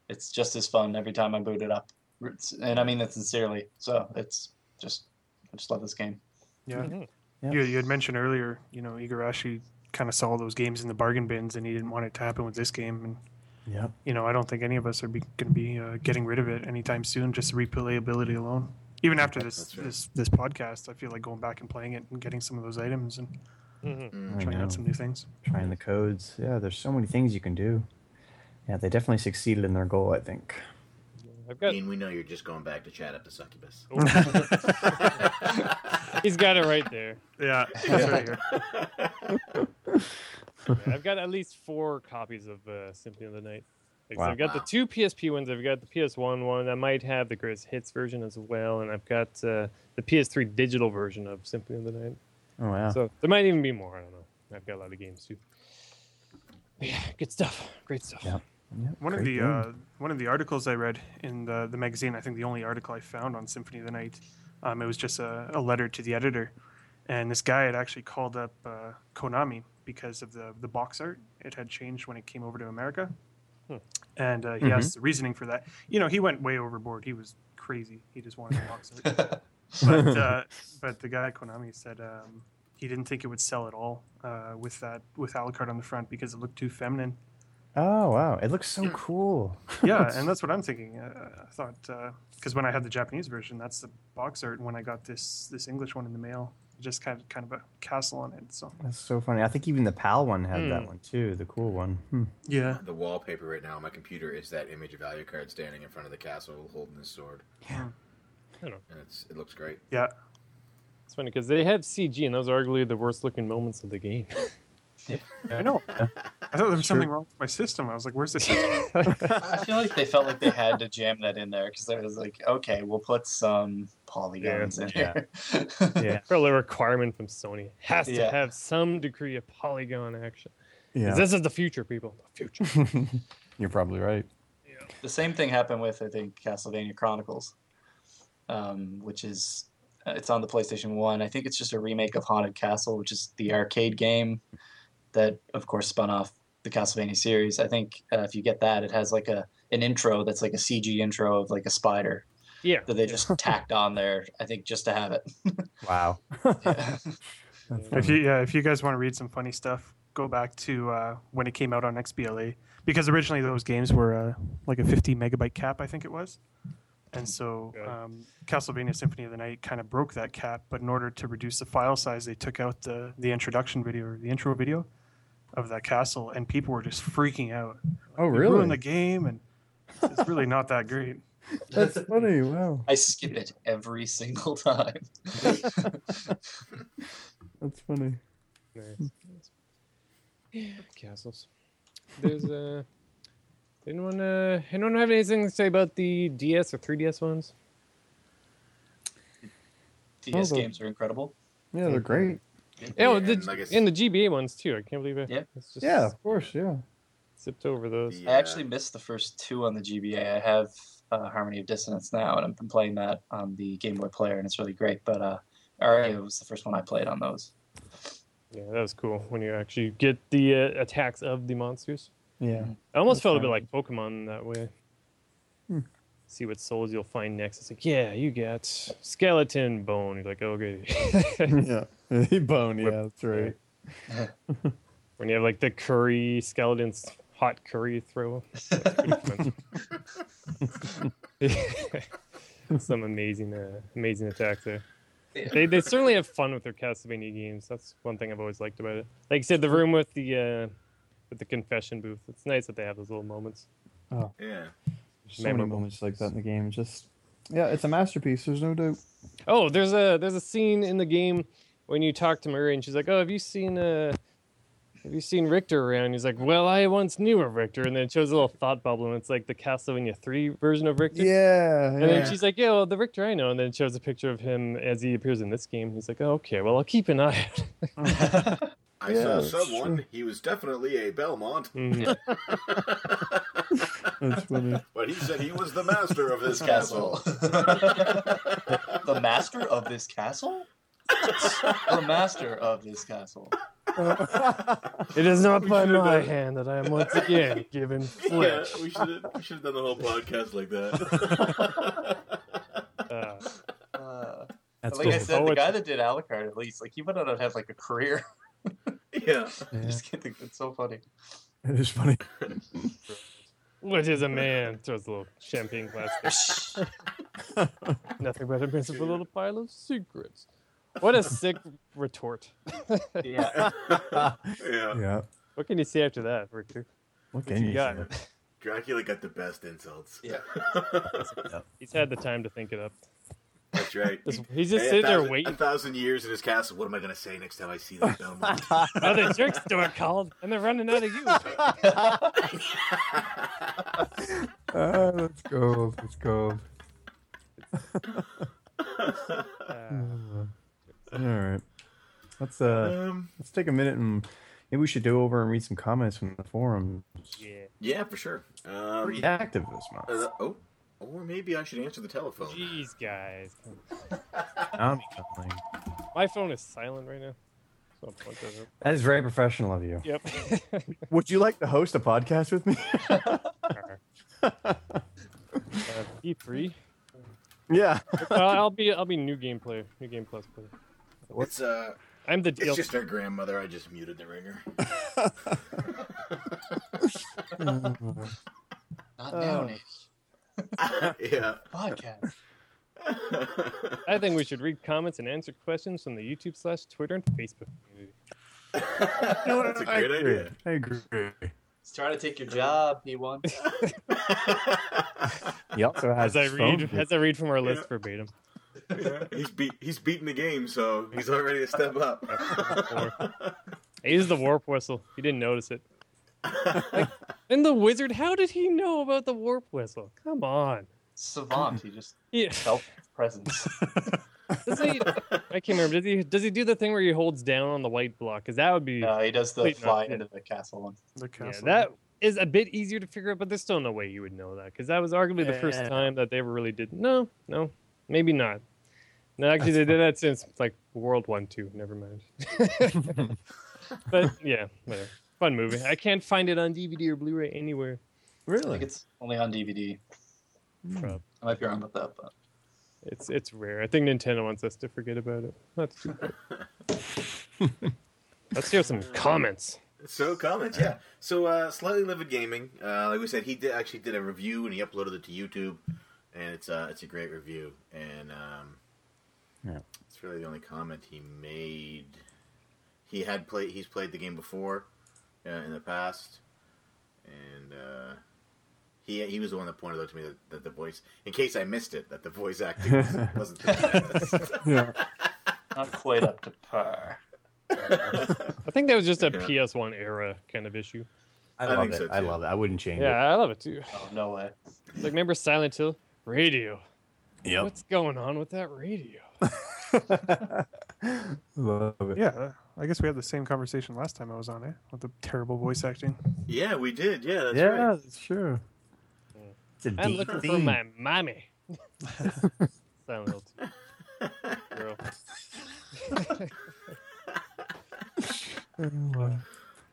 it's just as fun every time I boot it up. It's, and I mean that sincerely. So it's just I just love this game. Yeah. Mhm. Yeah. You, you had mentioned earlier, you know, Igarashi kind of saw those games in the bargain bins and he didn't want it to happen with this game. And, Yep. you know, I don't think any of us are be, going to be uh, getting rid of it anytime soon, just replayability alone. Even after this, right. this this podcast, I feel like going back and playing it and getting some of those items and Mhm. Mm. I trying out some new things. Trying the codes. Yeah, there's so many things you can do. Yeah, they definitely succeeded in their goal, I think. I've got. Dean, we know you're just going back to chat up the Succubus. He's got it right there. Yeah, that's right here. I've got at least four copies of uh, Symphony of the Night. Like, so Wow. I've got Wow. the two PSP ones. I've got the PS1 one. I might have the greatest hits version as well, and I've got uh, the PS3 digital version of Symphony of the Night. Oh wow. So there might even be more. I don't know. I've got a lot of games too. But yeah, good stuff. Great stuff. Yeah. Yeah, One of the uh, one of the articles I read in the the magazine, I think the only article I found on Symphony of the Night, um, it was just a, a letter to the editor, and this guy had actually called up uh, Konami because of the the box art. It had changed when it came over to America, Hmm. and uh, he Mhm. asked the reasoning for that. You know, he went way overboard. He was crazy. He just wanted the box art. but uh, but the guy at Konami said um, he didn't think it would sell at all uh, with that with Alucard on the front because it looked too feminine. Oh wow, it looks so cool. yeah, and that's what I'm thinking. Uh, I thought because when I had the Japanese version, that's the box art. And when I got this this English one in the mail, it just kind of kind of a castle on it. So That's so funny. I think even the PAL one had Hmm. that one too, the cool one. Hmm. yeah, The wallpaper right now on my computer is that image of Alucard standing in front of the castle holding his sword. Yeah. I don't know. And it's, it looks great. yeah, It's funny because they have CG, and those are arguably the worst looking moments of the game. I know. I thought there was something wrong with my system. I was like, "Where's the system?" I feel like they felt like they had to jam that in there because they was like, okay, we'll put some polygons in Yeah. here. Yeah. Probably a requirement from Sony. Has to Yeah. have some degree of polygon action. Yeah. This is the future, people. The future. You're probably right. the same thing happened with I think Castlevania Chronicles, um, which is uh, it's on the PlayStation One. I think it's just a remake of Haunted Castle, which is the arcade game that, of course, spun off the Castlevania series. I think uh, if you get that, it has like a an intro that's like a CG intro of like a spider Yeah. that they just tacked on there. I think just to have it. Wow. Yeah. If you yeah, if you guys want to read some funny stuff, go back to uh, when it came out on XBLA because originally those games were uh, like a 50 megabyte cap, I think it was. And so Okay. um, Castlevania Symphony of the Night kind of broke that cap, but in order to reduce the file size, they took out the the introduction video or the intro video of that castle, and people were just freaking out. Oh, "You really? ruined the game, and it's really not that great. That's funny. Wow. I skip it every single time. That's funny. Nice. Yeah, castles. There's uh anyone uh anyone have anything to say about the DS or 3DS ones? DS Oh, games are incredible. Yeah, they're great. Yeah, well, and the, like and the GBA ones too. I can't believe it. Yeah. It's just Yeah, of course. Yeah. zipped over those. Yeah. I actually missed the first two on the GBA. I have uh, Harmony of Dissonance now, and I've been playing that on the Game Boy Player, and it's really great. But uh, Aria was the first one I played on those. Yeah, that was cool when you actually get the uh, attacks of the monsters. Yeah. I almost That's felt a bit like Pokemon that way. Hmm. See what souls you'll find next. It's like, yeah, you get skeleton bone. You're like, okay. yeah. Bone. Yeah, that's right. when you have like the curry skeletons, hot curry throw. That's pretty fun. Some amazing, uh, amazing attacks there. Yeah. They, they certainly have fun with their Castlevania games. That's one thing I've always liked about it. Like you said, the room with the uh, with the confession booth. It's nice that they have those little moments. Oh Yeah. There's so many Memorable. moments like that in the game. Just yeah, it's a masterpiece. There's no doubt. Oh, there's a there's a scene in the game when you talk to Maria and she's like, "Oh, have you seen uh have you seen Richter around?" He's like, "Well, I once knew a Richter." And then it shows a little thought bubble and it's like the Castlevania 3 version of Richter. Yeah. And yeah. then she's like, "Yeah, well, the Richter I know." And then it shows a picture of him as he appears in this game. He's like, oh, "Okay, well, I'll keep an eye out." I Yeah, saw someone. true. He was definitely a Belmont, Mhm. That's funny. but he said he was the master of this This castle. castle. the master of this castle? the master of this castle. It is not We by my done- hand that I am once again given yeah, flesh. we should we should have done the whole podcast like that. Uh, Uh, That's like I said, Oh, the guy that did Alucard, at least, like he went on to have like a career. yeah. I just can't think it's so funny. It is funny. what is a man? Throws a little champagne glass. Nothing but a principal little pile of secrets. What a sick retort. Yeah. Yeah. Yeah. What can you say after that, Richter? What What can you you got? say? Dracula got the best insults. Yeah. He's had the time to think it up. That's right. He's just Hey, a sitting there waiting. A thousand years in his castle. What am I going to say next time I see that Belmont? Oh, the jerks are called, and they're running out of you. Ah, that's gold. That's gold. Uh, All right. Let's uh um, let's take a minute and maybe we should go over and read some comments from the forum. yeah. yeah, for sure. Um, Pretty active this month. uh, oh, or maybe I should answer the telephone. Jeez, guys. Tommy calling. My phone is silent right now. So I'll up. That is very professional of you. Yep. Would you like to host a podcast with me? uh, E3. yeah. Uh, I'll be I'll be new game player, new game plus player. What's uh, I'm the it's just our grandmother. I just muted the ringer. Not now, Nick. Yeah. Podcast. I think we should read comments and answer questions from the YouTube slash Twitter and Facebook community. That's a great idea. I agree. He's trying to take your job, P1. He also has As I read phone. as I read from our list verbatim. He's beat. He's beating the game, so he's already a step up. I used the warp whistle. He didn't notice it. Like, and the wizard, how did he know about the warp whistle? Come on. savant. He just Yeah. felt his presence. Does he? I can't remember. Does he? Does he do the thing where he holds down on the white block? Because that would be. No, he does the Wait, fly yeah. into the castle one. The castle. yeah, that is a bit easier to figure out, but there's still no way you would know that because that was arguably the first Yeah. time that they ever really did. No, no, maybe not. No, actually, they did that since like World One Two. Never mind. but yeah, whatever. Fun movie. I can't find it on DVD or Blu-ray anywhere. Really? I think it's only on DVD. Prob- I might be wrong about that, but It's it's rare. I think Nintendo wants us to forget about it. That's too bad. Let's hear some comments. So comments, yeah. So uh, slightly livid gaming. Uh, like we said, he did actually did a review and he uploaded it to YouTube, and it's uh, it's a great review. And um, Yeah. it's really the only comment he made. He had played. He's played the game before uh, in the past, and uh, he he was the one that pointed out to me that, that the voice, in case I missed it, that the voice acting was, wasn't the best. not quite up to par. I think that was just a Yeah. PS1 era kind of issue. I I love think it. so, I love it. I wouldn't change it. Yeah, I love it too. Oh no way. Like, remember Silent Hill? Radio. it. Yep. What's going on with that radio? love it. yeah, I guess we had the same conversation last time I was on it with the terrible voice acting. yeah, we did. Yeah, that's yeah, right. that's true. It's a I'm deep looking for my mommy. Silent Hill 2. Girl. Um,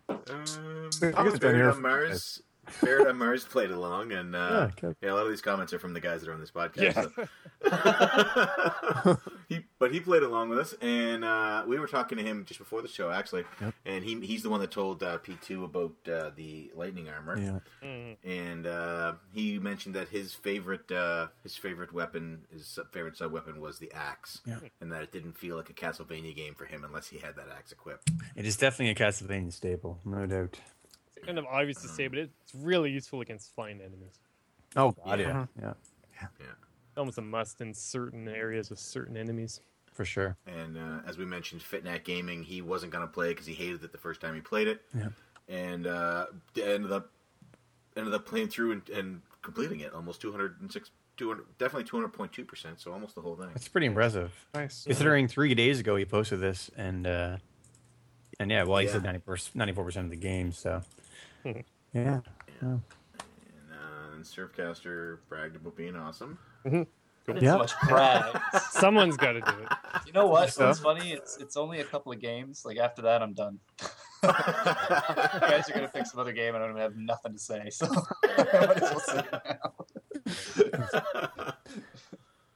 I Thomas guess down Barrett here Mars. Barrett on Mars played along, and uh, Yeah, yeah, a lot of these comments are from the guys that are on this podcast. so- he, but he played along with us, and uh, we were talking to him just before the show, actually. Yep. And he he's the one that told uh, P two about uh, the lightning armor. Yeah. Mm. And uh, he mentioned that his favorite uh, his favorite weapon, his favorite sub weapon was the axe, Yeah. and that it didn't feel like a Castlevania game for him unless he had that axe equipped. It is definitely a Castlevania staple, no doubt. It's kind of obvious to say, but it's really useful against flying enemies. Oh God, Yeah. yeah, yeah, Almost a must in certain areas with certain enemies. for sure. And uh, as we mentioned, Fitnat Gaming, he wasn't going to play because he hated it the first time he played it, Yeah. and uh, ended up ended up playing through and, and completing it almost 206, 200, definitely 200.2 percent, so almost the whole thing. That's pretty impressive. Nice. Considering three days ago he posted this, and uh, and yeah, well, he Yeah. said 94 percent of the game. So yeah, And, uh, and Surfcaster bragged about being awesome. Not Yeah. so much brag. Someone's got to do it. You know what? So? What's funny? It's it's only a couple of games. Like after that, I'm done. you guys are gonna pick some other game, and I'm gonna have nothing to say. So might as well say it now.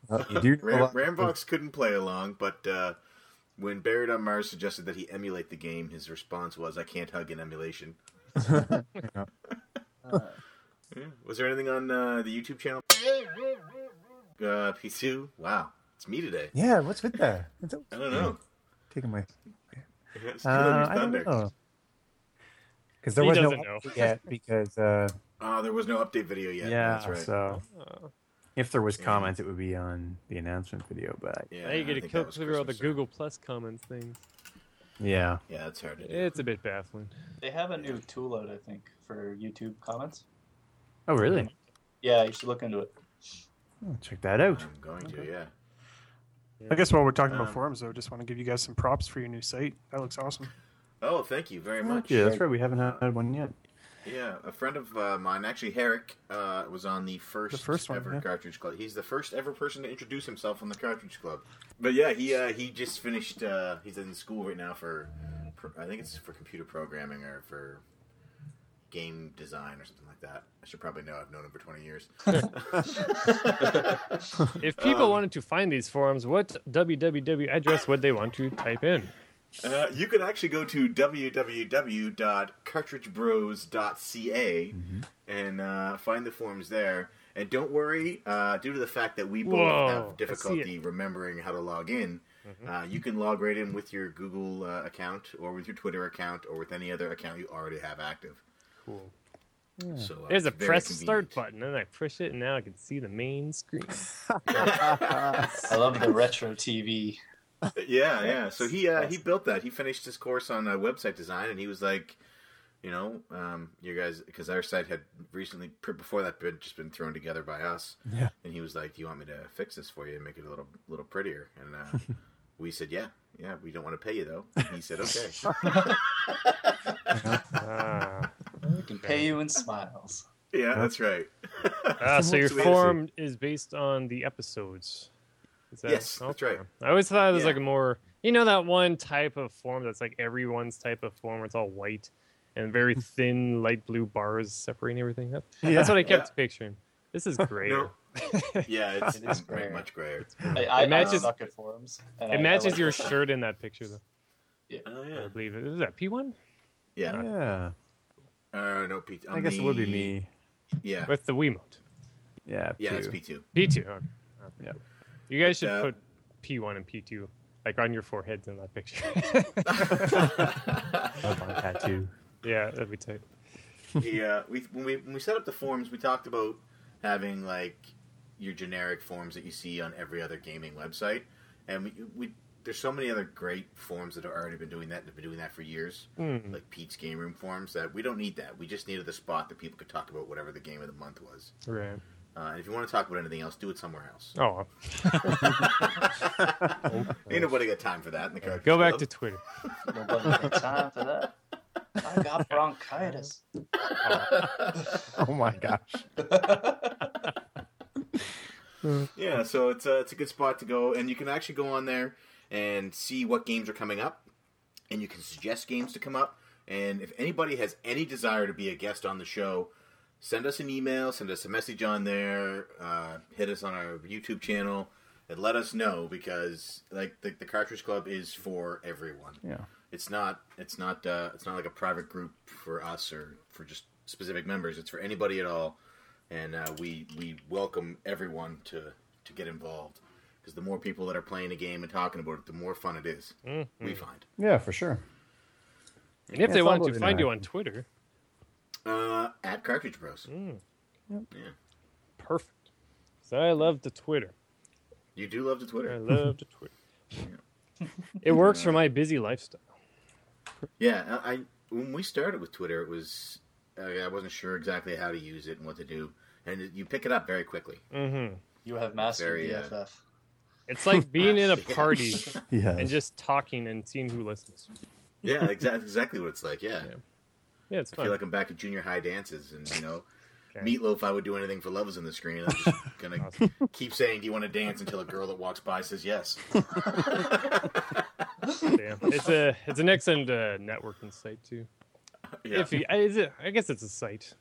Uh, you do. Ram, Rambox couldn't play along, but uh, when Buried on Mars suggested that he emulate the game, his response was, "I can't hug an emulation." Yeah. Was there anything on uh, the YouTube channel? Uh, P2? Wow. It's me today. Yeah, what's with that? What's up? I don't know. Taking my. Uh, I don't know. Because there He was no doesn't know. update yet. Because uh, Oh, there was no update video yet. yeah, That's right. so Uh, if there was Yeah. comments, it would be on the announcement video. But yeah, now you get to think kill that clear all the Google Plus comments things. Yeah, Yeah, it's hard to do. It's a bit baffling. They have a new tool out, I think, for YouTube comments. oh really? Yeah, you should look into it. Oh, check that out. I'm going to, yeah. I guess while we're talking Um, about forums, though, just want to give you guys some props for your new site. That looks awesome. Oh, thank you very much. Yeah, that's right. We haven't had one yet. Yeah, a friend of uh, mine, actually Herrick, uh, was on the first, The first one, ever yeah. Cartridge Club. He's the first ever person to introduce himself on the Cartridge Club. But yeah, he uh, he just finished. Uh, he's in school right now for, for, I think it's for computer programming or for game design or something like that. I should probably know. I've known him for twenty years. If people Um, wanted to find these forums, what www address would they want to type in? Uh, you can actually go to www.cartridgebros.ca and uh, find the forms there. And don't worry, uh, due to the fact that we both Whoa, have difficulty remembering how to log in, uh, you can log right in with your Google uh, account or with your Twitter account or with any other account you already have active. Cool. So uh, There's a press convenient. start button, and I push it, and now I can see the main screen. I love the retro TV. Yeah, yeah. So he uh, he built that. He finished his course on uh, website design, and he was like, you know, um, you guys, because our site had recently, before that, been just been thrown together by us. Yeah. And he was like, "Do you want me to fix this for you and make it a little, little prettier?" And uh, we said, "Yeah, yeah. We don't want to pay you though." And he said, "Okay." We can pay you in smiles. yeah, that's right. Ah, so your form is based on the episodes. Is Yes, that's right. I always thought it was Yeah. like a more, you know, that one type of form that's like everyone's type of form where it's all white and very thin light blue bars separating everything. That, That's what I kept Yeah. picturing. This is great. No. Yeah, it's, It is it's very much grayer. I, I, It matches- I suck at forums. and It I matches like your it. shirt in that picture, though. Oh I believe it. Is that P1? yeah. Yeah. Uh, no, P. I mean I guess it would be me. Yeah, With the Wiimote. Yeah. yeah, it's two. P two. P2. Okay. Yep. You guys should Uh, put P1 and P2 like on your foreheads in that picture. On tattoo. yeah, that'd be tight. yeah, we when we when we set up the forms, we talked about having like your generic forms that you see on every other gaming website, and we we there's so many other great forms that have already been doing that and have been doing that for years, Hmm. like Pete's Game Room forms. That we don't need that. We just needed the spot that people could talk about whatever the game of the month was. Right. Uh, if you want to talk about anything else, do it somewhere else. Oh, Ain't nobody got time for that in the Cartridge go back Club. to Twitter. Nobody had time for that. I got bronchitis. Oh my gosh. Yeah, so it's a, it's a good spot to go, and you can actually go on there and see what games are coming up, and you can suggest games to come up. And if anybody has any desire to be a guest on the show, send us an email, send us a message on there, uh, hit us on our YouTube channel, and let us know because like the, the Cartridge Club is for everyone. Yeah. It's not it's not uh, it's not like a private group for us or for just specific members. It's for anybody at all, and uh, we we welcome everyone to to get involved because the more people that are playing a game and talking about it, the more fun it is, We find Yeah, for sure. And if Yeah, they it's all wanted to find you on. Twitter, uh, at Cartridge Bros. Yeah, perfect. So I love the Twitter. you do love the Twitter. I love the Twitter. It works for my busy lifestyle. Yeah, I, I when we started with Twitter, it was I I wasn't sure exactly how to use it and what to do, and you pick it up very quickly. hmm You have mastered Very, uh, It's like being in a party Yeah. and just talking and seeing who listens. Yeah, exactly, exactly what it's like. Yeah. Yeah. Yeah, it's I fun. feel like I'm back at junior high dances, and you know, Okay. Meatloaf. I would do anything for love is in the screen. I'm just gonna Awesome. keep saying, "Do you want to dance?" until a girl that walks by says yes. Damn. It's a it's an excellent uh, networking site too. yeah, If you, I- is it, I guess it's a site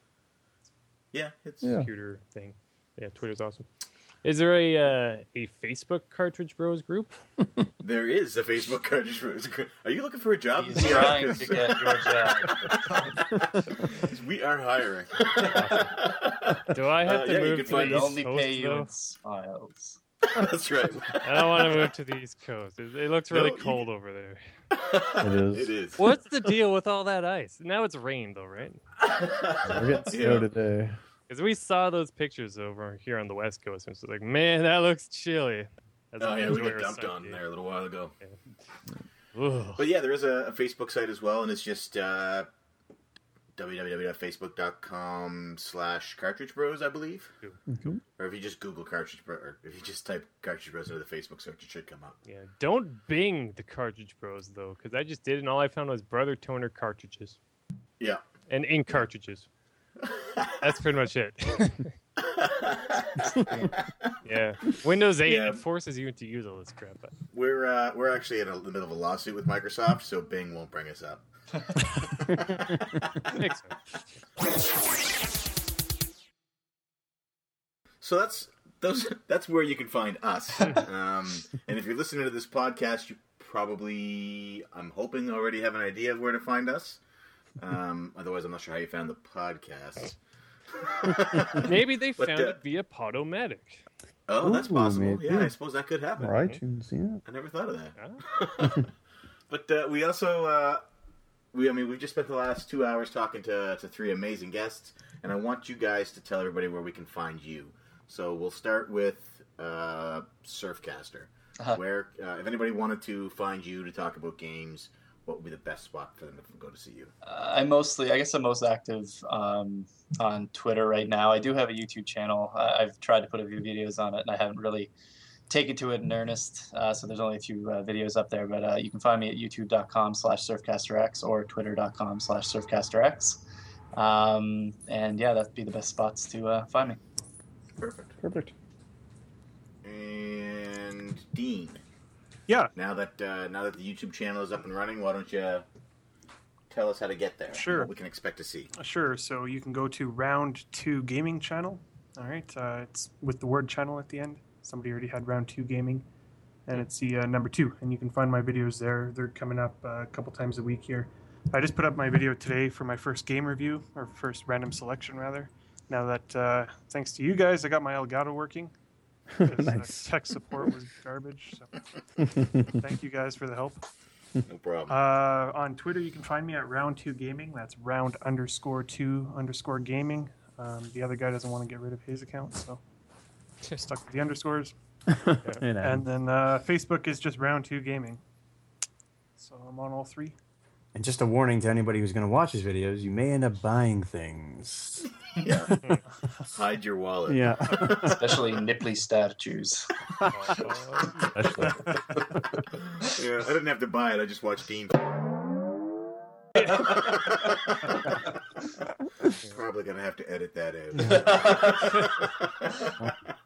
yeah, it's Yeah. computer thing. Yeah, Twitter's awesome. Is there a uh, a Facebook Cartridge Bros group? there is a Facebook cartridge. Bros group. Are you looking for a job? He's Yeah, trying 'cause- to get your job. we are hiring. Do I have Uh, to yeah, you move can to the East only Coast pay you in smiles. That's right. I don't want to move to the East Coast. It, it looks really No, you- cold over there. It is. It is. What's the deal with all that ice? Now it's rain though, right? We're getting Yeah. snow today. Because we saw those pictures over here on the West Coast, and it's like, man, that looks chilly. As Oh yeah, we enjoy got dumped sun on day. there a little while ago. Ugh. But yeah, there is a, a Facebook site as well, and it's just uh, www.facebook.com slash cartridge bros, I believe. Cool. Or if you just Google cartridge bros, or if you just type cartridge bros into the Facebook search, it should come up. Yeah, don't Bing the Cartridge Bros though, because I just did, and all I found was Brother Toner cartridges Yeah. and ink cartridges. That's pretty much it. yeah, Windows 8 Yeah. forces you to use all this crap. But We're uh, we're actually in a, the middle of a lawsuit with Microsoft, so Bing won't bring us up. So that's those. That's where you can find us. um, and if you're listening to this podcast, you probably, I'm hoping, already have an idea of where to find us. Um, otherwise, I'm not sure how you found the podcast. Maybe they But, found uh, it via Podomatic. Oh, that's Ooh, possible. maybe. Yeah, I suppose that could happen. Or iTunes, yeah. I never thought of that. Ah, But uh, we also, uh, we I mean, we've just spent the last two hours talking to to three amazing guests, and I want you guys to tell everybody where we can find you. So we'll start with uh, Surfcaster, Uh-huh. where uh, if anybody wanted to find you to talk about games what would be the best spot for them to go to see you? Uh, I mostly, I guess, I'm most active um, on Twitter right now. I do have a YouTube channel. I, I've tried to put a few videos on it, and I haven't really taken to it in earnest. Uh, so there's only a few uh, videos up there, but uh, you can find me at youtube.com/slash surfcasterx or twitter.com/slash surfcasterx. Um, and yeah, that'd be the best spots to uh, find me. Perfect. Perfect. And Dean, Yeah, now that uh, now that the YouTube channel is up and running, why don't you tell us how to get there? Sure. What we can expect to see. sure. So you can go to Round Two Gaming channel. All right, uh, it's with the word channel at the end. Somebody already had Round Two Gaming, and it's the uh, number two. And you can find my videos there. They're coming up uh, a couple times a week here. I just put up my video today for my first game review, or first random selection rather. Now that uh, thanks to you guys, I got my Elgato working. 'cause, Nice. tech support was garbage. So thank you guys for the help. No problem. Uh, on Twitter, you can find me at Round Two Gaming. That's round underscore two underscore gaming. Um, the other guy doesn't want to get rid of his account, so stuck with the underscores. And, And then uh, Facebook is just Round Two Gaming. So I'm on all three. And just a warning to anybody who's going to watch his videos, you may end up buying things. yeah. Hide your wallet. yeah. Especially nipply statues. Especially. Yeah, I didn't have to buy it. I just watched Dean. Probably gonna have to edit that out.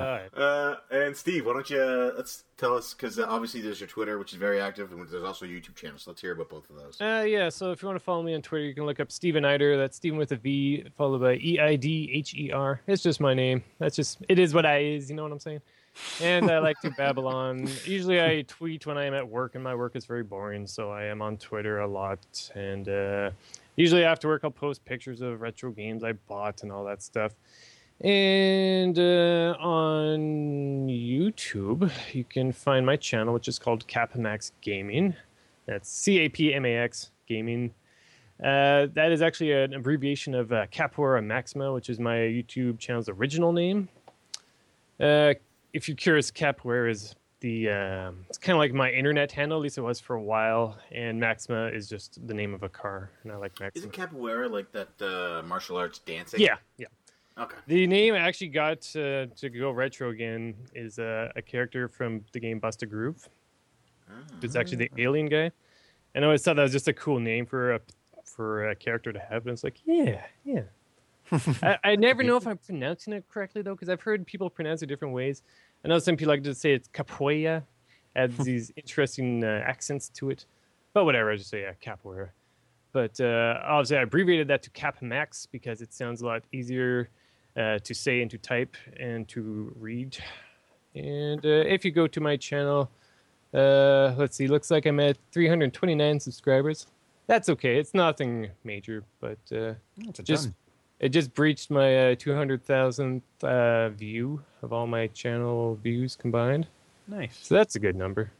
All right. uh, and Steve, why don't you uh, let's tell us because uh, obviously there's your Twitter, which is very active, and there's also a YouTube channel. So let's hear about both of those. Uh, yeah, so if you want to follow me on Twitter, you can look up Steven Eidher. That's Steven with a V, followed by E I D H E R. It's just my name. That's just, it is what I is, you know what I'm saying? And I like to babble on. Usually I tweet when I am at work, and my work is very boring, so I am on Twitter a lot. And uh, usually after work, I'll post pictures of retro games I bought and all that stuff. And uh, on YouTube, you can find my channel, which is called Capmax Gaming. That's C A P M A X Gaming. Uh, that is actually an abbreviation of uh, Capoeira Maxima, which is my YouTube channel's original name. Uh, if you're curious, Capoeira is the um, it's kind of like my internet handle. At least it was for a while. And Maxima is just the name of a car, and I like Maxima. Isn't capoeira like that uh, martial arts dancing? yeah, yeah. Okay. The name I actually got uh, to go retro again is uh, a character from the game Bust a Groove. It's actually the alien guy. And I always thought that was just a cool name for a for a character to have. And it's like, yeah, yeah. I, I never know if I'm pronouncing it correctly though, because I've heard people pronounce it different ways. I know some people like to say it's capoeira, adds these interesting uh, accents to it. But whatever, I just say yeah, capoeira. But uh, obviously, I abbreviated that to Cap Max because it sounds a lot easier uh, to say and to type and to read. And uh, if you go to my channel, uh, let's see, looks like I'm at 329 subscribers. That's okay. It's nothing major, but uh, just ton. it just breached my uh, 200,000th uh, view of all my channel views combined. Nice. So that's a good number.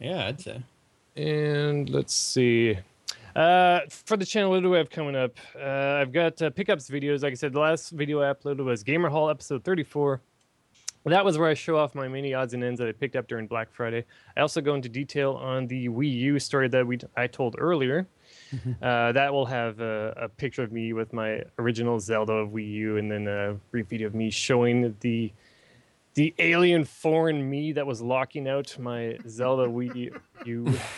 Yeah, I'd say. And let's see. Uh, for the channel, what do I have coming up? Uh, I've got uh, pickups videos. Like I said, the last video I uploaded was Gamer Hall episode 34. That was where I show off my many odds and ends that I picked up during Black Friday. I also go into detail on the Wii U story that we I told earlier. uh, that will have a, a picture of me with my original Zelda of Wii U, and then a brief video of me showing the the alien foreign me that was locking out my Zelda Wii U.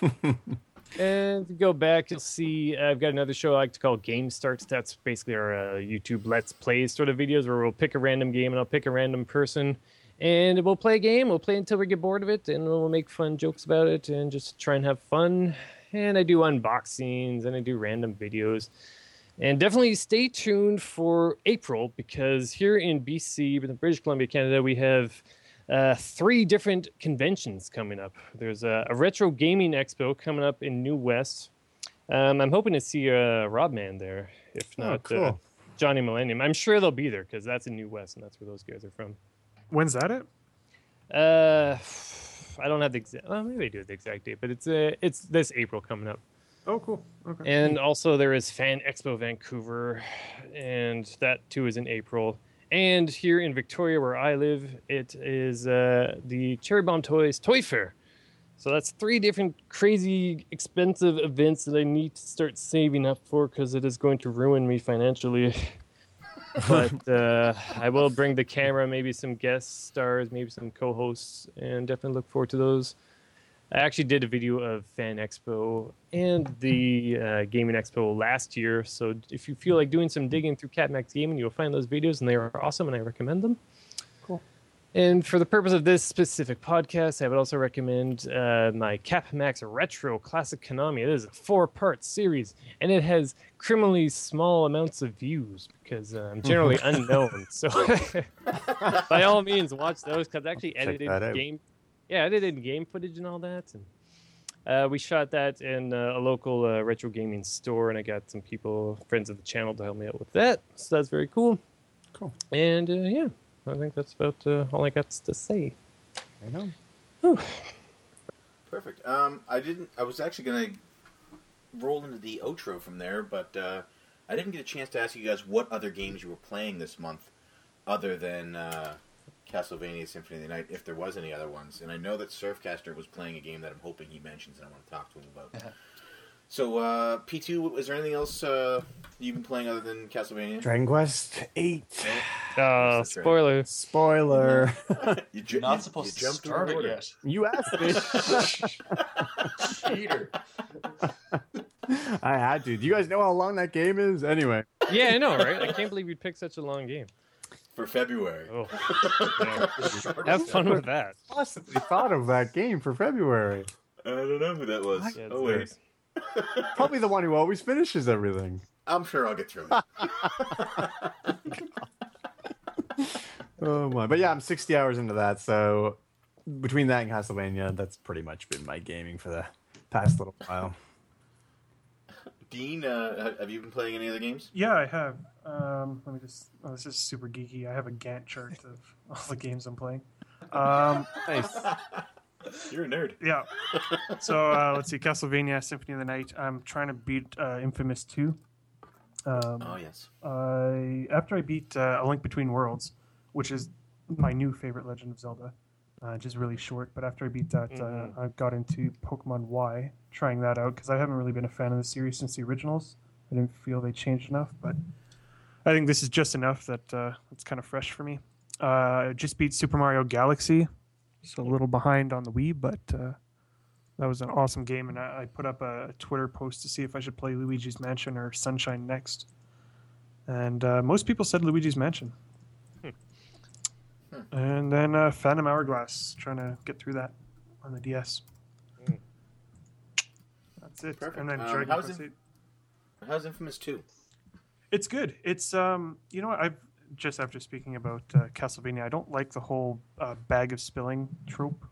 and if you go back, you'll see I've got another show I like to call Game Starts. That's basically our uh, YouTube Let's Plays sort of videos where we'll pick a random game and I'll pick a random person and we'll play a game. We'll play until we get bored of it and we'll make fun jokes about it and just try and have fun. And I do unboxings and I do random videos. And definitely stay tuned for April because here in BC, in British Columbia, Canada, we have uh, three different conventions coming up. There's a, a retro gaming expo coming up in New West. Um, I'm hoping to see uh, Robman there, if Oh, not uh. Johnny Millennium. I'm sure they'll be there because that's in New West and that's where those guys are from. When's that it? Uh, I don't have the exact. Well, maybe I do have the exact date, but it's uh, it's this April coming up. Oh, cool. Okay. And also there is Fan Expo Vancouver, and that too is in April. And here in Victoria, where I live, it is uh, the Cherry Bomb Toys Toy Fair. So that's three different crazy expensive events that I need to start saving up for because it is going to ruin me financially. but uh, I will bring the camera, maybe some guest stars, maybe some co-hosts, and definitely look forward to those. I actually did a video of Fan Expo and the uh, Gaming Expo last year. So if you feel like doing some digging through CapMax Gaming, you'll find those videos, and they are awesome, and I recommend them. Cool. And for the purpose of this specific podcast, I would also recommend uh, my CapMax Retro Classic Konami. It is a four-part series, and it has criminally small amounts of views because uh, I'm generally unknown. So by all means, watch those because I actually Check edited that out. game yeah, I did in game footage and all that, and uh, we shot that in uh, a local uh, retro gaming store, and I got some people, friends of the channel, to help me out with that. So that's very cool. Cool. And uh, yeah, I think that's about uh, all I got to say. I know. Perfect. Um, I didn't. I was actually gonna roll into the outro from there, but uh, I didn't get a chance to ask you guys what other games you were playing this month, other than uh, Castlevania Symphony of the Night, if there was any other ones. And I know that Surfcaster was playing a game that I'm hoping he mentions, and I want to talk to him about. so, uh, P2, is there anything else uh, you've been playing other than Castlevania? Dragon Quest Eight. Uh, That's right. spoiler. Spoiler. You ju- You're not supposed you to jumped in start it yet. you asked me. Cheater. I had to. Do you guys know how long that game is? Anyway. Yeah, I know, right? I can't believe you'd pick such a long game. For February. Oh, yeah. have fun with that. Possibly thought of that game for February. I don't know who that was. Yeah, oh, wait. Probably the one who always finishes everything. I'm sure I'll get through it. Oh my! But yeah, I'm 60 hours into that. So between that and Castlevania, that's pretty much been my gaming for the past little while. Dean, uh, have you been playing any other games? Yeah, I have. Um, let me just. Oh, this is super geeky. I have a Gantt chart of all the games I'm playing. Um, Nice. You're a nerd. yeah. So uh, let's see. Castlevania Symphony of the Night. I'm trying to beat uh, Infamous 2. Um, Oh, yes. I after I beat uh, A Link Between Worlds, which is my new favorite Legend of Zelda, uh, just really short. But after I beat that, Mhm. uh, I got into Pokemon Y, trying that out because I haven't really been a fan of the series since the originals. I didn't feel they changed enough, but I think this is just enough that uh, it's kind of fresh for me. Uh, I just beat Super Mario Galaxy, so a little behind on the Wii, but uh, that was an awesome game. And I, I put up a Twitter post to see if I should play Luigi's Mansion or Sunshine next. And uh, most people said Luigi's Mansion. And then uh, Phantom Hourglass, trying to get through that on the DS. Hmm. That's it. Perfect. And then Um, Dragon how's Quest it- 8. How's Infamous 2? It's good. It's um, you know, what? I've just after speaking about uh, Castlevania, I don't like the whole uh, bag of spilling trope.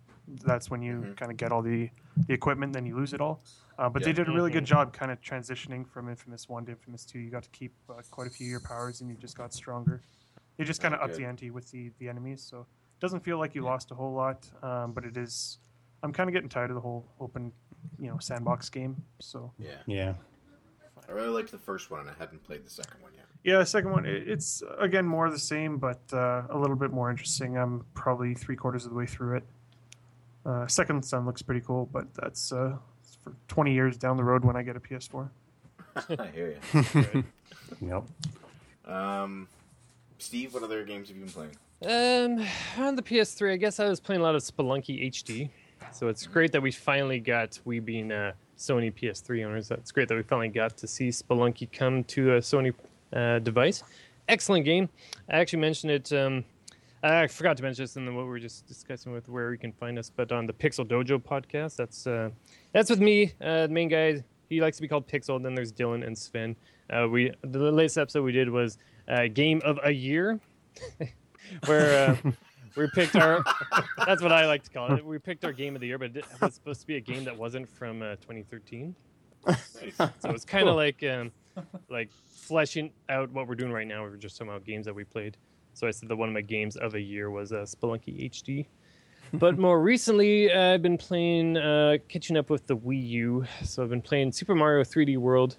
That's when you Mhm. kind of get all the the equipment, then you lose it all. Uh, but they did a really good Mhm. job, kind of transitioning from Infamous One to Infamous Two. You got to keep uh, quite a few of your powers, and you just got stronger. They just kind of upped good. the ante with the the enemies, so it doesn't feel like you lost a whole lot. Um, but it is. I'm kind of getting tired of the whole open, you know, sandbox game. So Yeah. Yeah. I really liked the first one, and I hadn't played the second one yet. Yeah, the second one, it's again more of the same, but uh, a little bit more interesting. I'm probably three quarters of the way through it. Uh, Second Son looks pretty cool, but that's uh, for 20 years down the road when I get a PS4. I hear you. Yep. Um, Steve, what other games have you been playing? Um, on the PS3, I guess I was playing a lot of Spelunky HD. So it's great that we finally got, we being uh, Sony PS3 owners, that's great that we finally got to see Spelunky come to a Sony uh, device. Excellent game. I actually mentioned it. Um, I forgot to mention this in the, what we were just discussing with where you can find us, but on the Pixel Dojo podcast. That's uh, that's with me, uh, the main guy. He likes to be called Pixel. And then there's Dylan and Sven. Uh, we the latest episode we did was uh, game of a year, where uh, we picked our. that's what I like to call it. We picked our game of the year, but it was supposed to be a game that wasn't from uh, 2013. So it's kind of like um, like fleshing out what we're doing right now. We're just talking about games that we played. So I said that one of my games of a year was uh, Spelunky HD. But more recently, uh, I've been playing, uh, catching up with the Wii U. So I've been playing Super Mario 3D World.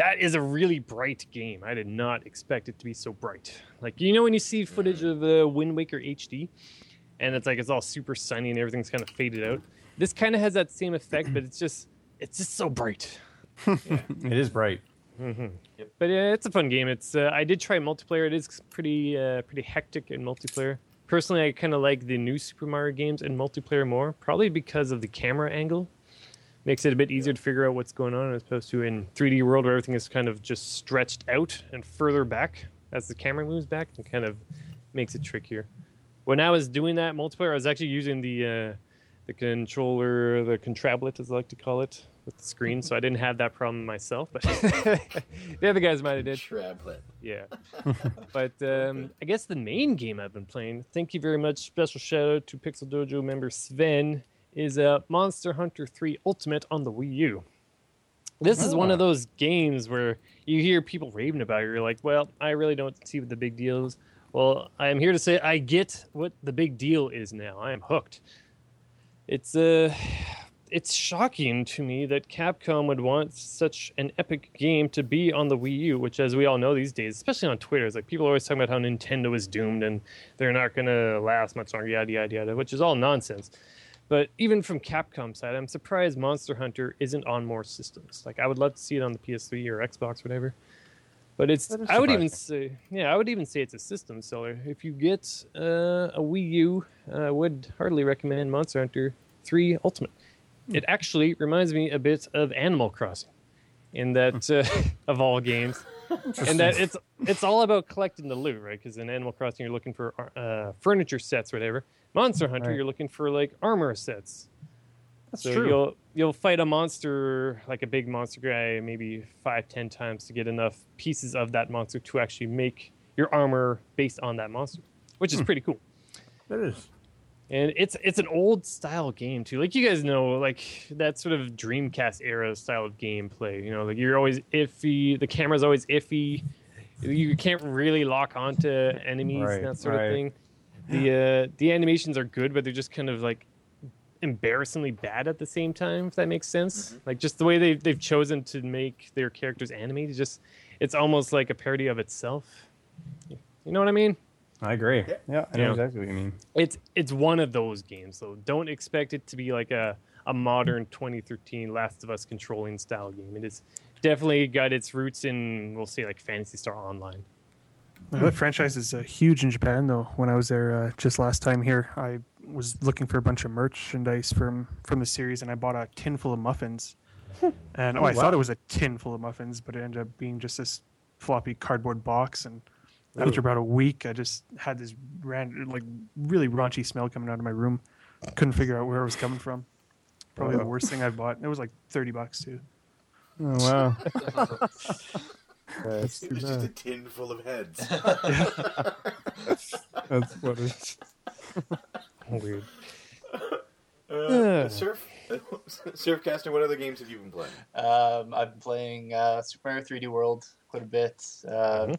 That is a really bright game. I did not expect it to be so bright. Like you know when you see footage of uh, Wind Waker HD, and it's like it's all super sunny and everything's kind of faded out. this kind of has that same effect, but it's just it's just so bright. It is bright. But yeah, it's a fun game. It's uh, I did try multiplayer. It is pretty uh, pretty hectic in multiplayer. Personally, I kind of like the new Super Mario games in multiplayer more, probably because of the camera angle. Makes it a bit easier to figure out what's going on as opposed to in 3D world where everything is kind of just stretched out and further back as the camera moves back and kind of makes it trickier. When I was doing that multiplayer, I was actually using the uh, the controller, the contrablet as I like to call it, with the screen, so I didn't have that problem myself. But the other guys might have did. Shrablet. Yeah. but um, I guess the main game I've been playing, thank you very much. Special shout out to Pixel Dojo member Sven, is uh, Monster Hunter 3 Ultimate on the Wii U. This is one of those games where you hear people raving about it. You're like, well, I really don't see what the big deal is. Well, I am here to say I get what the big deal is now. I am hooked. It's uh it's shocking to me that Capcom would want such an epic game to be on the Wii U, which, as we all know these days, especially on Twitter, is like people are always talking about how Nintendo is doomed and they're not going to last much longer, yada yada yada, which is all nonsense. But even from Capcom side, I'm surprised Monster Hunter isn't on more systems. Like I would love to see it on the PS3 or Xbox, whatever. But it's I would even say yeah, I would even say it's a system seller. If you get uh, a Wii U, I would hardly recommend Monster Hunter 3 Ultimate. It actually reminds me a bit of Animal Crossing, in that uh, of all games, and that it's it's all about collecting the loot, right? Because in Animal Crossing you're looking for uh, furniture sets, or whatever. Monster Hunter Right. you're looking for like armor sets. That's so true. you'll you'll fight a monster like a big monster guy maybe five ten times to get enough pieces of that monster to actually make your armor based on that monster, which is hmm. pretty cool That is. and it's it's an old style game too. Like you guys know, like that sort of Dreamcast era style of gameplay. You know, like you're always iffy. The camera's always iffy. You can't really lock onto enemies, Right, that sort right. of thing. The uh, the animations are good, but they're just kind of like embarrassingly bad at the same time. If that makes sense, like just the way they they've chosen to make their characters animated, just it's almost like a parody of itself. You know what I mean? I agree. Yeah. Yeah, I know Yeah. exactly what you mean. it's it's one of those games though. Don't expect it to be like a a modern 2013 Last of Us controlling style game. It is definitely got its roots in we'll say like Phantasy Star Online. That franchise is uh, huge in Japan, though. When I was there uh, just last time here, I was looking for a bunch of merchandise from from the series, and I bought a tin full of muffins. And oh, Oh, I wow. thought it was a tin full of muffins, but it ended up being just this floppy cardboard box. And after about a week, I just had this ran like really raunchy smell coming out of my room. Couldn't figure out where it was coming from. Probably the worst thing I've bought. It was like thirty bucks too. Oh wow. That's It was just a tin full of heads. That's what it Weird. Uh, surf, Surfcaster. What other games have you been playing? Um, I've been playing uh, Super Mario 3D World quite a bit. Uh,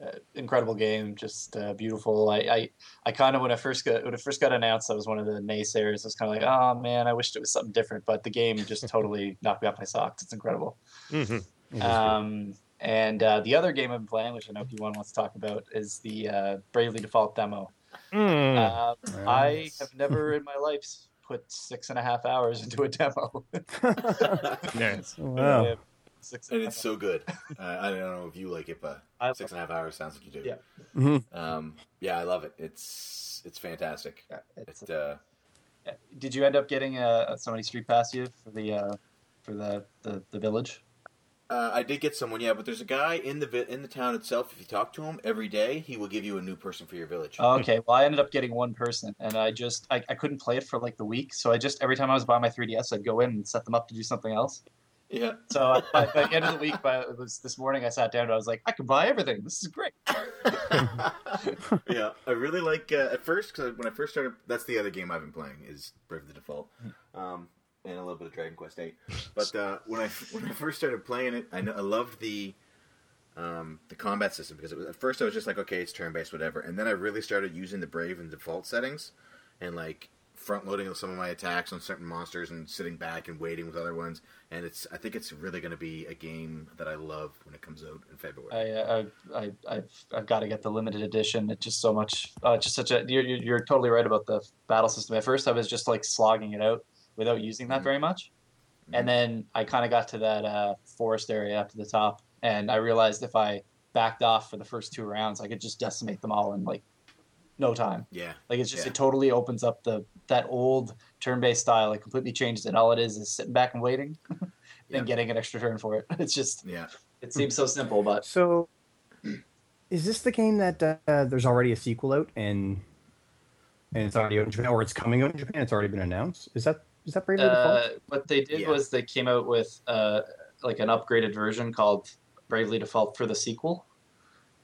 uh, incredible game, just uh, beautiful. I, I, I kind of when I first got when it first got announced, I was one of the naysayers. I was kind of like, oh man, I wished it was something different. But the game just totally knocked me off my socks. It's incredible. hmm Um, and uh, the other game I'm playing, which I know P1 wants to talk about, is the uh, Bravely Default demo. Mm. Uh, I have never in my life put six and a half hours into a demo. Nice. Wow. Six And and it's half- so good. Uh, I don't know if you like it, but I- six and a half hours sounds like you do. Yeah. Mhm. Um, yeah, I love it. It's it's fantastic. Yeah, it's, It, uh, Did you end up getting a, a somebody street pass you for the uh, for the, the, the village? Uh, I did get someone, yeah, but there's a guy in the vi- in the town itself. If you talk to him every day, he will give you a new person for your village. Oh, okay, well I ended up getting one person, and I just I, I couldn't play it for like the week, so I just every time I was by my 3ds, I'd go in and set them up to do something else. Yeah. So uh, by, by the end of the week, by, it was this morning, I sat down and I was like, I can buy everything. This is great. yeah, I really like uh, at first because when I first started, that's the other game I've been playing is Bravely Default, um, and a little bit of Dragon Quest Eight. But uh, when I when I first started playing it, I, know, I loved the um, the combat system because was, at first I was just like, okay, it's turn based, whatever, and then I really started using the Brave and default settings, and like front loading some of my attacks on certain monsters and sitting back and waiting with other ones. And it's I think it's really going to be a game that I love when it comes out in February. I, uh, I, I, I've, I've got to get the limited edition. It's just so much. Uh, just such a. You're you're totally right about the battle system. At first, I was just like slogging it out, without using that Mhm. very much. Mhm. And then I kind of got to that uh, forest area up to the top, and I realized if I backed off for the first two rounds, I could just decimate them all in like no time. Yeah. Like it's just Yeah. it totally opens up the that old turn-based style. It completely changes it. All it is is sitting back and waiting, Yeah. and getting an extra turn for it. It's just Yeah. it seems so simple, but So, is this the game that uh, there's already a sequel out and and it's already out in Japan, or it's coming out in Japan? It's already been announced. Is that is that Bravely uh, Default? what they did Yeah. was they came out with uh, like an upgraded version called Bravely Default for the sequel,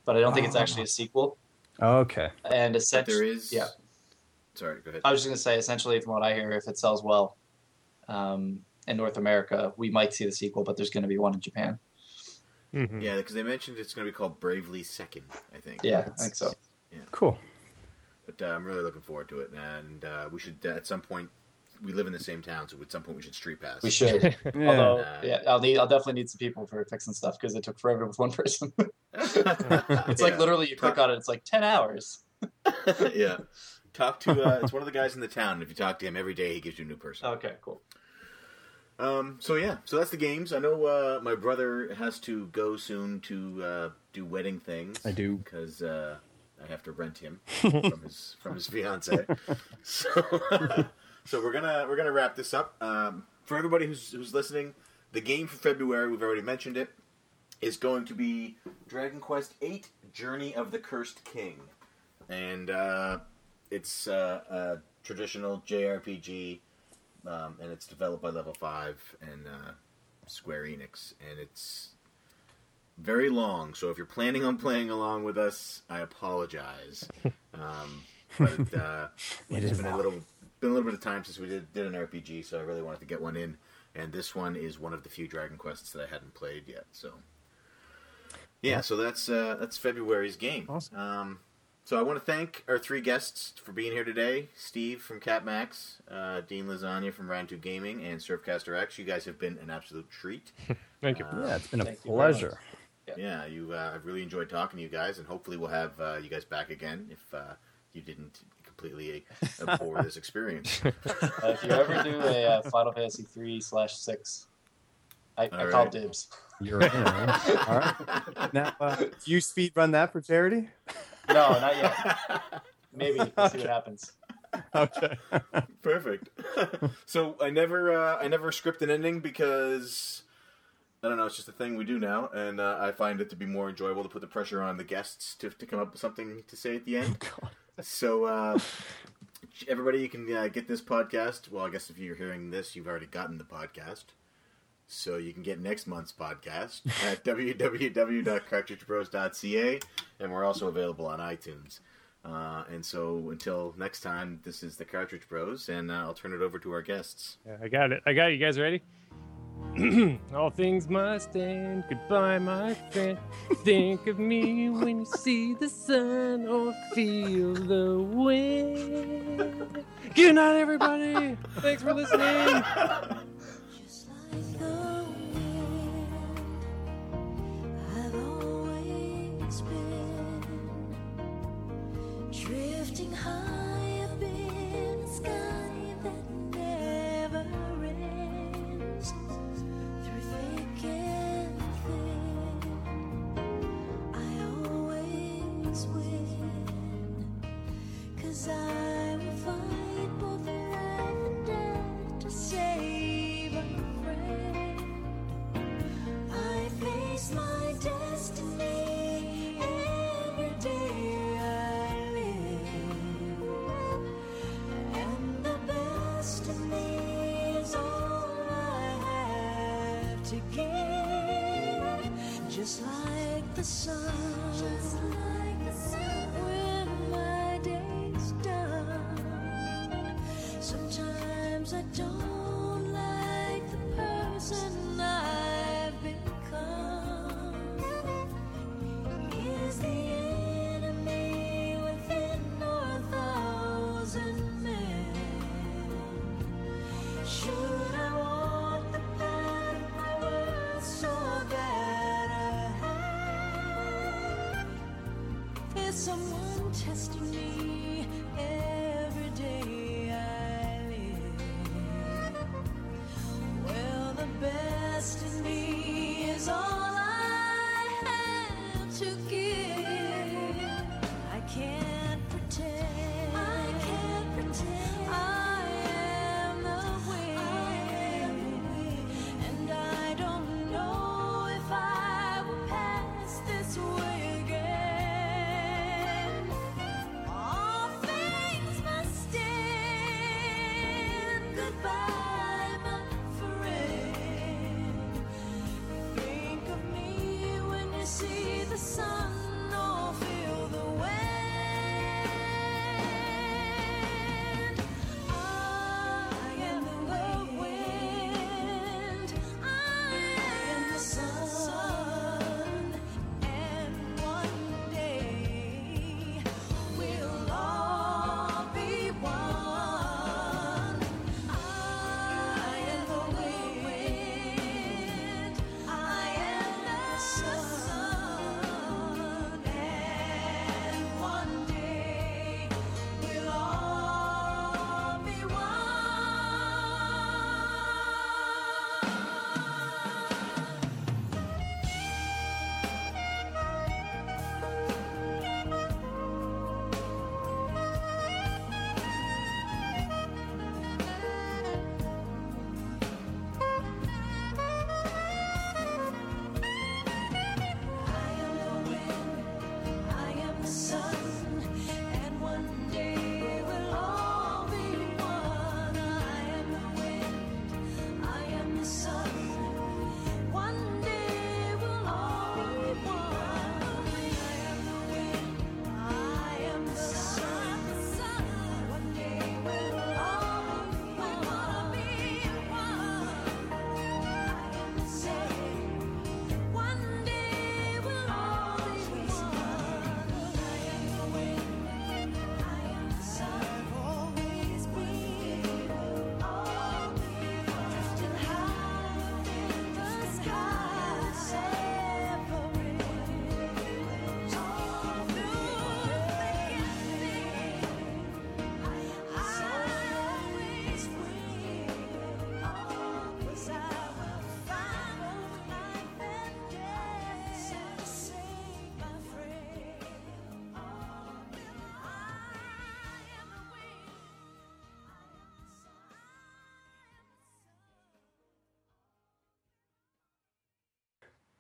but I don't think it's Oh. actually a sequel. Okay. And But essentially, there is. yeah. Sorry. Go ahead. I was just gonna say, essentially, from what I hear, if it sells well um, in North America, we might see the sequel, but there's going to be one in Japan. Mhm. Yeah, because they mentioned it's going to be called Bravely Second. I think. Yeah, I think so. Cool. But uh, I'm really looking forward to it, and uh, we should uh, at some point. We live in the same town, so at some point we should street pass. We should. Yeah. Although, Uh, yeah, I'll need, I'll definitely need some people for fixing stuff because it took forever with one person. it's like Yeah. literally you click on it, it's like ten hours. yeah. Talk to. Uh, it's one of the guys in the town. If you talk to him every day, he gives you a new person. Okay, cool. Um. So yeah. So that's the games. I know uh, my brother has to go soon to uh, do wedding things. I do. because uh, I have to rent him from his from his fiance. So, so we're gonna we're gonna wrap this up. Um, for everybody who's who's listening, the game for February we've already mentioned it is going to be Dragon Quest VIII: Journey of the Cursed King, and uh, it's uh, a traditional JRPG, um, and it's developed by Level Five and uh, Square Enix, and it's very long. So if you're planning on playing along with us, I apologize. Um, but uh, It it's been a little been a little bit of time since we did, did an RPG, so I really wanted to get one in. And this one is one of the few Dragon Quests that I hadn't played yet. So yeah, so that's uh, that's February's game. Awesome. Um, so I want to thank our three guests for being here today: Steve from CatMax, uh, Dean Lasagna from Round Two Gaming, and Surfcaster X. You guys have been an absolute treat. Thank you. Uh, Yeah, it's been a Thank you very much. pleasure. yeah, you. Uh, I've really enjoyed talking to you guys, and hopefully we'll have uh, you guys back again if uh, you didn't completely abhor this experience. Uh, if you ever do a uh, Final Fantasy three slash six, I, I All call dibs. You're in. huh? All right. Now, uh, do you speed run that for charity? No, not yet. Maybe. We'll see what happens. Okay. Perfect. so I never, uh, I never script an ending because I don't know. It's just a thing we do now, and uh, I find it to be more enjoyable to put the pressure on the guests to, to come up with something to say at the end. So uh, everybody, you can uh, get this podcast. Well, I guess if you're hearing this, you've already gotten the podcast. So you can get next month's podcast at www.cartridgebros.ca, and we're also available on iTunes. Uh, and so until next time, this is the Cartridge Bros, and uh, I'll turn it over to our guests. Yeah, I got it. I got it. You guys ready? All things must end. Goodbye, my friend. Think of me when you see the sun or feel the wind. Good night, everybody. Thanks for listening. Drifting high testing me every day I live. Well, the best in me is all I have to give.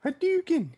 Hadouken!